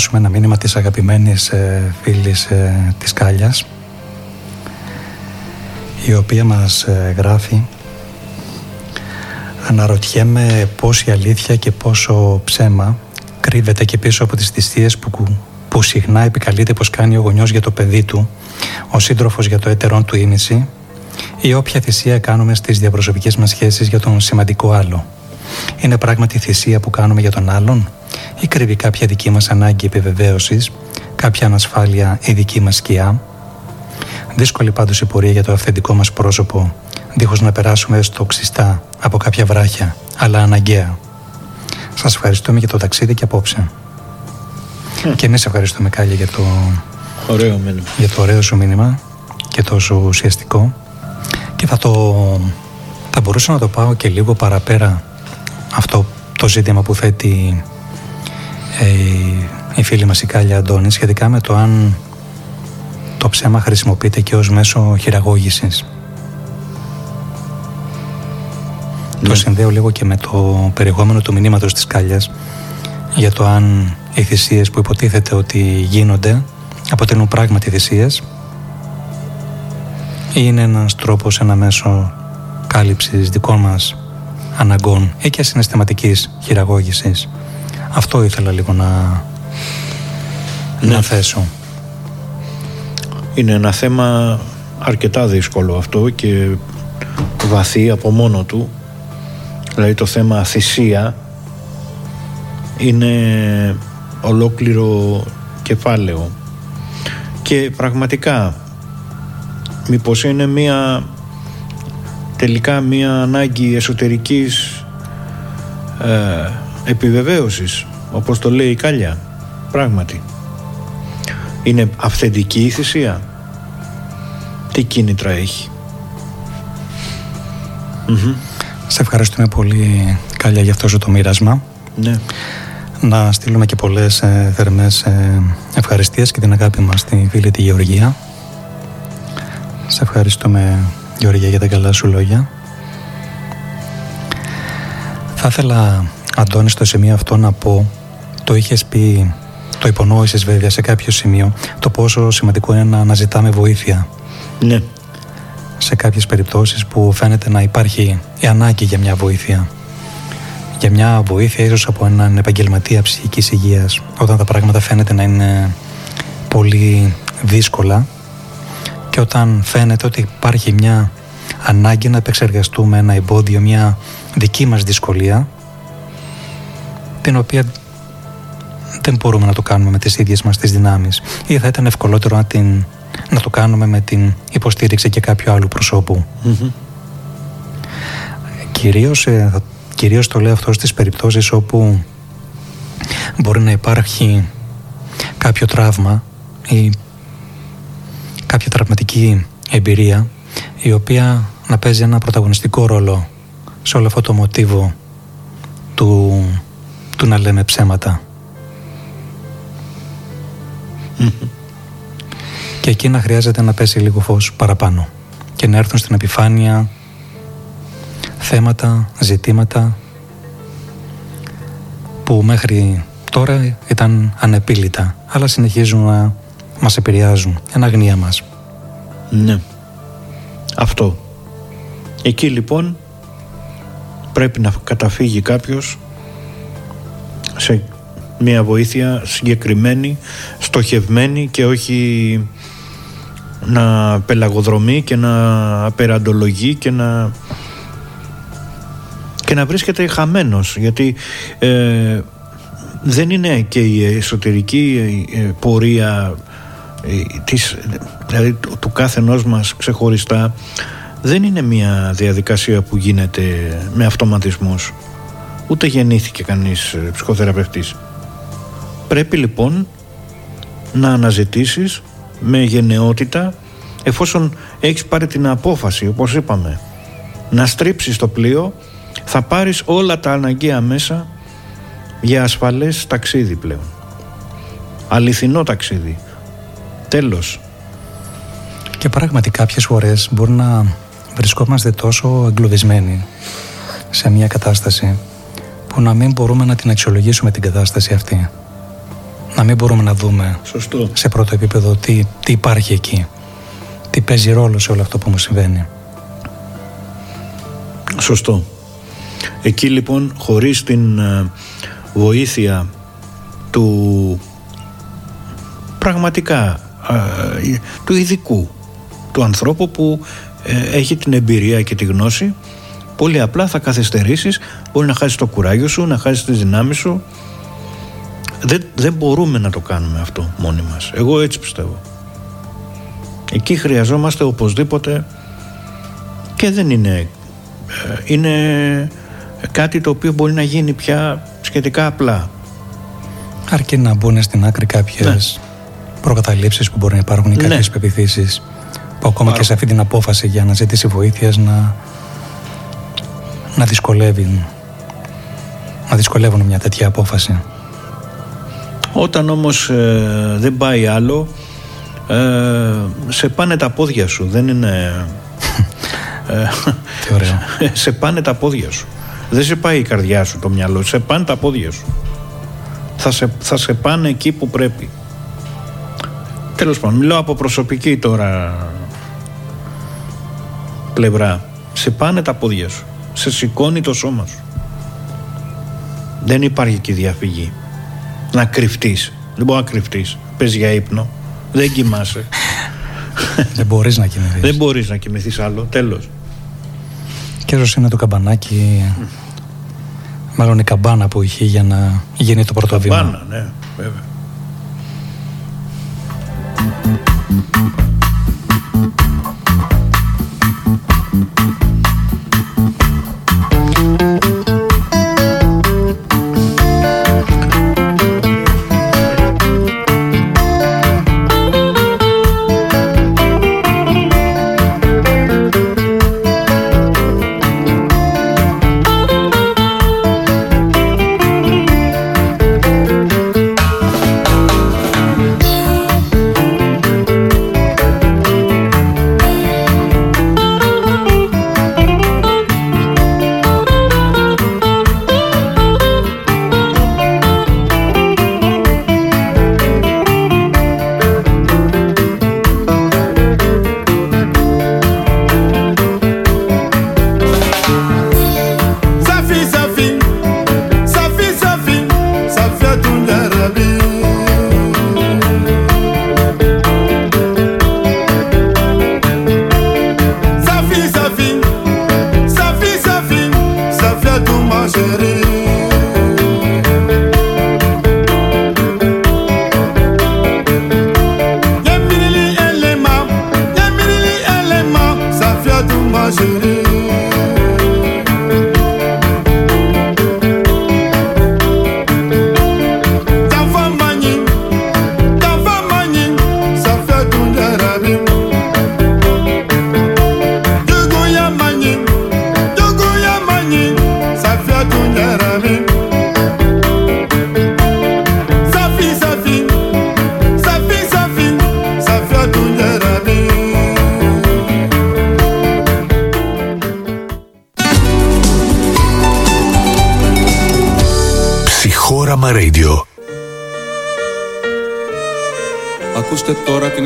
Διαβάσουμε ένα μήνυμα της αγαπημένης ε, φίλης ε, της Κάλιας η οποία μας ε, γράφει Αναρωτιέμαι πόση αλήθεια και πόσο ψέμα κρύβεται και πίσω από τις θυσίες που, που συχνά επικαλείται πως κάνει ο γονιός για το παιδί του, ο σύντροφος για το έτερον του ήμιση ή όποια θυσία κάνουμε στις διαπροσωπικές μας σχέσεις για τον σημαντικό άλλο. Είναι πράγματι θυσία που κάνουμε για τον άλλον; Ή κρύβει κάποια δική μας ανάγκη επιβεβαίωσης, κάποια ανασφάλεια ή δική μας σκιά; Δύσκολη πάντως η πορεία για το αυθεντικό μας πρόσωπο, δίχως να περάσουμε έστω ξιστά από κάποια βράχια, αλλά αναγκαία. Σας ευχαριστούμε για το ταξίδι και απόψε. Και εμείς ευχαριστούμε Κάλλια για το, Ωραίο μήνυμα. για το ωραίο σου μήνυμα και τόσο ουσιαστικό και θα το θα μπορούσα να το πάω και λίγο παραπέρα αυτό το ζήτημα που θέτει ε, η φίλη μας η Κάλια Αντώνης σχετικά με το αν το ψέμα χρησιμοποιείται και ως μέσο χειραγώγησης. Το συνδέω λίγο και με το περιεχόμενο του μηνύματος της Κάλιας για το αν οι θυσίες που υποτίθεται ότι γίνονται αποτελούν πράγματι θυσίες ή είναι ένας τρόπος, ένα μέσο κάλυψης δικών μας αναγκών ή και συναισθηματικής χειραγώγησης. Αυτό ήθελα λίγο να, να θέσω. Είναι ένα θέμα αρκετά δύσκολο αυτό και βαθύ από μόνο του. Δηλαδή το θέμα θυσία είναι ολόκληρο κεφάλαιο. Και πραγματικά μήπως είναι μία τελικά μία ανάγκη εσωτερικής ε, επιβεβαίωσης όπως το λέει η Κάλια πράγματι είναι αυθεντική η θυσία τι κίνητρα έχει Μμμ. Σε ευχαριστούμε πολύ Κάλια για αυτό σου το μοίρασμα. ναι Να στείλουμε και πολλές ε, θερμές ε, ευχαριστίες και την αγάπη μας στη φίλη τη Γεωργία. Σε ευχαριστούμε Γεωργία για τα καλά σου λόγια. Θα ήθελα Αντώνης στο σημείο αυτό να πω το είχες πει το υπονόησες βέβαια σε κάποιο σημείο το πόσο σημαντικό είναι να αναζητάμε βοήθεια ναι σε κάποιες περιπτώσεις που φαίνεται να υπάρχει η ανάγκη για μια βοήθεια. Για μια βοήθεια ίσως από έναν επαγγελματία ψυχικής υγείας όταν τα πράγματα φαίνεται να είναι πολύ δύσκολα και όταν φαίνεται ότι υπάρχει μια ανάγκη να επεξεργαστούμε ένα εμπόδιο, μια δική μας δυσκολία την οποία δεν μπορούμε να το κάνουμε με τις ίδιες μας τις δυνάμεις ή θα ήταν ευκολότερο να, την, να το κάνουμε με την υποστήριξη και κάποιου άλλου προσώπου. Μμμ. Κυρίως, ε, θα- κυρίως το λέω αυτό στις περιπτώσεις όπου μπορεί να υπάρχει κάποιο τραύμα ή κάποια τραυματική εμπειρία η οποία να παίζει ένα πρωταγωνιστικό ρόλο σε όλο αυτό το μοτίβο του, του να λέμε ψέματα. Και εκεί να χρειάζεται να πέσει λίγο φως παραπάνω και να έρθουν στην επιφάνεια θέματα, ζητήματα που μέχρι τώρα ήταν ανεπίλητα αλλά συνεχίζουν να μας επηρεάζουν, εν αγνία μας. Ναι. Αυτό. Εκεί λοιπόν πρέπει να καταφύγει κάποιος σε μια βοήθεια συγκεκριμένη, στοχευμένη και όχι να πελαγοδρομεί και να απεραντολογεί και να και να βρίσκεται χαμένος γιατί ε, δεν είναι και η εσωτερική ε, πορεία ε, της, δηλαδή του, του κάθε ενός μας ξεχωριστά δεν είναι μια διαδικασία που γίνεται με αυτοματισμούς. Ούτε γεννήθηκε κανείς ε, ψυχοθεραπευτής. Πρέπει λοιπόν να αναζητήσεις με γενναιότητα εφόσον έχεις πάρει την απόφαση όπως είπαμε να στρίψεις το πλοίο θα πάρεις όλα τα αναγκαία μέσα για ασφαλές ταξίδι πλέον. Αληθινό ταξίδι τέλος Και πράγματι κάποιες φορές μπορεί να βρισκόμαστε τόσο εγκλωβισμένοι σε μια κατάσταση που να μην μπορούμε να την αξιολογήσουμε την κατάσταση αυτή. να μην μπορούμε να δούμε Σωστό. σε πρώτο επίπεδο τι, τι υπάρχει εκεί. Τι παίζει ρόλο σε όλο αυτό που μου συμβαίνει. Σωστό. Εκεί λοιπόν χωρίς την ε, βοήθεια του πραγματικά ε, του ειδικού του ανθρώπου που ε, έχει την εμπειρία και τη γνώση. Πολύ απλά θα καθυστερήσεις μπορεί να χάσεις το κουράγιο σου να χάσεις τις δυνάμεις σου. Δεν, δεν μπορούμε να το κάνουμε αυτό μόνοι μας. Εγώ έτσι πιστεύω. Εκεί χρειαζόμαστε οπωσδήποτε και δεν είναι ε, είναι κάτι το οποίο μπορεί να γίνει πια σχετικά απλά. Αρκεί να μπουν στην άκρη κάποιες προκαταλήψεις που μπορεί να υπάρχουν ή Ναι. κάποιες πεπιθήσεις που ακόμα και σε αυτή την απόφαση για να ζητήσει βοήθειας να, να δυσκολεύει να δυσκολεύουν μια τέτοια απόφαση. Όταν όμως ε, δεν πάει άλλο ε, σε πάνε τα πόδια σου δεν είναι ε, Τι ωραίο. σε πάνε τα πόδια σου δεν σε πάει η καρδιά σου το μυαλό σε πάνε τα πόδια σου θα σε, θα σε πάνε εκεί που πρέπει τέλος πάντων μιλάω από προσωπική τώρα πλευρά. Σε πάνε τα πόδια σου. Σε σηκώνει το σώμα σου. Δεν υπάρχει εκεί διαφυγή. Να κρυφτείς. Δεν μπορεί να κρυφτείς. Πες για ύπνο. Δεν κοιμάσαι. Δεν μπορείς να κοιμηθείς. δεν μπορείς να κοιμηθείς άλλο. Τέλος. Και ίσως είναι το καμπανάκι, μάλλον η καμπάνα που είχε για να γίνει το πρώτο βήμα. Κάμπανα, ναι, βέβαια. thank you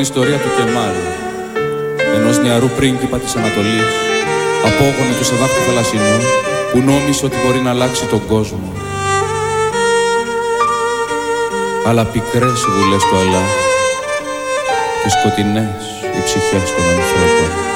ιστορία του Κεμάλ, ενός νεαρού πρίγκιπα της Ανατολής, απόγονο του Σεβάχτου Θαλασσινού, που νόμισε ότι μπορεί να αλλάξει τον κόσμο. Αλλά πικρές οι δουλειές του Αλλάχ και σκοτεινές οι ψυχές των ανθρώπων.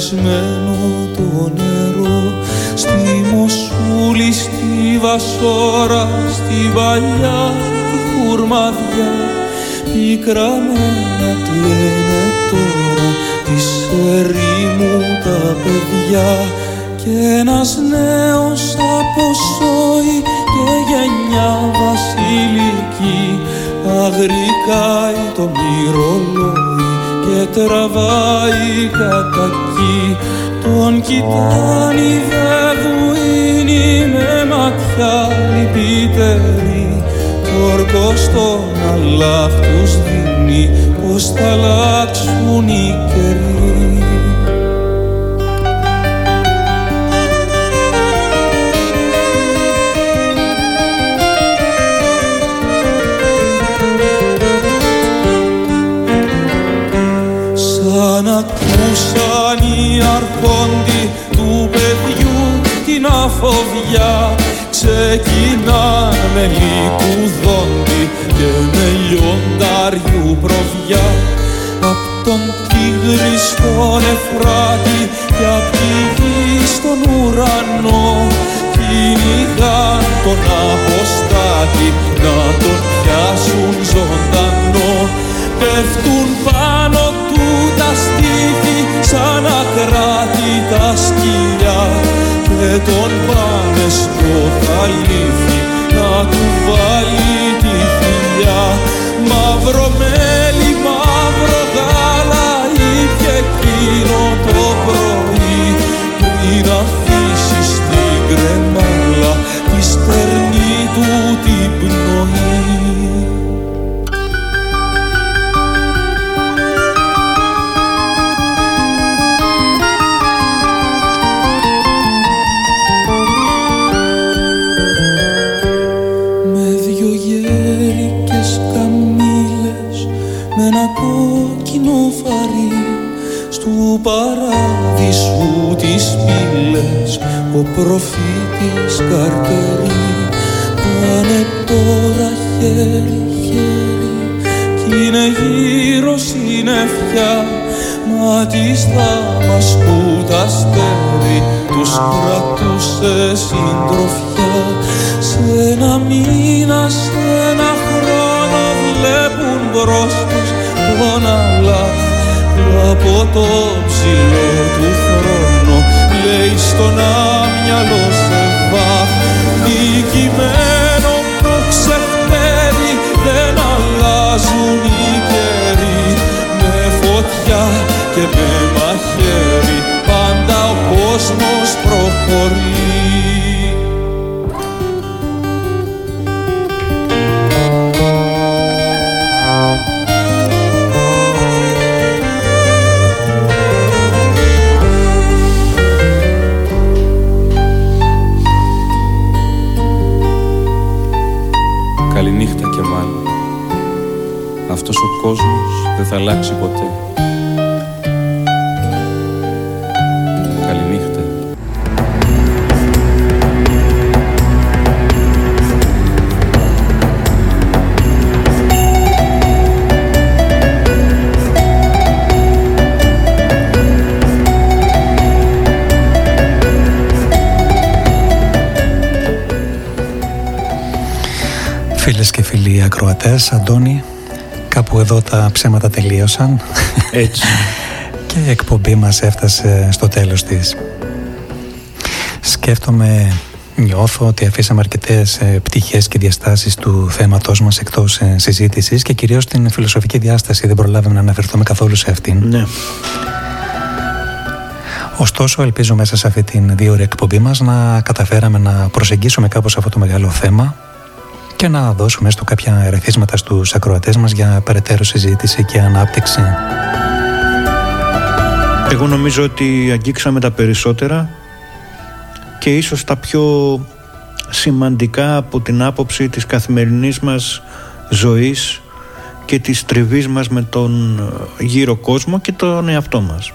Χλιασμένο το νερό στη Μοσούλη, στη Βασόρα, στη Παλιά, τη Χουρμαδιά πικραμένα κλαίνε τώρα της ερήμου τα παιδιά. Κι ένας νέος αποσώει και γενιά βασιλική. Αγρικάει το μυρολόι και τραβάει κατά εκεί τον κοιτάνει οι βεδουίνοι με ματιά λυπητερή. Κι όρκος τον αλλάχ τους δίνει πως θα αλλάξουν οι καιροί την αφοβιά ξεκινάν με λικουδόντι και με λιονταριού προβιά απ' τον Τίγρη στον Εφράτη και απ' τη γη στον ουρανό. Κυνηγάν τον αποστάτη να τον πιάσουν ζωντανό. Πέφτουν ακράτητα σκυλιά και τον πάνε στο χαλίφι να του βάλει τη θηλιά μαύρο στου παράδεισου τις πύλες ο προφήτης καρτερί πάνε τώρα χέρι χέρι κι είναι γύρω συννεφιά μα της Δαμασκού τα αστέρι τους κρατούσε συντροφιά. Σε ένα μήνα, σε ένα χρόνο βλέπουν μπρος τους τον Αλλάχ από το ψηλό του θρόνο λέει στον άμυαλο σε βάθ. Νικημένο που ξεφτέρει δεν αλλάζουν οι καιροί. Με φωτιά και με μαχαίρι αλλάξει ποτέ. Καληνύχτα. Φίλες και φίλοι ακροατές, Αντώνη, κάπου εδώ τα ψέματα τελείωσαν. Έτσι. και η εκπομπή μας έφτασε στο τέλος της. Σκέφτομαι, νιώθω ότι αφήσαμε αρκετές ε, πτυχές και διαστάσεις του θέματός μας εκτός ε, συζήτησης και κυρίως την φιλοσοφική διάσταση δεν προλάβαμε να αναφερθούμε καθόλου σε αυτήν. Ναι. Ωστόσο, ελπίζω μέσα σε αυτή την δύο ώρη εκπομπή μας να καταφέραμε να προσεγγίσουμε κάπως αυτό το μεγάλο θέμα και να δώσουμε έστω κάποια ερεθίσματα στους ακροατές μας για περαιτέρω συζήτηση και ανάπτυξη. Εγώ νομίζω ότι αγγίξαμε τα περισσότερα και ίσως τα πιο σημαντικά από την άποψη της καθημερινής μας ζωής και της τριβής μας με τον ε, γύρο κόσμο και τον εαυτό μας.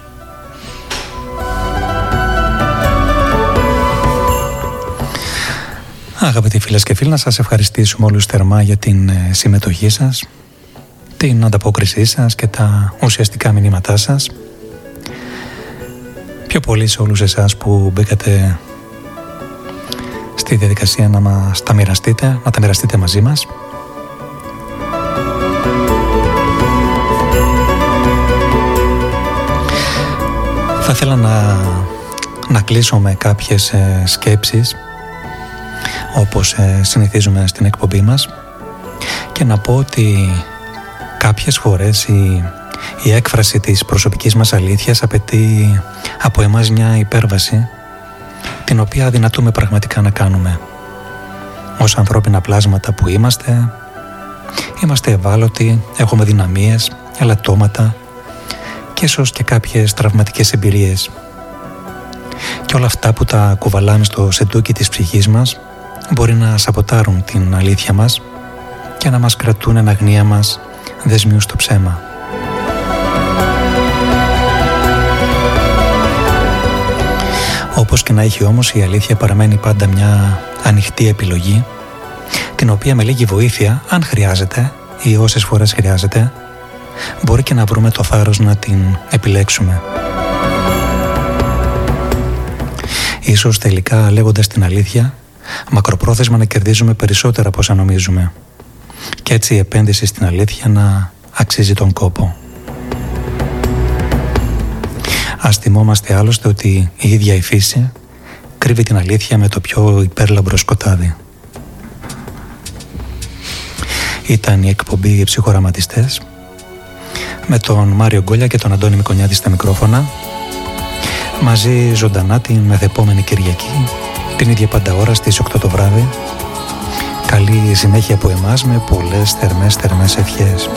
Αγαπητοί φίλες και φίλοι, να σας ευχαριστήσουμε όλους θερμά για την ε, συμμετοχή σας, την ανταπόκρισή σας και τα ουσιαστικά μηνύματά σας. Πιο πολύ σε όλους εσάς που μπήκατε στη διαδικασία να μας τα μοιραστείτε, να τα μοιραστείτε μαζί μας. Θα ήθελα να, να κλείσω με κάποιες ε, σκέψεις όπως ε, συνηθίζουμε στην εκπομπή μας και να πω ότι κάποιες φορές η, η έκφραση της προσωπικής μας αλήθειας απαιτεί από εμάς μια υπέρβαση την οποία αδυνατούμε πραγματικά να κάνουμε. Ως ανθρώπινα πλάσματα που είμαστε, είμαστε ευάλωτοι, έχουμε δυναμίες, ελαττώματα και ίσως και κάποιες τραυματικές εμπειρίες. Και όλα αυτά που τα κουβαλάμε στο σεντούκι της ψυχής μας μπορεί να σαποτάρουν την αλήθεια μας και να μας κρατούν εν αγνία μας δεσμιούς στο ψέμα. Όπως και να έχει όμως η αλήθεια παραμένει πάντα μια ανοιχτή επιλογή την οποία με λίγη βοήθεια, αν χρειάζεται ή όσες φορές χρειάζεται, μπορεί και να βρούμε το θάρρος να την επιλέξουμε. Ίσως τελικά λέγοντας την αλήθεια, μακροπρόθεσμα να κερδίζουμε περισσότερα από όσα νομίζουμε. Και έτσι η επένδυση στην αλήθεια να αξίζει τον κόπο. Ας θυμόμαστε άλλωστε ότι η ίδια η φύση κρύβει την αλήθεια με το πιο υπέρλαμπρο σκοτάδι. Ήταν η εκπομπή «Οι ψυχοραματιστές» με τον Μάριο Γκόλια και τον Αντώνη Μικονιάτη στα μικρόφωνα μαζί ζωντανά την μεθεπόμενη Κυριακή την ίδια πάντα ώρα στις 8 το βράδυ καλή συνέχεια από εμάς με πολλές θερμές θερμές ευχές.